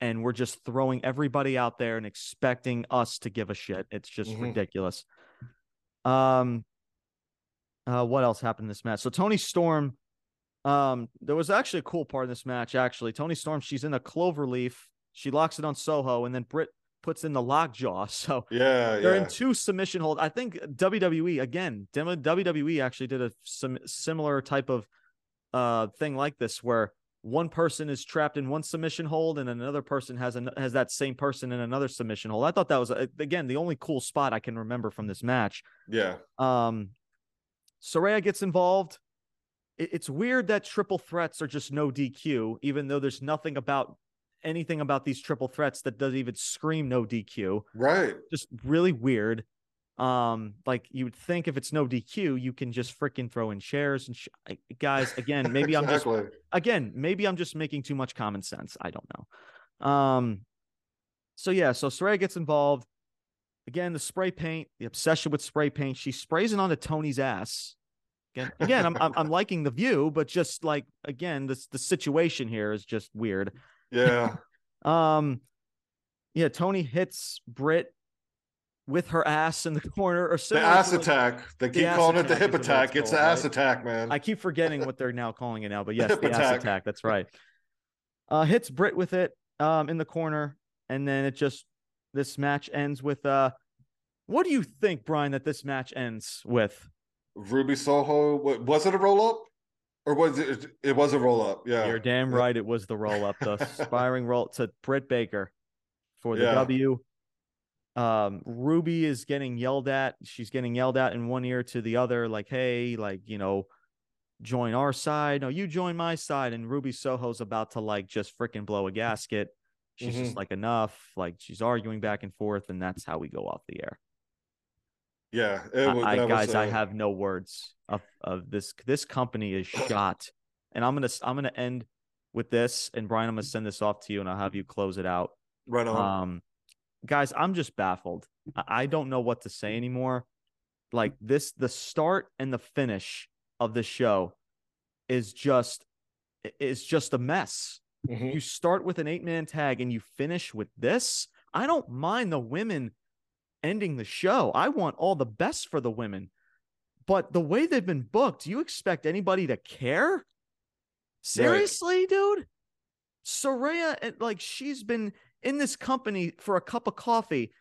And we're just throwing everybody out there and expecting us to give a shit. It's just Mhm. ridiculous. Um, uh, what else happened in this match? So Toni Storm, um, there was actually a cool part in this match. Actually, Toni Storm, she's in a clover leaf. She locks it on Soho, and then Britt puts in the lockjaw. So Yeah, they're yeah. in two submission hold. I think WWE again, WWE actually did a sim- similar type of uh thing like this where one person is trapped in one submission hold and another person has an, has that same person in another submission hold. I thought that was uh, again the only cool spot I can remember from this match. yeah. Um Saraya gets involved. It's weird that triple threats are just no DQ, even though there's nothing about anything about these triple threats that doesn't even scream no DQ Right. just really weird. Um, like you would think if it's no DQ, you can just freaking throw in chairs and sh- guys. Again, maybe I'm just again maybe I'm just making too much common sense. I don't know. Um, so yeah, so Saraya gets involved. Again, the spray paint, the obsession with spray paint. She sprays it onto Toni's ass. Again, again, I'm, I'm I'm liking the view, but just like again, this the situation here is just weird. Yeah. Um, yeah, Toni hits Britt with her ass in the corner or the ass like- attack. They keep ass calling it the hip is what it's attack. It's the ass right? attack, man. I keep forgetting what they're now calling it now, but yes, the ass attack. attack. That's right. Uh, hits Britt with it um in the corner, and then it just this match ends with uh. What do you think, Brian? That this match ends with? Ruby Soho. Was it a roll up? Or was it? It was a roll up. Yeah, you're damn right. It was the roll up, the spiring roll to Britt Baker for the yeah. W. Um, Ruby is getting yelled at. She's getting yelled at in one ear to the other, like, "Hey, like you know, join our side. No, you join my side." And Ruby Soho's about to like just freaking blow a gasket. She's mm-hmm. just like, "Enough!" Like she's arguing back and forth, and that's how we go off the air. Yeah, was, I, guys, I have no words of, of this. This company is shot, and I'm gonna I'm gonna end with this, and Brian, I'm gonna send this off to you, and I'll have you close it out. Right on, um, guys. I'm just baffled. I don't know what to say anymore. Like this, the start and the finish of the show is just is just a mess. Mm-hmm. You start with an eight man tag and you finish with this. I don't mind the women ending the show. I want all the best for the women. But the way they've been booked, do you expect anybody to care? Seriously, right. dude? Saraya, eh, like she's been in this company for a cup of coffee,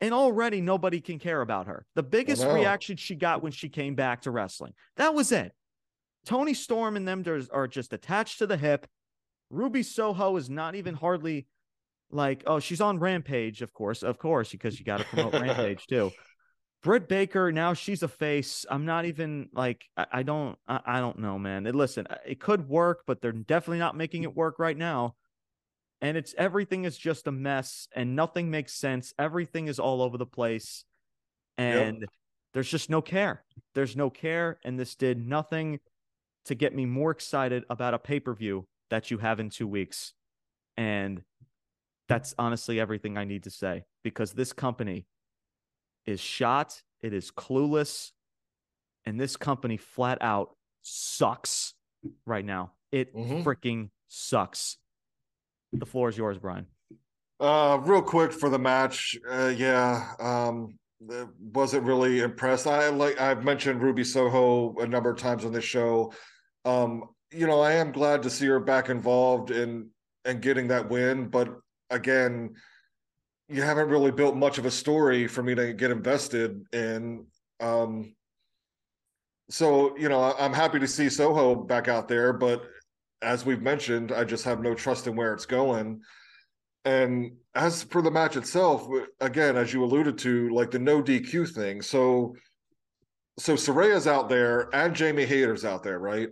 and already nobody can care about her. The biggest reaction she got when she came back to wrestling. That was it. Toni Storm and them are just attached to the hip. Ruby Soho is not even hardly like, oh, she's on Rampage, of course, of course, because you got to promote Rampage too. Britt Baker, now she's a face. I'm not even like I, I don't I, I, don't know, man. And listen, uh, it could work, but they're definitely not making it work right now. And it's everything is just a mess and nothing makes sense. Everything is all over the place. And yep. there's just no care. There's no care. And this did nothing to get me more excited about a pay-per-view that you have in two weeks. And that's honestly everything I need to say because this company is shot, it is clueless, and this company flat out sucks right now. It mm-hmm. freaking sucks. The floor is yours, Brian. Uh, real quick for the match, uh, yeah, um, wasn't really impressed. I like I've mentioned Ruby Soho a number of times on this show. Um, you know, I am glad to see her back involved in and getting that win, but again, you haven't really built much of a story for me to get invested in. Um, so you know, I'm happy to see Soho back out there, but as we've mentioned, I just have no trust in where it's going. And as for the match itself, again, as you alluded to, like the no DQ thing. So, so Saraya's out there and Jamie Hayter's out there, right?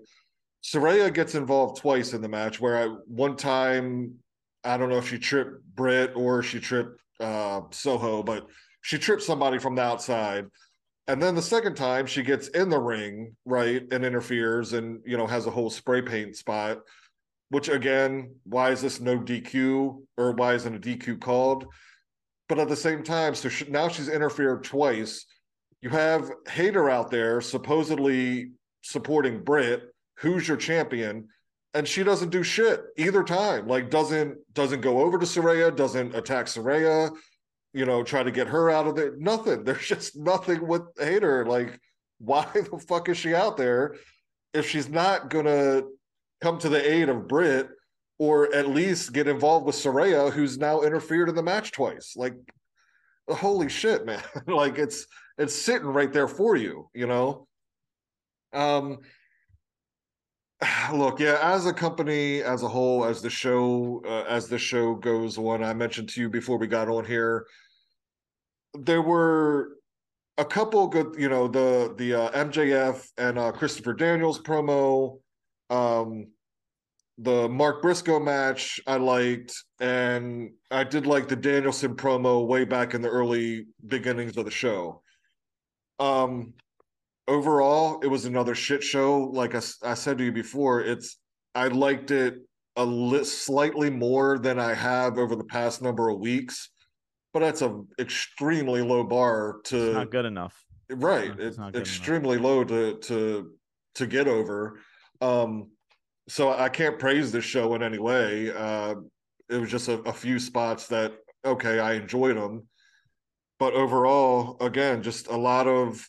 Saraya gets involved twice in the match. Where I one time I don't know if she tripped Britt or she tripped uh, Soho, but she tripped somebody from the outside. And then the second time she gets in the ring, right, and interferes and, you know, has a whole spray paint spot, which again, why is this no DQ or why isn't a DQ called? But at the same time, so she, now she's interfered twice. You have Hayter out there supposedly supporting Britt, who's your champion, and she doesn't do shit either time. Like doesn't doesn't go over to Saraya, doesn't attack Saraya, you know, try to get her out of there. Nothing. There's just nothing with Hayter Like, why the fuck is she out there if she's not gonna come to the aid of Britt or at least get involved with Saraya, who's now interfered in the match twice? Like, holy shit, man! like it's it's sitting right there for you, you know. Um, look yeah as a company as a whole as the show uh, as the show goes on i mentioned to you before we got on here there were a couple good you know the the uh, mjf and uh, christopher daniels promo um the mark briscoe match i liked and i did like the danielson promo way back in the early beginnings of the show. Um overall, it was another shit show. Like I, I said to you before, it's I liked it a li- slightly more than I have over the past number of weeks, but that's an extremely low bar to it's not good enough. Right, it's, it's extremely enough. low to to to get over. Um, so I can't praise this show in any way. Uh, it was just a, a few spots that okay, I enjoyed them, but overall, again, just a lot of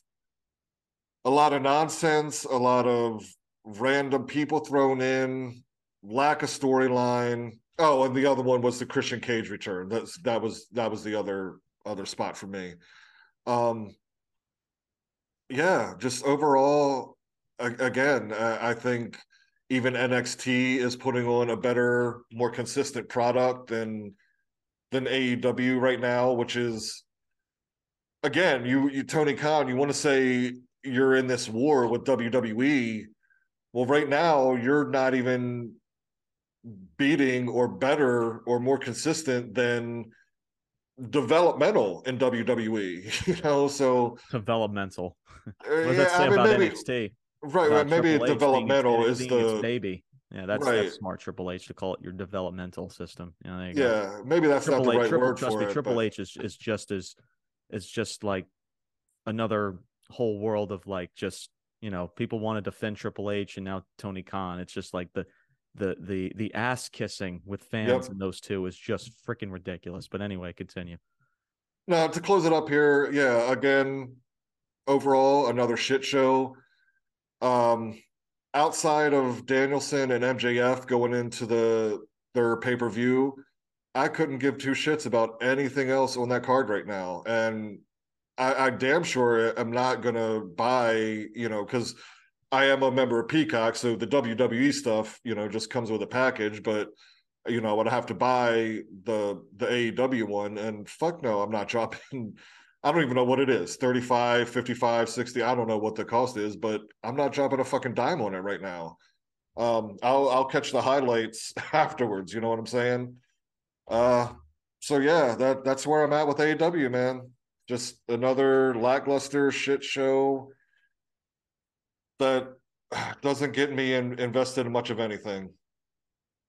a lot of nonsense, a lot of random people thrown in, lack of storyline. Oh, and the other one was the Christian Cage return. That's that was that was the other other spot for me. Um yeah, just overall, again, I think even NXT is putting on a better, more consistent product than than AEW right now, which is again, you you Tony Khan, you want to say you're in this war with WWE. Well, right now you're not even beating or better or more consistent than developmental in WWE. You know, so developmental. Uh, what does yeah, that say I mean, about maybe, NXT? Right, right. Maybe developmental is the baby. Yeah, that's right. that's smart. Triple H to call it your developmental system. You know, you yeah, go. maybe that's Triple not the right Triple, word trust for me, it. Triple but... H is is just as is just like another whole world of like just you know people want to defend Triple H and now Tony Khan. It's just like the the the the ass kissing with fans yep. in those two is just freaking ridiculous. But anyway, continue. Now to close it up here, yeah, again, overall another shit show. Um, outside of Danielson and MJF going into the their pay per view, I couldn't give two shits about anything else on that card right now, and I, I damn sure am not gonna buy, you know, because I am a member of Peacock, so the WWE stuff, you know, just comes with a package. But you know, I would have to buy the the AEW one, and fuck no, I'm not dropping. I don't even know what it is 35, 55, 60. I don't know what the cost is, but I'm not dropping a fucking dime on it right now. Um, I'll I'll catch the highlights afterwards. You know what I'm saying? Uh, so yeah, that that's where I'm at with AEW, man. Just another lackluster shit show that doesn't get me in, invested in much of anything.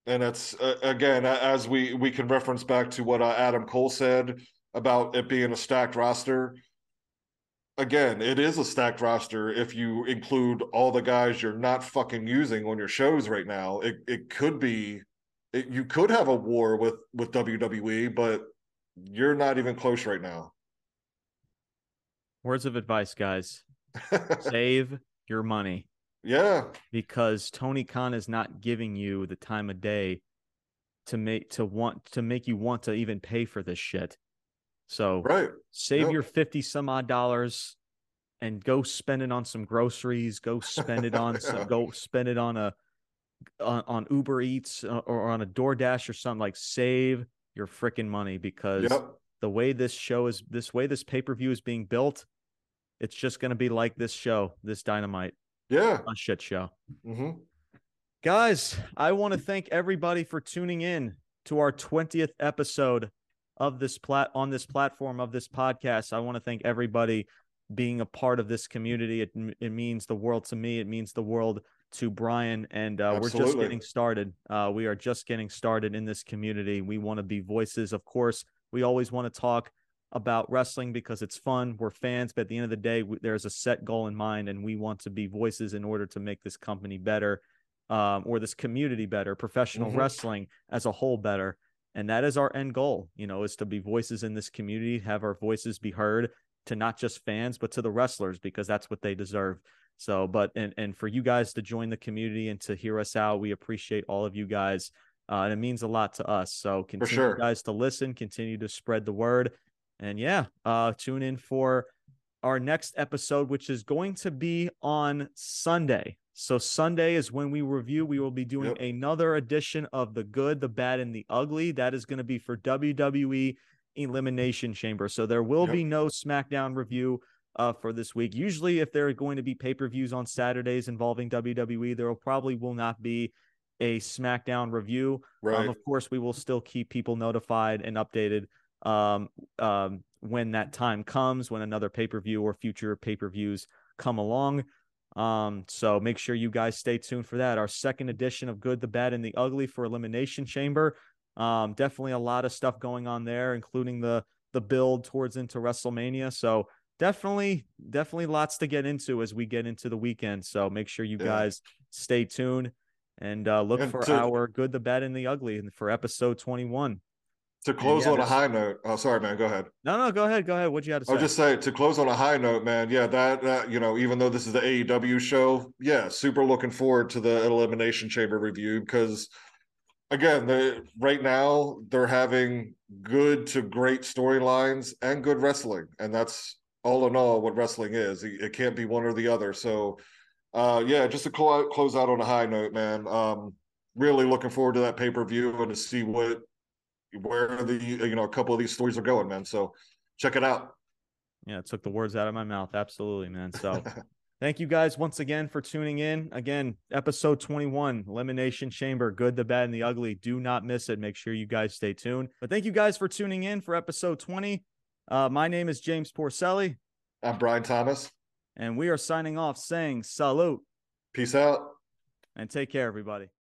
And it's uh, again, as we we can reference back to what uh, Adam Cole said about it being a stacked roster. Again, it is a stacked roster if you include all the guys you're not fucking using on your shows right now. It it could be, it, you could have a war with with WWE, but you're not even close right now. Words of advice, guys. Save your money. Yeah. Because Tony Khan is not giving you the time of day to make to want to make you want to even pay for this shit. So right. save yep. your 50 some odd dollars and go spend it on some groceries, go spend it on some go spend it on a on, on Uber Eats uh, or on a DoorDash or something like save your freaking money because yep. The way this show is this way this pay-per-view is being built, it's just going to be like this show, this dynamite. Yeah. A shit show. Mm-hmm. Guys, I want to thank everybody for tuning in to our 20th episode of this plat on this platform of this podcast. I want to thank everybody being a part of this community. It, it means the world to me. It means the world to Brian. And uh, we're just getting started. Uh, we are just getting started in this community. We want to be voices. Of course, we always want to talk about wrestling because it's fun. We're fans, but at the end of the day, we, there's a set goal in mind, and we want to be voices in order to make this company better, um, or this community better, professional mm-hmm. wrestling as a whole better. And that is our end goal, you know, is to be voices in this community, have our voices be heard to not just fans, but to the wrestlers, because that's what they deserve. So, but and and for you guys to join the community and to hear us out, we appreciate all of you guys. Uh, and it means a lot to us. So continue sure. guys to listen, continue to spread the word. And yeah, uh, tune in for our next episode, which is going to be on Sunday. So Sunday is when we review. We will be doing yep. another edition of the good, the bad, and the ugly. That is going to be for WWE Elimination Chamber. So there will yep. be no SmackDown review uh, for this week. Usually, if there are going to be pay per views on Saturdays involving WWE, there will probably will not be a SmackDown review. Um, right. Um, of course, we will still keep people notified and updated um, um, when that time comes, when another pay per view or future pay per views come along. Um, so make sure you guys stay tuned for that. Our second edition of Good, the Bad, and the Ugly for Elimination Chamber. Um, definitely a lot of stuff going on there, including the the build towards into WrestleMania. So definitely, definitely lots to get into as we get into the weekend. So make sure you yeah. guys stay tuned and uh, look and for to, our Good, the Bad, and the Ugly for episode 21 to close yeah, on a high note. Oh, sorry, man. Go ahead. No, no, go ahead. Go ahead. What you had to say? I'll just say to close on a high note, man. Yeah, that, that you know, even though this is the AEW show, yeah, super looking forward to the Elimination Chamber review because, again, the right now they're having good to great storylines and good wrestling, and that's all in all what wrestling is. It can't be one or the other. So, uh, yeah, just to close out on a high note, man. Um, really looking forward to that pay per view and to see what where the you know a couple of these stories are going, man. So check it out. Yeah, it took the words out of my mouth. Absolutely, man. So thank you guys once again for tuning in. Again, episode 21, Elimination Chamber, good, the bad, and the ugly. Do not miss it. Make sure you guys stay tuned. But thank you guys for tuning in for episode 20. Uh, my name is James Porcelli. I'm Brian Thomas. And we are signing off saying salute. Peace out. And take care, everybody.